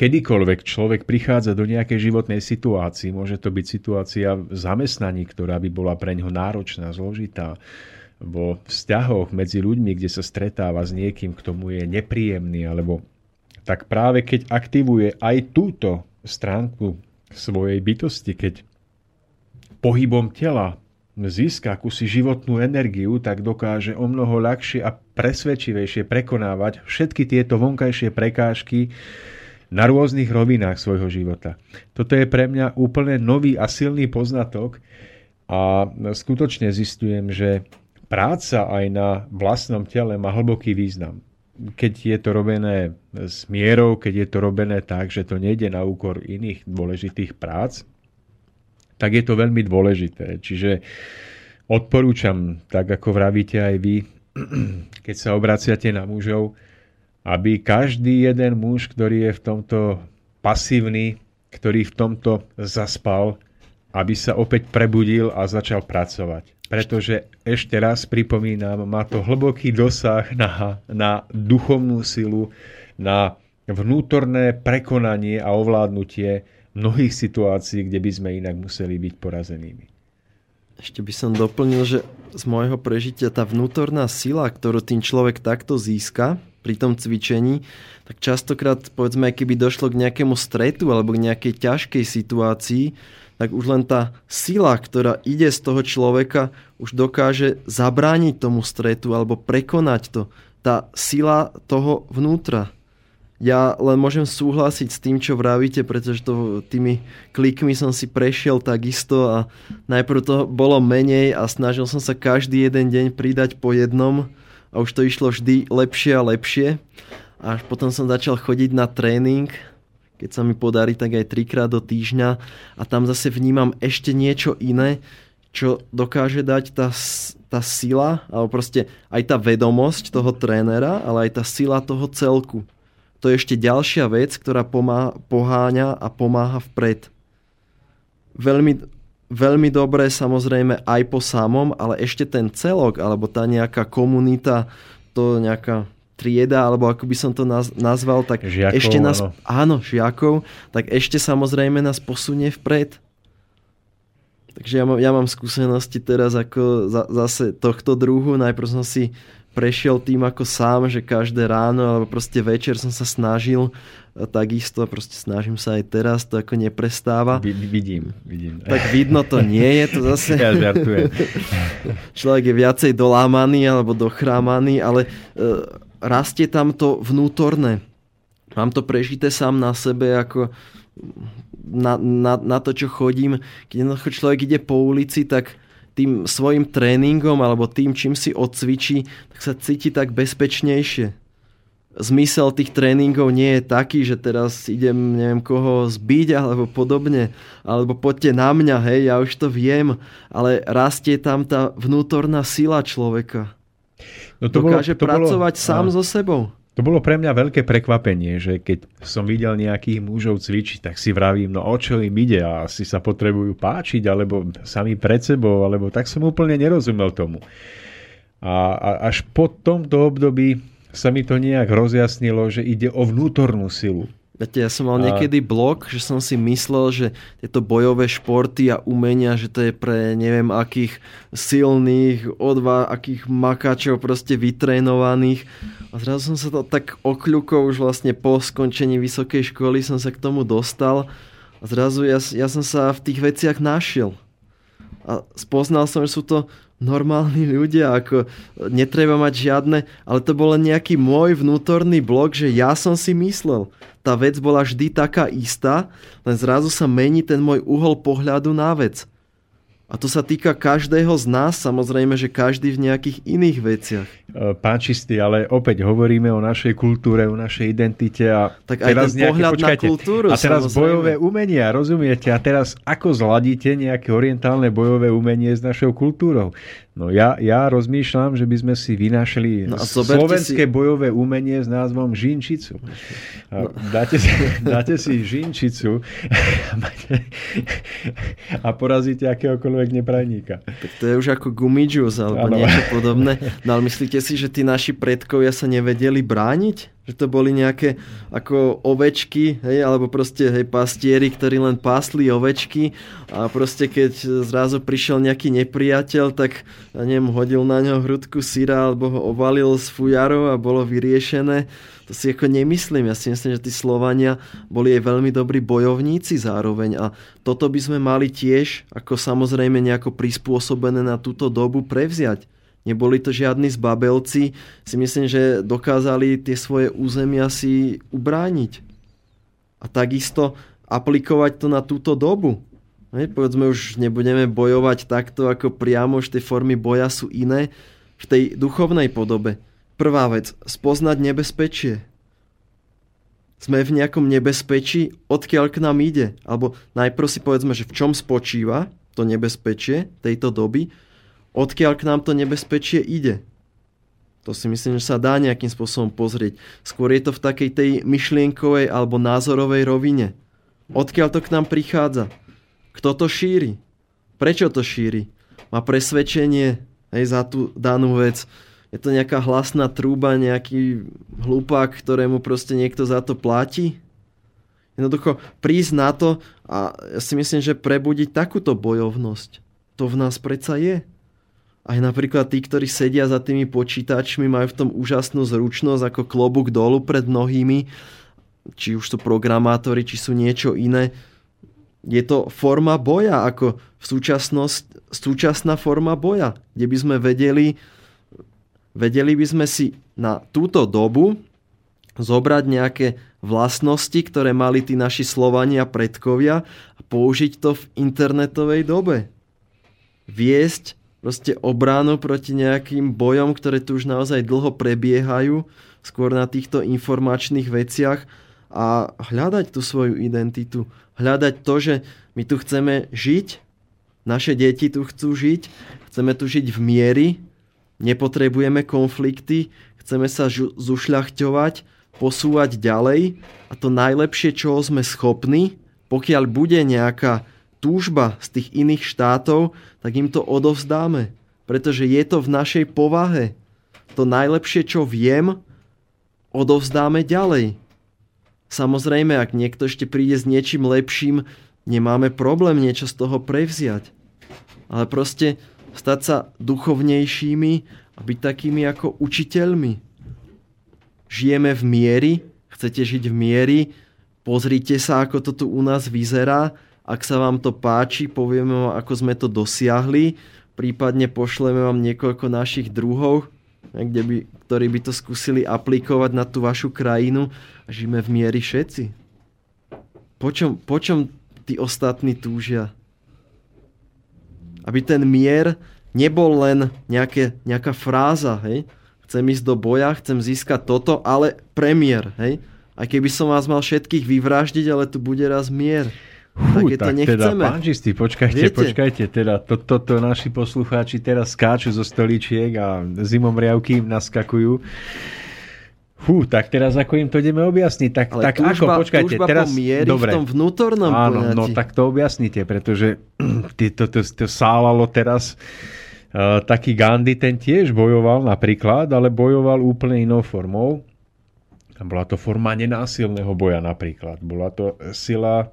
kedykoľvek človek prichádza do nejakej životnej situácii, môže to byť situácia v zamestnaní, ktorá by bola pre ňo náročná, zložitá, vo vzťahoch medzi ľuďmi, kde sa stretáva s niekým, kto mu je nepríjemný, alebo tak práve keď aktivuje aj túto stránku svojej bytosti, keď pohybom tela získa akúsi životnú energiu, tak dokáže o mnoho ľahšie a presvedčivejšie prekonávať všetky tieto vonkajšie prekážky, na rôznych rovinách svojho života. Toto je pre mňa úplne nový a silný poznatok a skutočne zistujem, že práca aj na vlastnom tele má hlboký význam. Keď je to robené s mierou, keď je to robené tak, že to nejde na úkor iných dôležitých prác, tak je to veľmi dôležité. Čiže odporúčam, tak ako vravíte aj vy, <clears throat> keď sa obraciate na mužov, aby každý jeden muž, ktorý je v tomto pasívny, ktorý v tomto zaspal, aby sa opäť prebudil a začal pracovať. Pretože ešte raz pripomínam, má to hlboký dosah na, na duchovnú silu, na vnútorné prekonanie a ovládnutie mnohých situácií, kde by sme inak museli byť porazenými. Ešte by som doplnil, že z môjho prežitia tá vnútorná sila, ktorú tým človek takto získa, pri tom cvičení, tak častokrát, povedzme, keby došlo k nejakému stretu alebo k nejakej ťažkej situácii, tak už len tá sila, ktorá ide z toho človeka, už dokáže zabrániť tomu stretu alebo prekonať to. Tá sila toho vnútra. Ja len môžem súhlasiť s tým, čo vravíte, pretože to, tými klikmi som si prešiel takisto a najprv to bolo menej a snažil som sa každý jeden deň pridať po jednom a už to išlo vždy lepšie a lepšie. Až potom som začal chodiť na tréning, keď sa mi podarí, tak aj trikrát do týždňa a tam zase vnímam ešte niečo iné, čo dokáže dať tá, tá sila, alebo proste aj tá vedomosť toho trénera, ale aj tá sila toho celku. To je ešte ďalšia vec, ktorá pomáha, poháňa a pomáha vpred. Veľmi, veľmi dobré samozrejme aj po samom, ale ešte ten celok, alebo tá nejaká komunita, to nejaká trieda, alebo ako by som to nazval, tak žiakov, ešte nás, áno. áno, žiakov, tak ešte samozrejme nás posunie vpred. Takže ja mám, ja mám skúsenosti teraz ako za, zase tohto druhu. Najprv som si prešiel tým ako sám, že každé ráno alebo proste večer som sa snažil e, takisto, proste snažím sa aj teraz, to ako neprestáva. Vidím, vidím. Tak vidno to nie je, to zase... <laughs> Ja žartujem. Človek je viacej dolámaný alebo dochrámaný, ale uh, rastie tam to vnútorné. Mám to prežité sám na sebe, ako na, na, na to, čo chodím. Keď človek ide po ulici, tak tým svojim tréningom alebo tým, čím si odcvičí, tak sa cíti tak bezpečnejšie. zmysel tých tréningov nie je taký, že teraz idem neviem koho zbiť alebo podobne, alebo poďte na mňa, hej, ja už to viem, ale rastie tam tá vnútorná sila človeka. No to Dokáže bolo, to pracovať bolo, sám so sebou. To bolo pre mňa veľké prekvapenie, že keď som videl nejakých mužov cvičiť, tak si vravím, no o čo im ide a asi sa potrebujú páčiť, alebo sami pred sebou, alebo tak som úplne nerozumel tomu. A, a až po tomto období sa mi to nejak rozjasnilo, že ide o vnútornú silu. Viete, ja som mal niekedy blog, že som si myslel, že tieto bojové športy a umenia, že to je pre neviem akých silných, odva, akých makačov proste vytrénovaných. A zrazu som sa to tak okľukol už vlastne po skončení vysokej školy som sa k tomu dostal a zrazu ja, ja som sa v tých veciach našiel. A spoznal som, že sú to normálni ľudia, ako netreba mať žiadne, ale to bol len nejaký môj vnútorný blok, že ja som si myslel. Tá vec bola vždy taká istá, len zrazu sa mení ten môj uhol pohľadu na vec. A to sa týka každého z nás, samozrejme, že každý v nejakých iných veciach. E, pán Čistý, ale opäť hovoríme o našej kultúre, o našej identite a tak aj teraz ten nejaké, počkajte, na kultúru. A teraz samozrejme. bojové umenia, rozumiete? A teraz ako zladíte nejaké orientálne bojové umenie s našou kultúrou? No ja, ja rozmýšľam, že by sme si vynašli no slovenské si... bojové umenie s názvom Žinčicu. No. Dáte, si, dáte si Žinčicu a porazíte akéhokoľvek neprajníka. Tak to je už ako gumidžus alebo ano. niečo podobné. No ale myslíte si, že tí naši predkovia sa nevedeli brániť? Že to boli nejaké ako ovečky, hej, alebo proste hej, pastieri, ktorí len pásli ovečky a proste keď zrazu prišiel nejaký nepriateľ, tak ja neviem, hodil na ňo hrudku syra alebo ho ovalil s fujarou a bolo vyriešené. To si ako nemyslím. Ja si myslím, že tí Slovania boli aj veľmi dobrí bojovníci zároveň a toto by sme mali tiež ako samozrejme nejako prispôsobené na túto dobu prevziať Neboli to žiadni zbabelci. Si myslím, že dokázali tie svoje územia si ubrániť. A takisto aplikovať to na túto dobu. Hej, povedzme už nebudeme bojovať takto, ako priamo, že tie formy boja sú iné v tej duchovnej podobe. Prvá vec, spoznať nebezpečie. Sme v nejakom nebezpečí, odkiaľ k nám ide. Alebo najprv si povedzme, že v čom spočíva to nebezpečie tejto doby odkiaľ k nám to nebezpečie ide. To si myslím, že sa dá nejakým spôsobom pozrieť. Skôr je to v takej tej myšlienkovej alebo názorovej rovine. Odkiaľ to k nám prichádza? Kto to šíri? Prečo to šíri? Má presvedčenie aj za tú danú vec. Je to nejaká hlasná trúba, nejaký hlupák, ktorému proste niekto za to platí? Jednoducho prísť na to a ja si myslím, že prebudiť takúto bojovnosť. To v nás predsa je. Aj napríklad tí, ktorí sedia za tými počítačmi, majú v tom úžasnú zručnosť ako klobúk dolu pred mnohými, či už sú programátori, či sú niečo iné. Je to forma boja, ako v súčasnosť, súčasná forma boja, kde by sme vedeli, vedeli by sme si na túto dobu zobrať nejaké vlastnosti, ktoré mali tí naši Slovania predkovia a použiť to v internetovej dobe. Viesť proste obránu proti nejakým bojom, ktoré tu už naozaj dlho prebiehajú, skôr na týchto informačných veciach a hľadať tú svoju identitu. Hľadať to, že my tu chceme žiť, naše deti tu chcú žiť, chceme tu žiť v miery, nepotrebujeme konflikty, chceme sa zušľachťovať, posúvať ďalej a to najlepšie, čo sme schopní, pokiaľ bude nejaká túžba z tých iných štátov, tak im to odovzdáme. Pretože je to v našej povahe. To najlepšie, čo viem, odovzdáme ďalej. Samozrejme, ak niekto ešte príde s niečím lepším, nemáme problém niečo z toho prevziať. Ale proste stať sa duchovnejšími a byť takými ako učiteľmi. Žijeme v miery, chcete žiť v miery, pozrite sa, ako to tu u nás vyzerá ak sa vám to páči, povieme vám, ako sme to dosiahli, prípadne pošleme vám niekoľko našich druhov, kde by, ktorí by to skúsili aplikovať na tú vašu krajinu a žijeme v miery všetci. Po čom, po čom tí ostatní túžia? Aby ten mier nebol len nejaké, nejaká fráza, hej? chcem ísť do boja, chcem získať toto, ale premiér, hej? A keby som vás mal všetkých vyvraždiť, ale tu bude raz mier. Fú, Také tak teda, nechceme. pán Čistý, počkajte, Viete? počkajte, teda toto to, to naši poslucháči teraz skáču zo stoličiek a zimom riavky im naskakujú. Fú, tak teraz ako im to ideme objasniť? Tak, Ale tak ako, túžba, počkajte, túžba teraz... po dobre. v tom vnútornom Áno, poňatí. no tak to objasnite, pretože <clears throat> to, to, to sálalo teraz uh, taký Gandhi, ten tiež bojoval napríklad, ale bojoval úplne inou formou. Bola to forma nenásilného boja napríklad. Bola to sila,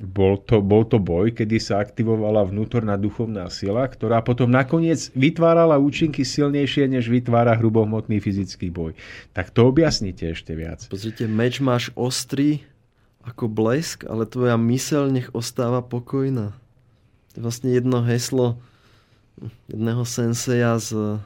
bol to, bol to boj, kedy sa aktivovala vnútorná duchovná sila, ktorá potom nakoniec vytvárala účinky silnejšie, než vytvára hrubohmotný fyzický boj. Tak to objasnite ešte viac. Pozrite, meč máš ostrý ako blesk, ale tvoja myseľ nech ostáva pokojná. To je vlastne jedno heslo jedného senseja z,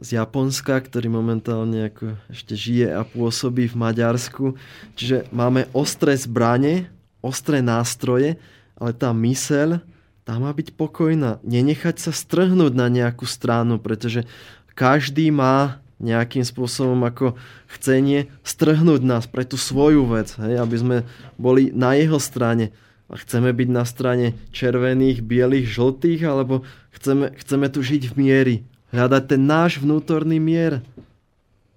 z Japonska, ktorý momentálne ako ešte žije a pôsobí v Maďarsku. Čiže máme ostré zbranie, ostré nástroje, ale tá myseľ, tá má byť pokojná. Nenechať sa strhnúť na nejakú stranu, pretože každý má nejakým spôsobom ako chcenie strhnúť nás pre tú svoju vec, hej, aby sme boli na jeho strane. A chceme byť na strane červených, bielých, žltých, alebo chceme, chceme tu žiť v miery. Hľadať ten náš vnútorný mier.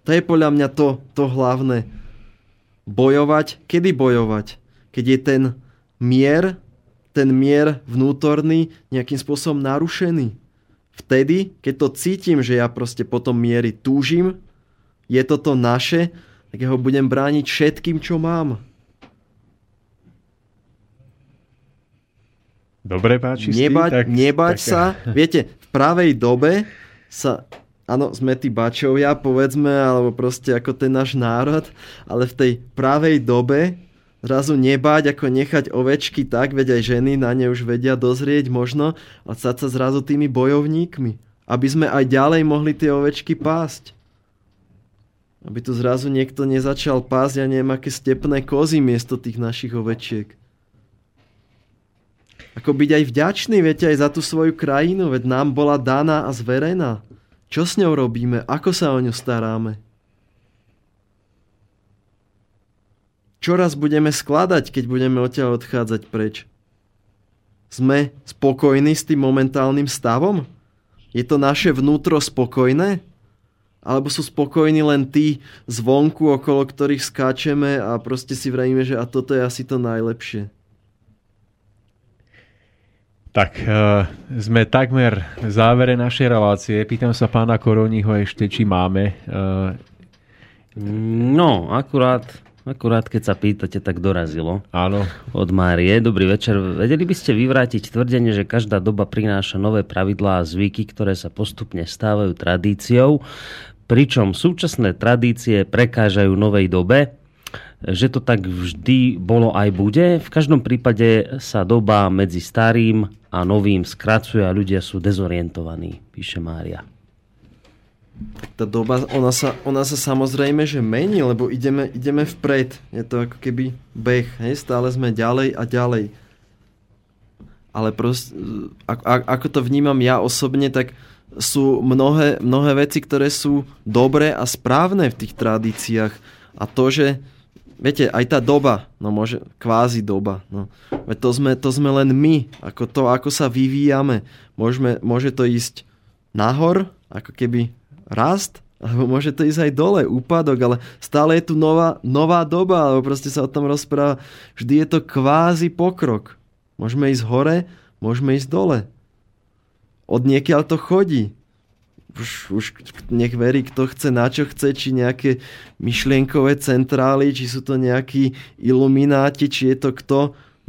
To je podľa mňa to, to hlavné. Bojovať. Kedy bojovať? Keď je ten mier, ten mier vnútorný nejakým spôsobom narušený. Vtedy, keď to cítim, že ja proste potom miery túžim, je toto naše, tak ja ho budem brániť všetkým, čo mám. Dobre, páči nebať, tak, nebať tak, sa. <laughs> Viete, v pravej dobe sa, áno, sme tí bačovia, povedzme, alebo proste ako ten náš národ, ale v tej pravej dobe zrazu nebať, ako nechať ovečky tak, veď aj ženy na ne už vedia dozrieť možno, a stať sa zrazu tými bojovníkmi. Aby sme aj ďalej mohli tie ovečky pásť. Aby tu zrazu niekto nezačal pásť, ja neviem, aké stepné kozy miesto tých našich ovečiek. Ako byť aj vďačný, viete, aj za tú svoju krajinu, veď nám bola daná a zverená. Čo s ňou robíme? Ako sa o ňu staráme? Čoraz budeme skladať, keď budeme odtiaľ odchádzať preč? Sme spokojní s tým momentálnym stavom? Je to naše vnútro spokojné? Alebo sú spokojní len tí zvonku, okolo ktorých skáčeme a proste si vravíme, že a toto je asi to najlepšie. Tak, uh, sme takmer v závere našej relácie. Pýtam sa pána Koroniho ešte, či máme. Uh, No, akurát, akurát keď sa pýtate, tak dorazilo. áno, Od Márie. Dobrý večer. Vedeli by ste vyvrátiť tvrdenie, že každá doba prináša nové pravidlá a zvyky, ktoré sa postupne stávajú tradíciou, pričom súčasné tradície prekážajú novej dobe? Že to tak vždy bolo aj bude. V každom prípade sa doba medzi starým a novým skracuje a ľudia sú dezorientovaní, píše Mária. tá doba, ona sa, ona sa samozrejme, že mení, lebo ideme, ideme vpred. Je to ako keby beh, hej? stále sme ďalej a ďalej. Ale prost, ako, ako to vnímam ja osobne, tak sú mnohé, mnohé veci, ktoré sú dobré a správne v tých tradíciách. A to, že viete, aj tá doba, no môže, kvázi doba, no. Veď to sme, to sme len my, ako to, ako sa vyvíjame. Môžeme, môže to ísť nahor, ako keby rast, alebo môže to ísť aj dole, úpadok, ale stále je tu nová, nová doba, alebo proste sa o tom rozpráva. Vždy je to kvázi pokrok. Môžeme ísť hore, môžeme ísť dole. Od niekiaľ to chodí už, už nech verí, kto chce, na čo chce, či nejaké myšlienkové centrály, či sú to nejakí ilumináti, či je to kto.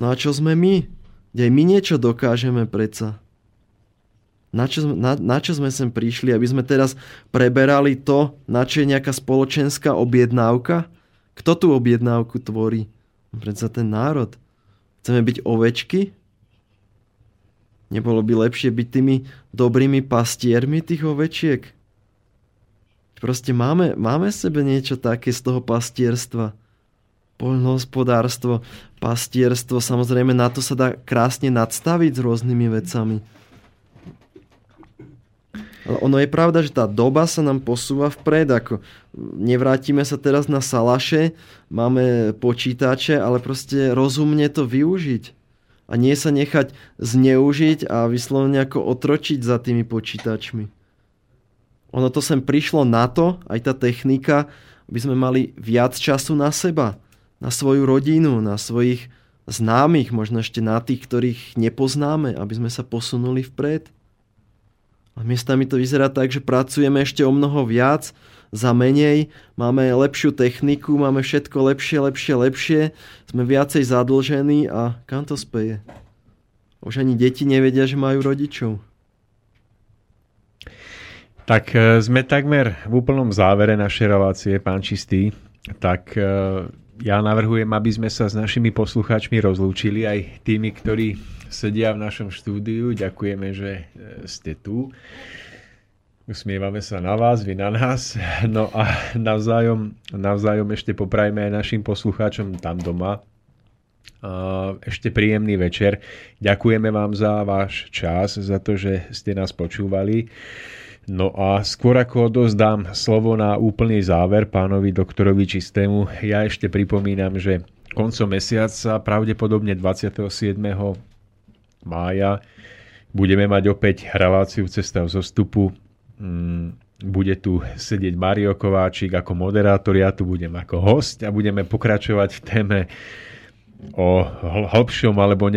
No a čo sme my? Aj my niečo dokážeme predsa. Na čo, sme, na, na čo sme sem prišli? Aby sme teraz preberali to, na čo je nejaká spoločenská objednávka? Kto tú objednávku tvorí? Predsa ten národ. Chceme byť ovečky? Nebolo by lepšie byť tými dobrými pastiermi tých ovečiek? Proste máme, máme sebe niečo také z toho pastierstva. Poľnohospodárstvo, pastierstvo, samozrejme na to sa dá krásne nadstaviť s rôznymi vecami. Ale ono je pravda, že tá doba sa nám posúva vpred, ako nevrátime sa teraz na salaše, máme počítače, ale proste rozumne to využiť. A nie sa nechať zneužiť a vyslovene ako otročiť za tými počítačmi. Ono to sem prišlo na to, aj tá technika, aby sme mali viac času na seba, na svoju rodinu, na svojich známych, možno ešte na tých, ktorých nepoznáme, aby sme sa posunuli vpred. A miestami to vyzerá tak, že pracujeme ešte o mnoho viac, za menej, máme lepšiu techniku, máme všetko lepšie, lepšie, lepšie, sme viacej zadlžení a kam to speje? Už ani deti nevedia, že majú rodičov. Tak e, sme takmer v úplnom závere našej relácie, pán Čistý. Tak e, ja navrhujem, aby sme sa s našimi poslucháčmi rozlúčili, aj tými, ktorí sedia v našom štúdiu. Ďakujeme, že e, ste tu. Usmievame sa na vás, vy na nás. No a navzájom, navzájom ešte poprajme aj našim poslucháčom tam doma. Ešte príjemný večer. Ďakujeme vám za váš čas, za to, že ste nás počúvali. No a skôr ako odozdám slovo na úplný záver pánovi doktorovi Čistému, ja ešte pripomínam, že koncom mesiaca, pravdepodobne 27. mája, budeme mať opäť reláciu Cesta v zostupu. Mm, bude tu sedieť Mario Kováčik ako moderátor, ja tu budem ako host a budeme pokračovať v téme o hlbšom alebo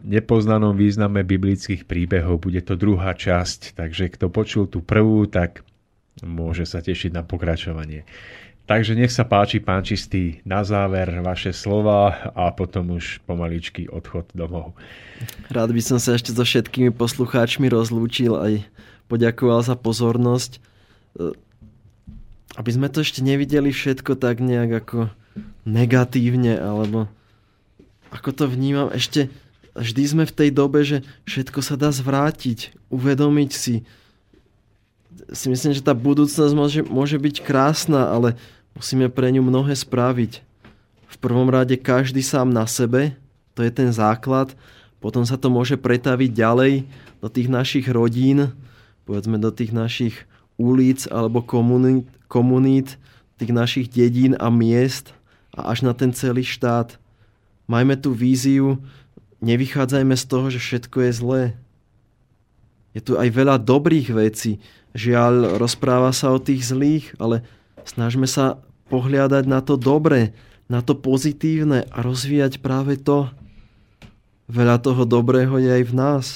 nepoznanom význame biblických príbehov. Bude to druhá časť, takže kto počul tú prvú, tak môže sa tešiť na pokračovanie. Takže nech sa páči, pán Čistý, na záver vaše slova a potom už pomaličky odchod domov. Rád by som sa ešte so všetkými poslucháčmi rozlúčil aj poďakoval za pozornosť. Aby sme to ešte nevideli všetko tak nejak ako negatívne alebo ako to vnímam, ešte vždy sme v tej dobe, že všetko sa dá zvrátiť, uvedomiť si. Si myslím, že tá budúcnosť môže, môže byť krásna, ale musíme pre ňu mnohé spraviť. V prvom rade každý sám na sebe, to je ten základ, potom sa to môže pretaviť ďalej do tých našich rodín, povedzme do tých našich ulic alebo komunít, komunít tých našich dedín a miest a až na ten celý štát majme tú víziu, nevychádzajme z toho, že všetko je zlé. Je tu aj veľa dobrých vecí. Žiaľ, rozpráva sa o tých zlých, ale snažme sa pohľadať na to dobré, na to pozitívne a rozvíjať práve to. Veľa toho dobrého je aj v nás.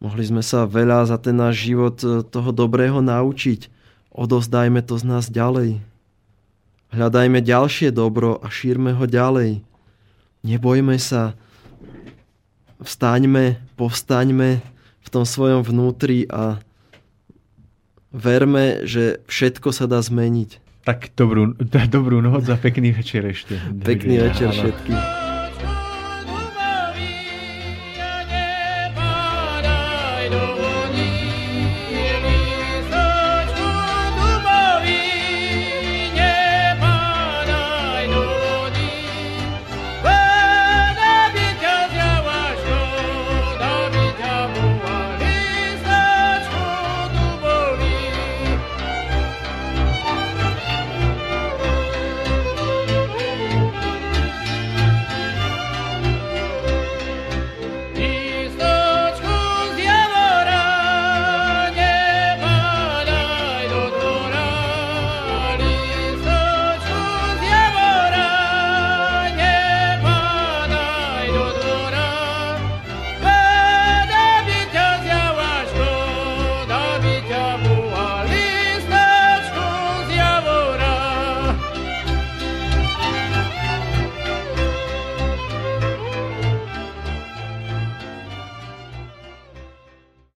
Mohli sme sa veľa za ten náš život e, toho dobrého naučiť. Odozdajme to z nás ďalej. Hľadajme ďalšie dobro a šírme ho ďalej. Nebojme sa, vstaňme, povstaňme v tom svojom vnútri a verme, že všetko sa dá zmeniť. Tak dobrú, <laughs> dobrú noc a pekný večer ešte. Pekný večer všetkým.